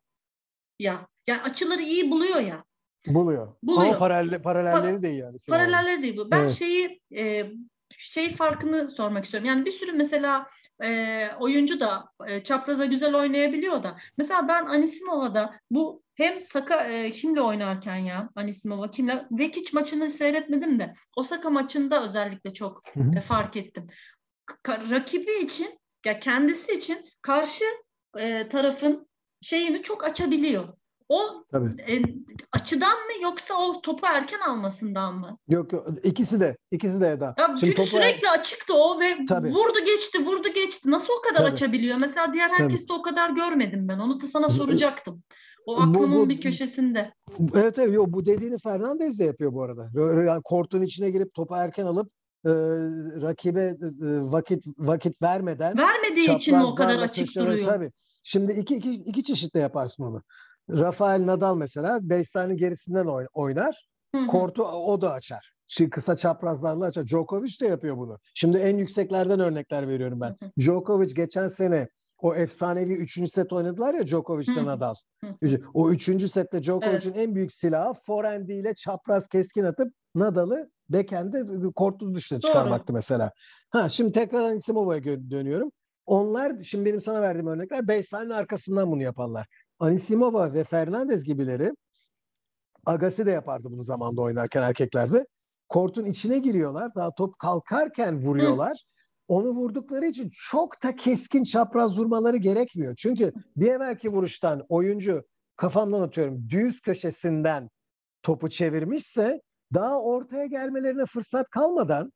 Speaker 1: ya. Yani açıları iyi buluyor ya.
Speaker 2: Buluyor.
Speaker 1: Buluyor.
Speaker 2: Ama paralel, paralelleri de iyi yani.
Speaker 1: Paralelleri değil bu. Ben
Speaker 2: Evet.
Speaker 1: şeyi e, şey farkını sormak istiyorum. Yani bir sürü mesela e, oyuncu da e, çapraza güzel oynayabiliyor da. Mesela ben Anisimova'da bu hem Saka e, kimle oynarken ya Anisimova kimle Vekic maçını seyretmedim de Osaka maçında özellikle çok
Speaker 2: Hı hı.
Speaker 1: e, fark ettim. Ka- rakibi için ya kendisi için karşı e, tarafın şeyini çok açabiliyor. O
Speaker 2: Tabii.
Speaker 1: e, açıdan mı yoksa o topu erken almasından mı?
Speaker 2: Yok yok ikisi de ikisi de Eda.
Speaker 1: Ya
Speaker 2: Şimdi
Speaker 1: çünkü
Speaker 2: topu-
Speaker 1: sürekli açıktı o ve
Speaker 2: Tabii.
Speaker 1: vurdu geçti vurdu geçti. Nasıl o kadar
Speaker 2: Tabii.
Speaker 1: açabiliyor? Mesela diğer herkeste o kadar görmedim ben. Onu da sana
Speaker 2: Bu-
Speaker 1: soracaktım. O
Speaker 2: bu-
Speaker 1: aklımın
Speaker 2: bu-
Speaker 1: bir köşesinde.
Speaker 2: Evet evet yok, bu dediğini Fernandez de yapıyor bu arada. Yani kortun içine girip topu erken alıp e, rakibe e, vakit vakit vermeden
Speaker 1: Vermediği için o kadar açık duruyor?
Speaker 2: Tabii. Şimdi iki, iki, iki çeşitle yaparsın onu. Rafael Nadal mesela baseline'in gerisinden oy- oynar.
Speaker 1: Hı hı.
Speaker 2: Kortu o da açar. Şimdi kısa çaprazlarla açar. Djokovic de yapıyor bunu. Şimdi en yükseklerden örnekler veriyorum ben.
Speaker 1: Hı hı.
Speaker 2: Djokovic geçen sene o efsanevi üçüncü set oynadılar ya Djokovic
Speaker 1: Hı
Speaker 2: ile
Speaker 1: hı.
Speaker 2: Nadal.
Speaker 1: Hı
Speaker 2: O üçüncü sette Djokovic'in en büyük silahı forehandiyle çapraz keskin atıp Nadal'ı backhand'e kortun dışına
Speaker 1: Doğru.
Speaker 2: çıkarmaktı mesela. Ha şimdi tekrar Anisimova'ya gö- dönüyorum. Onlar şimdi benim sana verdiğim örnekler baseline'in arkasından bunu yaparlar. Anisimova ve Fernandez gibileri Agassi de yapardı bunu zamanda oynarken erkeklerde. Kortun içine giriyorlar. Daha top kalkarken vuruyorlar. Onu vurdukları için çok da keskin çapraz vurmaları gerekmiyor. Çünkü bir evvelki vuruştan oyuncu kafamdan atıyorum düz köşesinden topu çevirmişse daha ortaya gelmelerine fırsat kalmadan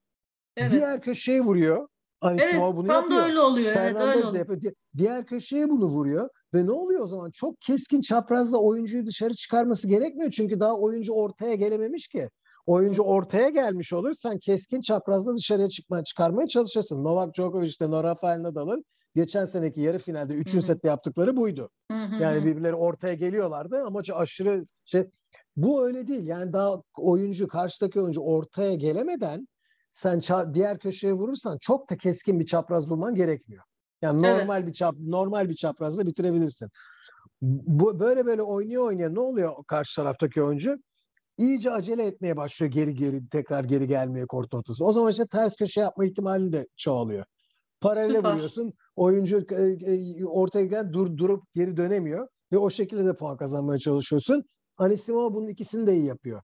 Speaker 1: Evet.
Speaker 2: diğer köşeye vuruyor. Anisimova
Speaker 1: evet,
Speaker 2: bunu
Speaker 1: tam
Speaker 2: yapıyor.
Speaker 1: da öyle oluyor.
Speaker 2: Fernandez
Speaker 1: evet, öyle
Speaker 2: de
Speaker 1: oluyor.
Speaker 2: yapıyor. Di- Diğer köşeye bunu vuruyor. Ve ne oluyor o zaman? Çok keskin çaprazda oyuncuyu dışarı çıkarması gerekmiyor. Çünkü daha oyuncu ortaya gelememiş ki. Oyuncu ortaya gelmiş olur. Sen keskin çaprazda dışarıya çıkma, çıkarmaya çalışırsın. Novak Djokovic de Nora Rafael Nadal'ın geçen seneki yarı finalde 3.
Speaker 1: Hı hı.
Speaker 2: sette yaptıkları buydu. Yani birbirleri ortaya geliyorlardı ama aşırı şey bu öyle değil. Yani daha oyuncu karşıdaki oyuncu ortaya gelemeden sen diğer köşeye vurursan çok da keskin bir çapraz vurman gerekmiyor. Yani
Speaker 1: Evet.
Speaker 2: normal bir çap normal bir çaprazla bitirebilirsin. Bu böyle böyle oynuyor oynuyor ne oluyor karşı taraftaki oyuncu? İyice acele etmeye başlıyor geri geri tekrar geri gelmeye kort ortası. O zaman işte ters köşe yapma ihtimali de çoğalıyor. Paralele
Speaker 1: Süper.
Speaker 2: vuruyorsun. Oyuncu e, e, ortaya gelen dur, durup geri dönemiyor ve o şekilde de puan kazanmaya çalışıyorsun. Anisimova bunun ikisini de iyi yapıyor.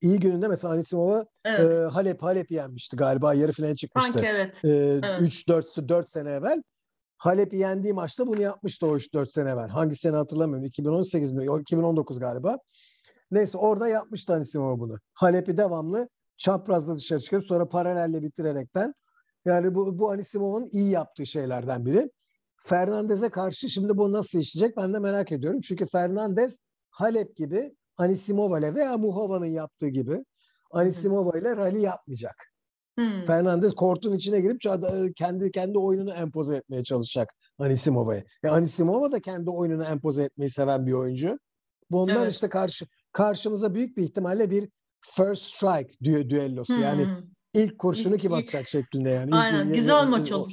Speaker 2: İyi gününde mesela Anisimova
Speaker 1: Evet.
Speaker 2: e, Halep Halep yenmişti galiba yarı finale çıkmıştı.
Speaker 1: Sanki evet.
Speaker 2: E,
Speaker 1: Evet.
Speaker 2: 3-4 4 sene evvel. Halep'i yendiği maçta bunu yapmıştı o 3-4 sene evvel. Hangi sene hatırlamıyorum. 2018 mi? Yok, 2019 galiba. Neyse orada yapmıştı Anisimova bunu. Halep'i devamlı çaprazla dışarı çıkarıp sonra paralelle bitirerekten yani bu, bu Anisimova'nın iyi yaptığı şeylerden biri. Fernandez'e karşı şimdi bu nasıl işleyecek ben de merak ediyorum. Çünkü Fernandez Halep gibi Anisimova ile veya Muhova'nın yaptığı gibi Anisimova ile rally yapmayacak.
Speaker 1: Hmm.
Speaker 2: Fernandez kortun içine girip ça- kendi kendi oyununu empoze etmeye çalışacak Anisimova'ya. Ya Anisimova da kendi oyununu empoze etmeyi seven bir oyuncu. Bunlar
Speaker 1: Evet.
Speaker 2: işte karşı karşımıza büyük bir ihtimalle bir first strike dü düellosu. Yani
Speaker 1: Hmm.
Speaker 2: ilk kurşunu
Speaker 1: İlk-
Speaker 2: kim
Speaker 1: ilk-
Speaker 2: atacak şeklinde yani.
Speaker 1: Aynen.
Speaker 2: ilk-
Speaker 1: Güzel
Speaker 2: ilk-
Speaker 1: maç
Speaker 2: o-
Speaker 1: olur.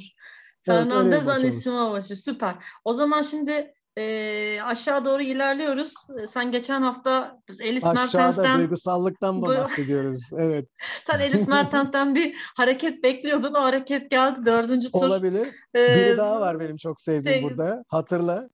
Speaker 2: Evet, öyle bir
Speaker 1: Fernandez
Speaker 2: maç olur.
Speaker 1: Anisimova. Süper. O zaman şimdi e, aşağı doğru ilerliyoruz. Sen geçen hafta Elis
Speaker 2: Aşağıda
Speaker 1: Mertens'ten
Speaker 2: duygusallıktan
Speaker 1: Bu-
Speaker 2: bahsediyoruz. Evet.
Speaker 1: sen Elis Mertens'ten bir hareket bekliyordun. O hareket geldi. Dördüncü tur.
Speaker 2: Olabilir.
Speaker 1: E,
Speaker 2: Biri daha var benim çok sevdiğim
Speaker 1: şey-
Speaker 2: burada. Hatırla.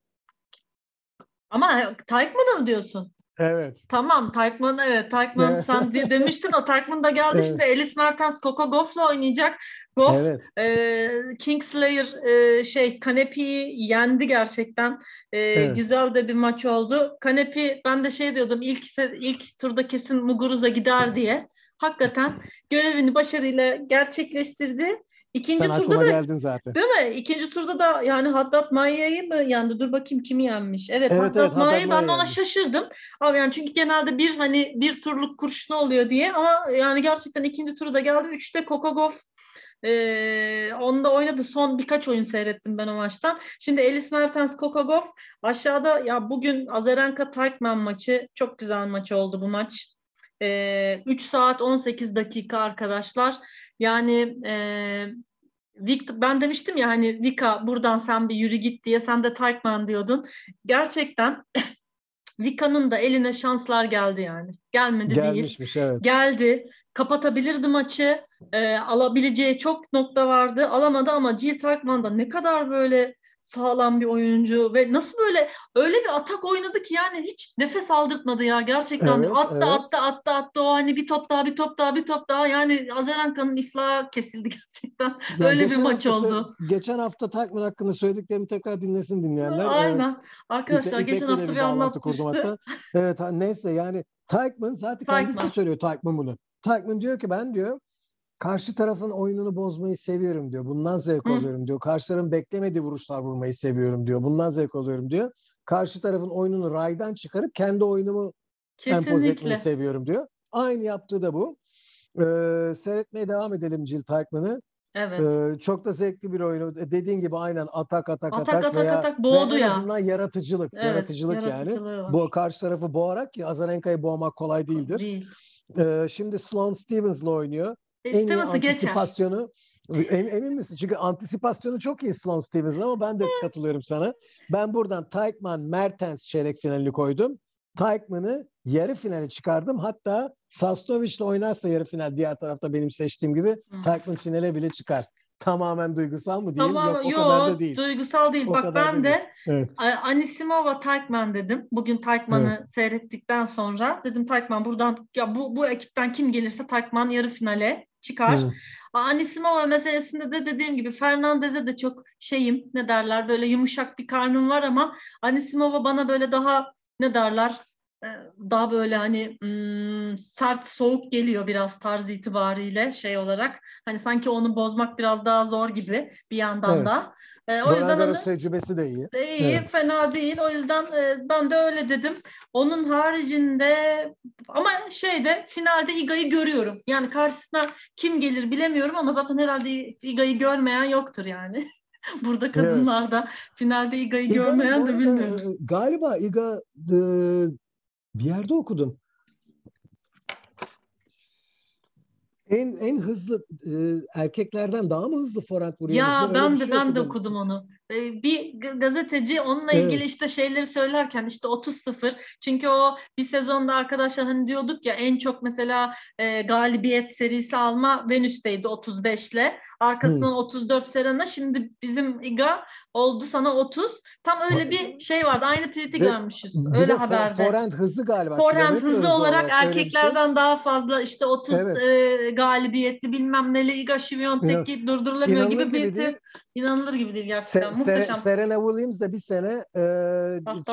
Speaker 1: Ama Taykman'ı mı diyorsun?
Speaker 2: Evet.
Speaker 1: Tamam Taykman evet Taykman
Speaker 2: Evet.
Speaker 1: sen de- demiştin o Taykman da geldi
Speaker 2: Evet.
Speaker 1: şimdi Elis Mertens Coco Gauff'la oynayacak. Gauff
Speaker 2: Evet.
Speaker 1: e, Kingslayer e, şey Kanepi'yi yendi gerçekten. E,
Speaker 2: Evet.
Speaker 1: Güzel de bir maç oldu. Kanepi ben de şey diyordum ilk ilk turda kesin Muguruza gider diye. Hakikaten görevini başarıyla gerçekleştirdi. İkinci
Speaker 2: Sen
Speaker 1: turda da
Speaker 2: geldin zaten.
Speaker 1: Değil mi? İkinci turda da yani Haddad Maia'yı mı yendi? Dur bakayım kimi yenmiş. Evet,
Speaker 2: Evet,
Speaker 1: Haddad
Speaker 2: evet,
Speaker 1: Maia'yı ben
Speaker 2: Maia
Speaker 1: de ona şaşırdım. Abi yani çünkü genelde bir hani bir turluk kurşunu oluyor diye ama yani gerçekten ikinci turu da geldi. Üçte Kokogov ee, onda oynadı. Son birkaç oyun seyrettim ben o maçtan. Şimdi Elis Mertens, Kokogov aşağıda ya bugün Azarenka Taykman maçı çok güzel maç oldu bu maç. Ee, 3 saat 18 dakika arkadaşlar. Yani e, Victor, ben demiştim ya hani Vika buradan sen bir yürü git diye sen de Taykman diyordun. Gerçekten Vika'nın da eline şanslar geldi yani. Gelmedi değil.
Speaker 2: Gelmişmiş evet.
Speaker 1: Geldi. Kapatabilirdi maçı. Ee, alabileceği çok nokta vardı. Alamadı ama Jill Taykman da ne kadar böyle sağlam bir oyuncu ve nasıl böyle öyle bir atak oynadı ki yani hiç nefes aldırtmadı ya gerçekten.
Speaker 2: Evet,
Speaker 1: attı,
Speaker 2: evet.
Speaker 1: attı attı attı o hani bir top daha bir top daha bir top daha yani Azarenka'nın iflahı kesildi gerçekten.
Speaker 2: Ya
Speaker 1: öyle bir maç
Speaker 2: hafta
Speaker 1: oldu.
Speaker 2: Geçen hafta Takman hakkında söylediklerimi tekrar dinlesin dinleyenler.
Speaker 1: Aynen. Arkadaşlar
Speaker 2: İpe-
Speaker 1: geçen hafta bir
Speaker 2: kurdum
Speaker 1: anlatmıştı.
Speaker 2: Evet neyse yani Taykman zaten kendisi de
Speaker 1: Taykman.
Speaker 2: söylüyor Taykman bunu. Taykman diyor ki ben diyor karşı tarafın oyununu bozmayı seviyorum diyor. Bundan zevk
Speaker 1: Hı.
Speaker 2: alıyorum diyor. Karşı tarafın beklemediği vuruşlar vurmayı seviyorum diyor. Bundan zevk alıyorum diyor. Karşı tarafın oyununu raydan çıkarıp kendi oyunumu empoze etmeyi seviyorum diyor. Aynı yaptığı da bu. Ee, seyretmeye devam edelim Jill Taykman'ı.
Speaker 1: Evet.
Speaker 2: Ee, çok da zevkli bir oyunu. E, Dediğin gibi aynen atak atak
Speaker 1: Atak,
Speaker 2: atak,
Speaker 1: atak,
Speaker 2: veya,
Speaker 1: atak,
Speaker 2: veya
Speaker 1: boğdu
Speaker 2: en
Speaker 1: ya.
Speaker 2: yaratıcılık.
Speaker 1: Evet,
Speaker 2: yaratıcılık, yani.
Speaker 1: var.
Speaker 2: Bu karşı tarafı boğarak ki Azarenka'yı boğmak kolay değildir.
Speaker 1: Değil.
Speaker 2: Ee, şimdi Sloane Stevens'la oynuyor. En iyi
Speaker 1: geçer.
Speaker 2: antisipasyonu Em- emin misin? Çünkü antisipasyonu çok iyi Sloane Stevens'ın ama ben de katılıyorum sana. Ben buradan Taykman Mertens çeyrek finalini koydum. Taykman'ı yarı finale çıkardım. Hatta Sasnovic'le oynarsa yarı final diğer tarafta benim seçtiğim gibi
Speaker 1: Hı.
Speaker 2: Taykman finale bile çıkar. Tamamen duygusal mı diyeyim?
Speaker 1: Tamam,
Speaker 2: Yok o
Speaker 1: yo,
Speaker 2: kadar da değil.
Speaker 1: duygusal değil.
Speaker 2: O
Speaker 1: Bak ben
Speaker 2: değil.
Speaker 1: de
Speaker 2: Evet.
Speaker 1: Anisimova Taykman dedim. Bugün Taykman'ı seyrettikten sonra dedim Taykman buradan ya bu bu ekipten kim gelirse Taykman yarı finale çıkar.
Speaker 2: Hı.
Speaker 1: Anisimova meselesinde de dediğim gibi Fernandez'e de çok şeyim ne derler böyle yumuşak bir karnım var ama Anisimova bana böyle daha ne derler e, daha böyle hani hmm, sert soğuk geliyor biraz tarz itibariyle şey olarak. Hani sanki onu bozmak biraz daha zor gibi bir yandan
Speaker 2: Evet.
Speaker 1: da. E, o yüzden
Speaker 2: Garros
Speaker 1: hani
Speaker 2: tecrübesi de iyi.
Speaker 1: de iyi,
Speaker 2: Evet.
Speaker 1: fena değil. O yüzden e, ben de öyle dedim. Onun haricinde ama şeyde finalde Iga'yı görüyorum. Yani karşısına kim gelir bilemiyorum ama zaten herhalde Iga'yı görmeyen yoktur yani. Burada kadınlarda finalde Iga'yı görmeyen de bilmiyorum.
Speaker 2: e, Galiba Iga e, bir yerde okudum. En en hızlı e, erkeklerden daha mı hızlı forehand vuruyormuş?
Speaker 1: Ya ben de
Speaker 2: şey
Speaker 1: ben de okudum onu. Ee, Bir gazeteci onunla
Speaker 2: Evet.
Speaker 1: ilgili işte şeyleri söylerken işte 30-0 çünkü o bir sezonda arkadaşlar hani diyorduk ya en çok mesela e, galibiyet serisi alma Venüs'teydi 35 ile. Arkasından 34 Serena. Şimdi bizim Iga oldu sana 30. Tam öyle bir şey vardı. Aynı tweet'i
Speaker 2: Ve
Speaker 1: görmüşüz. Öyle haberde.
Speaker 2: forehand hızlı galiba.
Speaker 1: Forehand
Speaker 2: kilometre
Speaker 1: hızlı olarak
Speaker 2: şey.
Speaker 1: erkeklerden daha fazla işte 30
Speaker 2: Evet.
Speaker 1: e, galibiyetli bilmem neli Iga Świątek durdurulamıyor
Speaker 2: İnanılır
Speaker 1: gibi bir. İnanılır gibi değil
Speaker 2: Se-
Speaker 1: gerçekten.
Speaker 2: Sere-
Speaker 1: Muhteşem.
Speaker 2: Serena Williams da bir sene e,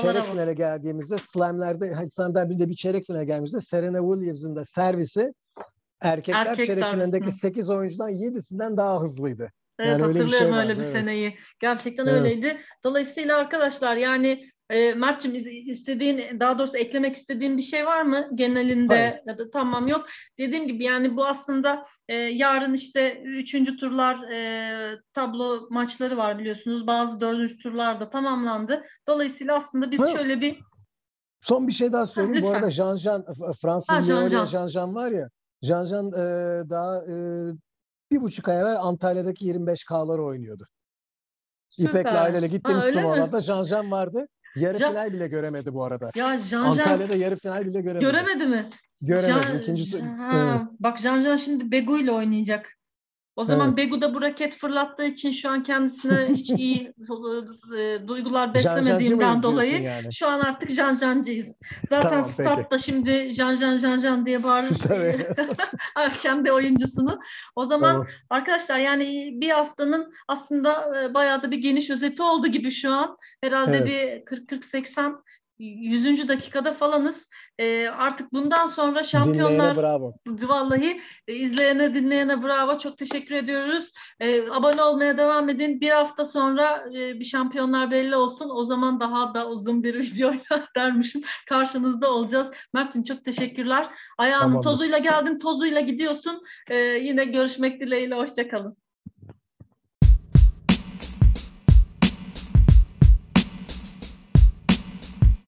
Speaker 2: çeyrek finale geldiğimizde slamlerde hadi senden bir de bir çeyrek finale geldiğimizde Serena Williams'ın da servisi erkekler
Speaker 1: Erkek
Speaker 2: çeyrek finalindeki
Speaker 1: servisinin.
Speaker 2: 8 oyuncudan 7'sinden daha hızlıydı.
Speaker 1: Evet
Speaker 2: Yani öyle bir
Speaker 1: hatırlıyorum
Speaker 2: şey
Speaker 1: öyle bir
Speaker 2: evet.
Speaker 1: seneyi. Gerçekten
Speaker 2: Evet.
Speaker 1: öyleydi. Dolayısıyla arkadaşlar yani e, Mert'cim istediğin daha doğrusu eklemek istediğin bir şey var mı genelinde
Speaker 2: Hayır.
Speaker 1: ya da tamam yok. Dediğim gibi yani bu aslında e, yarın işte üçüncü turlar e, tablo maçları var biliyorsunuz. Bazı dördüncü turlar da tamamlandı. Dolayısıyla aslında biz
Speaker 2: Ha,
Speaker 1: şöyle bir
Speaker 2: Son bir şey daha söyleyeyim. Bu
Speaker 1: lütfen.
Speaker 2: arada Jean Jean, Fransız
Speaker 1: Ha, Jean Jean.
Speaker 2: Var ya. Jean Jean e, daha e, bir buçuk ay evvel Antalya'daki 25K'ları oynuyordu. İpek'le
Speaker 1: süper.
Speaker 2: aileyle
Speaker 1: Ha,
Speaker 2: gittiğimiz turnuvalarda Jean Jean vardı. Yarı
Speaker 1: Jean-
Speaker 2: final bile göremedi bu arada.
Speaker 1: Ya Jean
Speaker 2: Antalya'da yarı final bile göremedi.
Speaker 1: göremedi mi?
Speaker 2: Göremedi.
Speaker 1: Jean-
Speaker 2: İkinci tur-
Speaker 1: Ha,
Speaker 2: Evet.
Speaker 1: Bak Jean Jean şimdi Begu ile oynayacak. O zaman
Speaker 2: Evet.
Speaker 1: Begu da bu raket fırlattığı için şu an kendisine hiç iyi e, duygular beslemediğimden
Speaker 2: izliyorsun
Speaker 1: dolayı
Speaker 2: yani?
Speaker 1: şu an artık Jean Jean'cıyız. Zaten
Speaker 2: Tamam, peki.
Speaker 1: statta şimdi Jean Jean Jean Jean diye bağırır
Speaker 2: Tabii.
Speaker 1: kendi oyuncusunu. O zaman
Speaker 2: Tamam.
Speaker 1: arkadaşlar yani bir haftanın aslında e, bayağı da bir geniş özeti oldu gibi şu an. Herhalde
Speaker 2: Evet.
Speaker 1: bir 40-40-80 100. dakikada falanız. E, artık bundan sonra şampiyonlar
Speaker 2: Dinleyene bravo.
Speaker 1: Vallahi e, izleyene dinleyene bravo. Çok teşekkür ediyoruz. E, abone olmaya devam edin. Bir hafta sonra e, bir şampiyonlar belli olsun. O zaman daha da uzun bir videoyla dermişim. Karşınızda olacağız. Mert'im çok teşekkürler. Ayağının
Speaker 2: Tamamdır.
Speaker 1: tozuyla geldin, tozuyla gidiyorsun. E, yine görüşmek dileğiyle. Hoşçakalın.